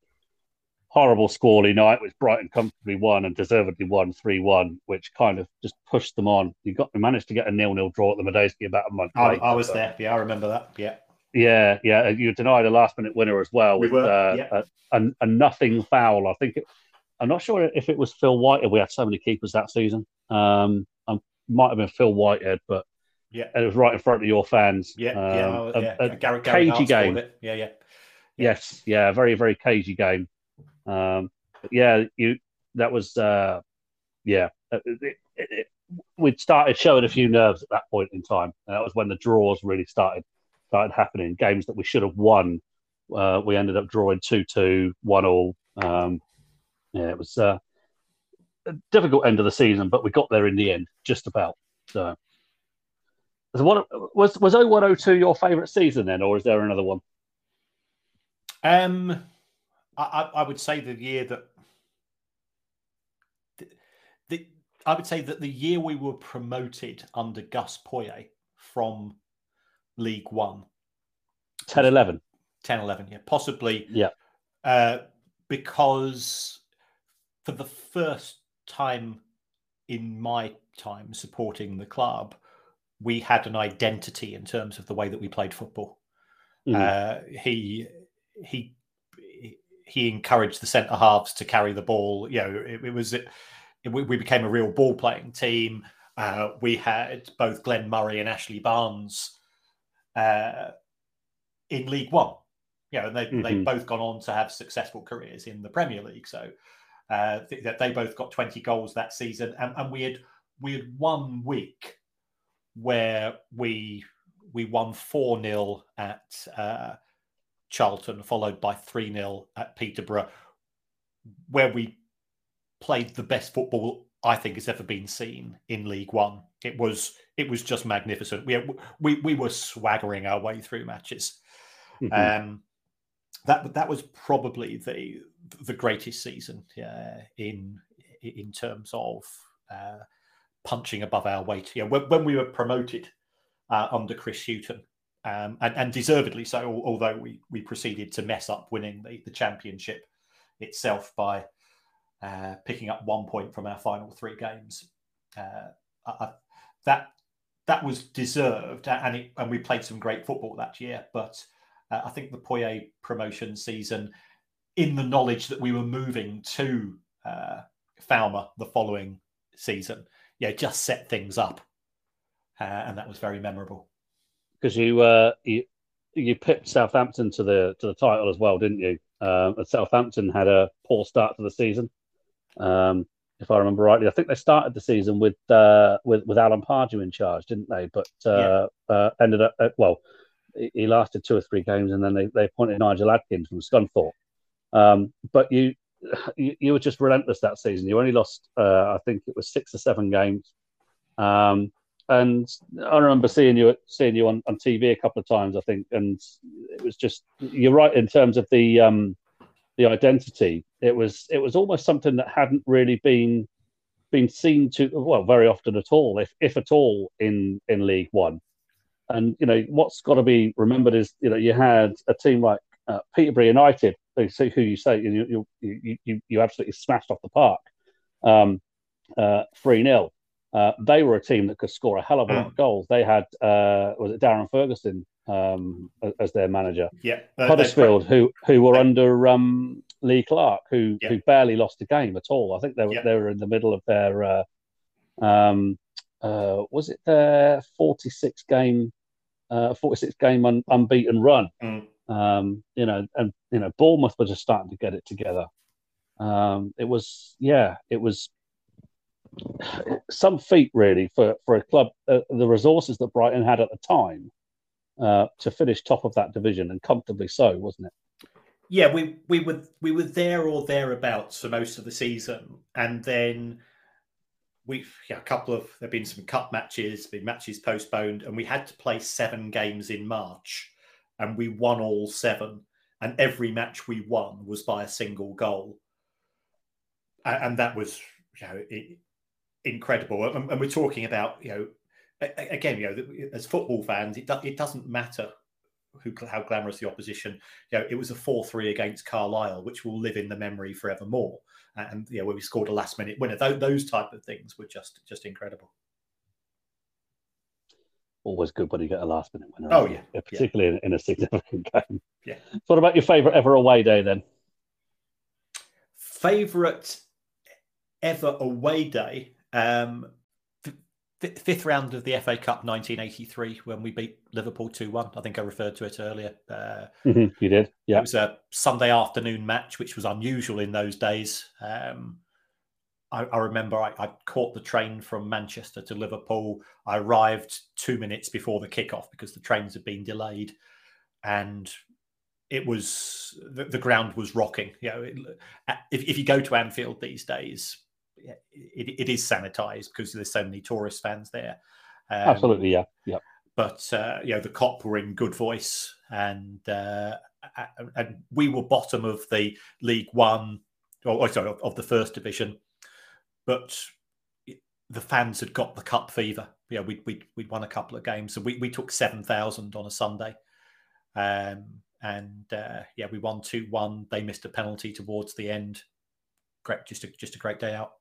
horrible squally night, which Brighton comfortably won and deservedly won three one, which kind of just pushed them on. You got managed to get a nil nil draw at the Madejski about a month. I, later, I was there. Yeah, I remember that. Yeah. Yeah, yeah. You denied a last minute winner as well. We with, were, uh, yeah. a, a, a, nothing foul. I think it, I'm not sure if it was Phil Whitehead. We had so many keepers that season. Um, I might have been Phil Whitehead, but yeah, and it was right in front of your fans. Yeah, um, yeah, a, yeah. A, Gary, Gary cagey game. Yeah, yeah, Yes, yeah, very, very cagey game. Um, yeah, you that was uh, yeah. It, it, it, we'd started showing a few nerves at that point in time. And that was when the draws really started started happening. Games that we should have won, uh, we ended up drawing two two, one all. Um, yeah, it was uh, a difficult end of the season, but we got there in the end, just about. So was was 0102 your favourite season then, or is there another one? Um, I, I would say the year that the, the I would say that the year we were promoted under Gus Poyet from League One. 10 11. 10 11, yeah. Possibly. Yeah. Uh, because for the first time in my time supporting the club, we had an identity in terms of the way that we played football. Mm. Uh, he he he encouraged the centre halves to carry the ball. You know, it, it was it, we became a real ball playing team. Uh, we had both Glenn Murray and Ashley Barnes uh, in League One. You know, and they mm-hmm. they've both gone on to have successful careers in the Premier League. So uh, that they both got 20 goals that season, and, and we had we had one week where we we won four 0 at uh, Charlton, followed by 3 0 at Peterborough, where we played the best football I think has ever been seen in League One. It was it was just magnificent. We we we were swaggering our way through matches. Mm-hmm. Um, that that was probably the the greatest season uh, in in terms of uh, punching above our weight. Yeah, when, when we were promoted uh, under Chris Hughton, um, and, and, deservedly so, although we, we proceeded to mess up winning the, the championship itself by uh, picking up one point from our final three games. Uh, I, that that was deserved, and it, and we played some great football that year. But uh, I think the Poyet promotion season, in the knowledge that we were moving to uh, Falmer the following season, yeah, just set things up, uh, and that was very memorable because you uh, you you pipped Southampton to the to the title as well, didn't you? Um, Southampton had a poor start to the season, um, if I remember rightly. I think they started the season with uh, with with Alan Pardew in charge, didn't they? But uh, yeah. uh, ended up uh, well, he lasted two or three games, and then they, they appointed Nigel Adkins from Scunthorpe. Um, but you, <sighs> you, you were just relentless that season. You only lost, uh, I think it was six or seven games. Um, and I remember seeing you seeing you on, on TV a couple of times, I think, and it was just you're right in terms of the um, the identity. It was it was almost something that hadn't really been been seen to well very often at all, if if at all, in in League One. And you know what's got to be remembered is you know you had a team like uh, Peterborough United, who you say you you you you absolutely smashed off the park, um, uh, three uh, 0 uh, they were a team that could score a hell of a lot of mm. goals. They had uh, was it Darren Ferguson um, as their manager? Yeah, Huddersfield, who who were under um, Lee Clark, who yeah. who barely lost a game at all. I think they were yeah. they were in the middle of their uh, um, uh, was it their forty six game uh, forty six game un- unbeaten run. Mm. Um, you know, and you know Bournemouth were just starting to get it together. Um, it was yeah, it was some feat really for for a club uh, the resources that Brighton had at the time uh, to finish top of that division and comfortably so, wasn't it? Yeah, we we were we were there or thereabouts for most of the season, and then we yeah, a couple of there've been some cup matches, been matches postponed, and we had to play seven games in March, and we won all seven, and every match we won was by a single goal, and, and that was you know it, incredible. And, and, we're talking about, you know, again, you know, as football fans, it, do, it doesn't matter who, how glamorous the opposition. You know, it was a four-three against Carlisle, which will live in the memory forevermore. And you know, where we scored a last-minute winner. Those, those type of things were just just incredible. Always good when you get a last-minute winner. Oh yeah, yeah particularly yeah. In, in, a significant <laughs> game. Yeah. So what about your favourite ever away day then? Favourite ever away day. Um, fifth round of the FA Cup 1983 when we beat Liverpool 2 1. I think I referred to it earlier. Uh, mm-hmm, you did. Yeah. It was a Sunday afternoon match, which was unusual in those days. Um, I, I, remember I, I, caught the train from Manchester to Liverpool. I arrived two minutes before the kickoff because the trains had been delayed. And it was the, the ground was rocking. You know, it, if, if you go to Anfield these days, it, it is sanitized because there's so many tourist fans there. Um, Absolutely, yeah, yeah. But uh, you know, the Kop were in good voice, and uh, and we were bottom of the League One, or sorry, of the First Division, but the fans had got the cup fever. Yeah, we we we'd won a couple of games, so we we took seven thousand on a Sunday, um, and uh, yeah, we won two one. They missed a penalty towards the end. Great, just a just a great day out.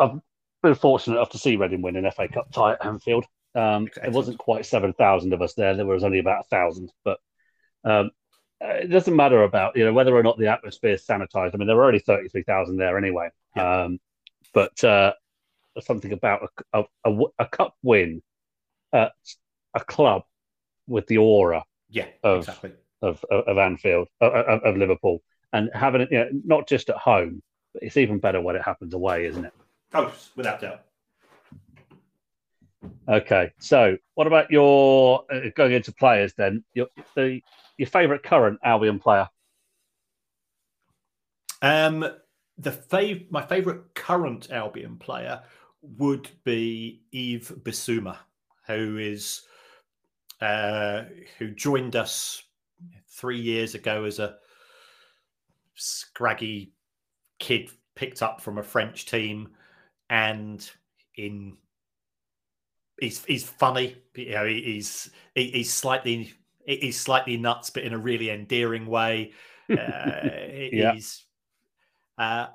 I've been fortunate enough to see Reading win an FA Cup tie at Anfield. Um, it wasn't quite seven thousand of us there. There was only about a thousand, but um, it doesn't matter about you know whether or not the atmosphere is sanitized. I mean, there were only thirty three thousand there anyway. Yeah. Um, but uh, something about a, a, a, cup win at a club with the aura yeah, of, exactly. of, of, of Anfield, of, of, Liverpool, and having it, you know, not just at home, but it's even better when it happens away, isn't it? Oh, without doubt. Okay, so what about your uh, going into players then? Your the your favourite current Albion player? Um, the fav- my favourite current Albion player would be Yves Bissouma, who is uh, who joined us three years ago as a scraggy kid picked up from a French team, and in he's he's funny. You know, he's he's slightly he's slightly nuts, but in a really endearing way. <laughs> Uh, yeah. He's uh,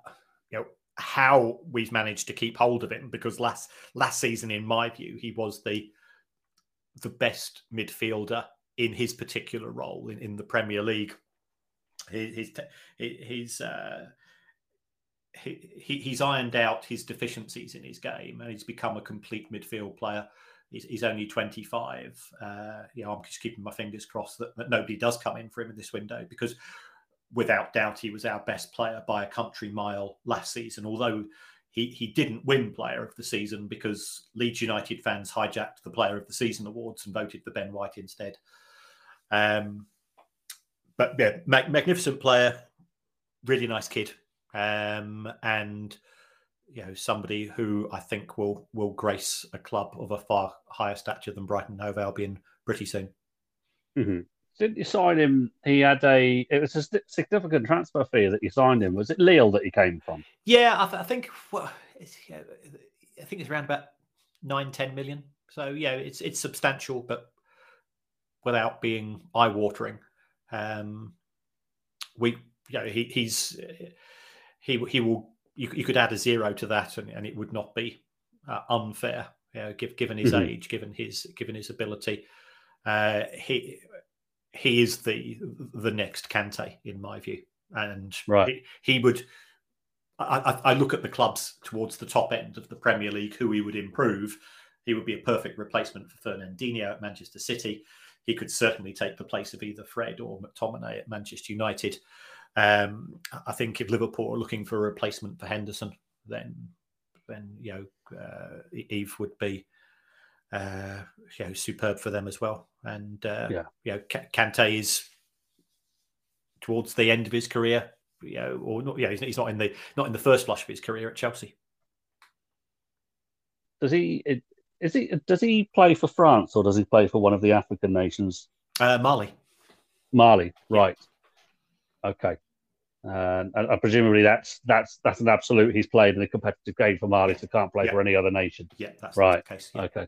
you know how we've managed to keep hold of him because last last season, in my view, he was the the best midfielder in his particular role in, in the Premier League. His his he's uh, he, he's ironed out his deficiencies in his game and he's become a complete midfield player. He's, he's only 25. Uh, you know, I'm just keeping my fingers crossed that, that nobody does come in for him in this window because without doubt, he was our best player by a country mile last season. Although he he didn't win Player of the Season because Leeds United fans hijacked the Player of the Season awards and voted for Ben White instead. Um, but yeah, mag- magnificent player, really nice kid, um, and you know somebody who I think will will grace a club of a far higher stature than Brighton Hove Albion pretty soon. Mm-hmm. Didn't you sign him? He had a. It was a significant transfer fee that you signed him. Was it Lille that he came from? Yeah, I, th- I think. Well, yeah, I think it's around about nine, ten million. So yeah, it's it's substantial, but without being eye watering. Um, we, you know, he, he's he he will. You, you could add a zero to that, and, and it would not be uh, unfair. You know, given his mm-hmm. age, given his given his ability, uh, he he is the the next Kante in my view, and right. he, he would. I, I, look at the clubs towards the top end of the Premier League, who he would improve. He would be a perfect replacement for Fernandinho at Manchester City. He could certainly take the place of either Fred or McTominay at Manchester United. Um, I think if Liverpool are looking for a replacement for Henderson, then then you know uh, Yves would be uh, you know, superb for them as well. And uh, yeah, you know, Kante is towards the end of his career, you know, or not. Yeah, he's not in the not in the first flush of his career at Chelsea. Does he? Is he? Does he play for France or does he play for one of the African nations? Uh, Mali. Mali, right? Yeah. Okay. Uh, and, and, presumably that's that's that's an absolute. He's played in a competitive game for Mali, so can't play yeah. for any other nation. Yeah, that's right. Case, yeah. Okay.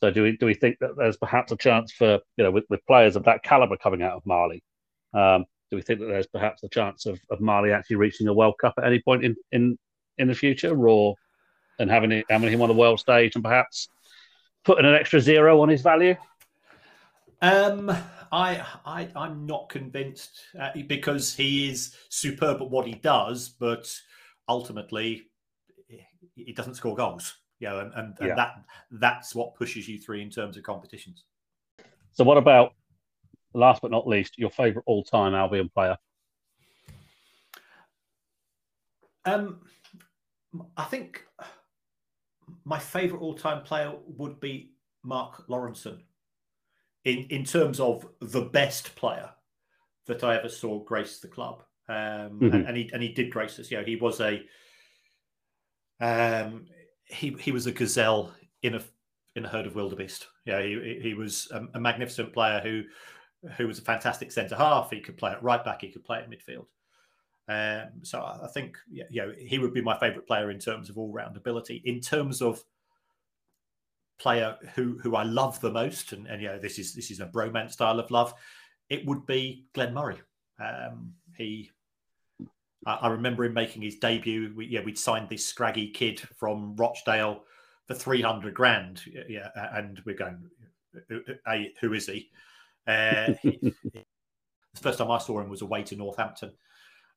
So do we do we think that there's perhaps a chance for you know with, with players of that caliber coming out of Mali? Um, do we think that there's perhaps a chance of, of Mali actually reaching a World Cup at any point in in, in the future, or and having it, having him on the world stage and perhaps putting an extra zero on his value? Um, I, I I'm not convinced uh, because he is superb at what he does, but ultimately he doesn't score goals you know, and, and, and that that's what pushes you through in terms of competitions. So, what about last but not least, your favourite all-time Albion player? Um, I think my favourite all-time player would be Mark Lawrenson. In in terms of the best player that I ever saw grace the club, um, mm-hmm. and, and, he and he did grace us. You know, he was a um, he he was a gazelle in a in a herd of wildebeest. Yeah, he he was a, a magnificent player who who was a fantastic centre half. He could play at right back. He could play at midfield. Um, so I think you know he would be my favourite player in terms of all round ability. In terms of player who who I love the most, and, and you know this is this is a bromance style of love. it would be Glenn Murray. Um, he, I, I, remember him making his debut. We, yeah, we'd signed this scraggy kid from Rochdale for three hundred grand. Yeah, and we're going, hey, who is he? Uh, <laughs> he, the first time I saw him was away to Northampton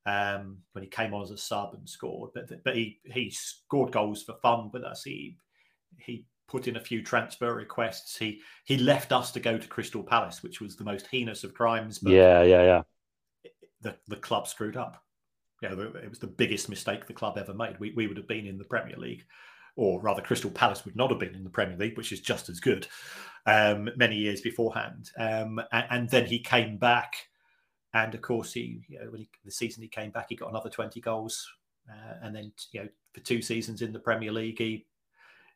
um, when he came on as a sub and scored. But but he he scored goals for fun with us. He he put in a few transfer requests. He he left us to go to Crystal Palace, which was the most heinous of crimes. But yeah, yeah, yeah. The the club screwed up. Yeah, it was the biggest mistake the club ever made. We we would have been in the Premier League, or rather, Crystal Palace would not have been in the Premier League, which is just as good. Um, many years beforehand, um, and, and, then he came back, and of course, he, you know, when he, the season he came back, he got another twenty goals, uh, and then you know for two seasons in the Premier League, he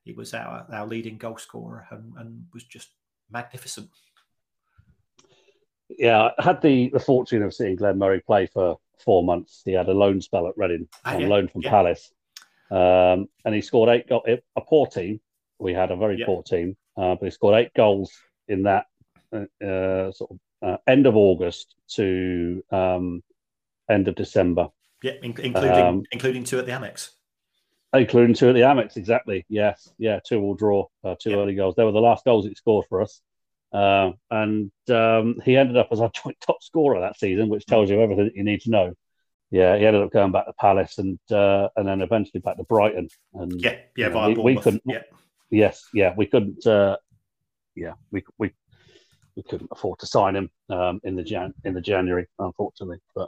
he was our, our leading goal scorer and, and was just magnificent. Yeah, I had the, the fortune of seeing Glenn Murray play for four months. He had a loan spell at Reading ah, yeah, loan from yeah. Palace. Um, and he scored eight goals. A poor team. We had a very yeah. poor team, uh, but he scored eight goals in that uh, uh sort of uh, end of August to um, end of December. Yeah, including um, including two at the Amex. Including two at the Amex, exactly. Yes, yeah, two will draw, uh, two early goals. They were the last goals he scored for us. Uh, and um, he ended up as our <laughs> joint top scorer that season, which tells you everything that you need to know. Yeah, he ended up going back to Palace and uh, and then eventually back to Brighton. And yeah, yeah, you know, we, we, couldn't. Yeah. Yes, yeah, we couldn't. Uh, yeah, we we we couldn't afford to sign him um, in the Jan in the January, unfortunately. But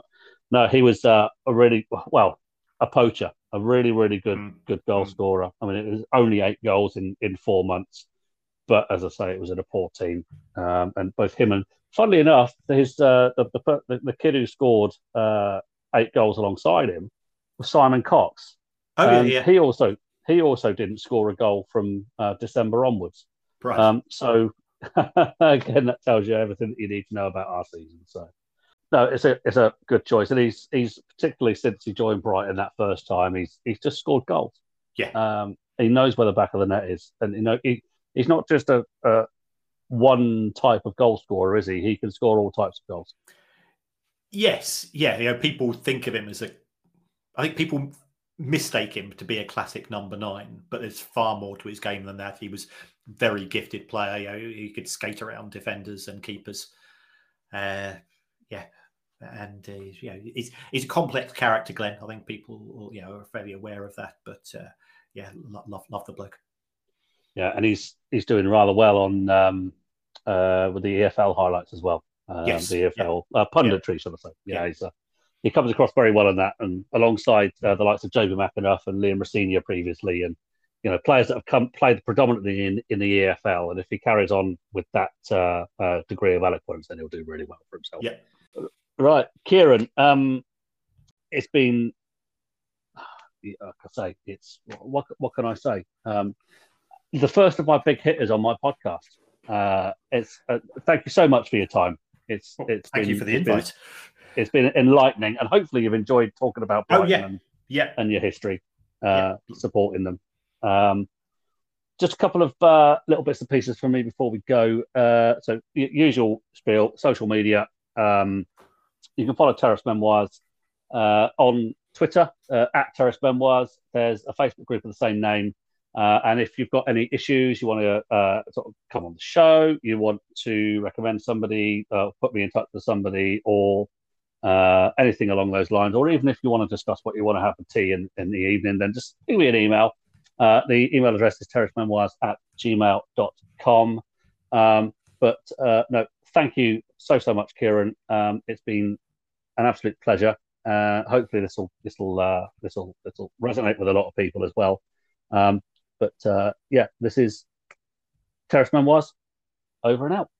no, he was uh, a really well a poacher a really, really good mm. good goal mm. scorer. I mean, it was only eight goals in, in four months, but as I say, it was in a poor team. Um, and both him and, funnily enough, his uh, the, the, the kid who scored uh, eight goals alongside him was Simon Cox. Oh yeah, yeah. He also he also didn't score a goal from uh, December onwards. Right. Um, so <laughs> again, that tells you everything that you need to know about our season. So no, it's a it's a good choice, and he's he's particularly since he joined Brighton that first time, he's he's just scored goals. Yeah, um, he knows where the back of the net is, and you know he, he's not just a, a one type of goal scorer, is he? He can score all types of goals. Yes, yeah. You know, people think of him as a. I think people mistake him to be a classic number nine, but there's far more to his game than that. He was very gifted player. You know, he could skate around defenders and keepers. Uh, yeah, and uh, you know he's he's a complex character, Glenn. I think people you know are fairly aware of that, but uh, yeah, love love the bloke. Yeah, and he's he's doing rather well on um, uh, with the EFL highlights as well. Um, yes, the EFL yeah. uh, punditry, yeah. shall I say? Yeah, yeah. he's uh, he comes across very well in that, and alongside uh, the likes of Jobi McAnuff and Liam Rosenior previously, and you know players that have come played predominantly in, in the EFL, and if he carries on with that uh, uh, degree of eloquence, then he'll do really well for himself. Yeah, Right, Kieran. Um, it's been, like I say, it's what what can I say? Um, the first of my big hitters on my podcast. Uh, it's uh, thank you so much for your time. It's it's thank been, you for the invite. It's been, it's been enlightening, and hopefully you've enjoyed talking about Brighton oh, yeah. and, yeah. and your history, uh, yeah. supporting them. Um, just a couple of uh, little bits and pieces from me before we go. Uh, so, usual spiel, social media. Um, you can follow Terrace Memoirs uh, on Twitter uh, at Terrace Memoirs. There's a Facebook group of the same name. Uh, and if you've got any issues, you want to uh, sort of come on the show, you want to recommend somebody, uh, put me in touch with somebody, or uh, anything along those lines, or even if you want to discuss what you want to have for tea in, in the evening, then just give me an email. the email address is terracememoirs at gmail.com. Um, but no, thank you so, so much, Kieran. Um, it's been an absolute pleasure. Uh, hopefully, this will this will uh, this will this will resonate with a lot of people as well. Um, but uh, yeah, this is Terrace Memoirs. Over and out.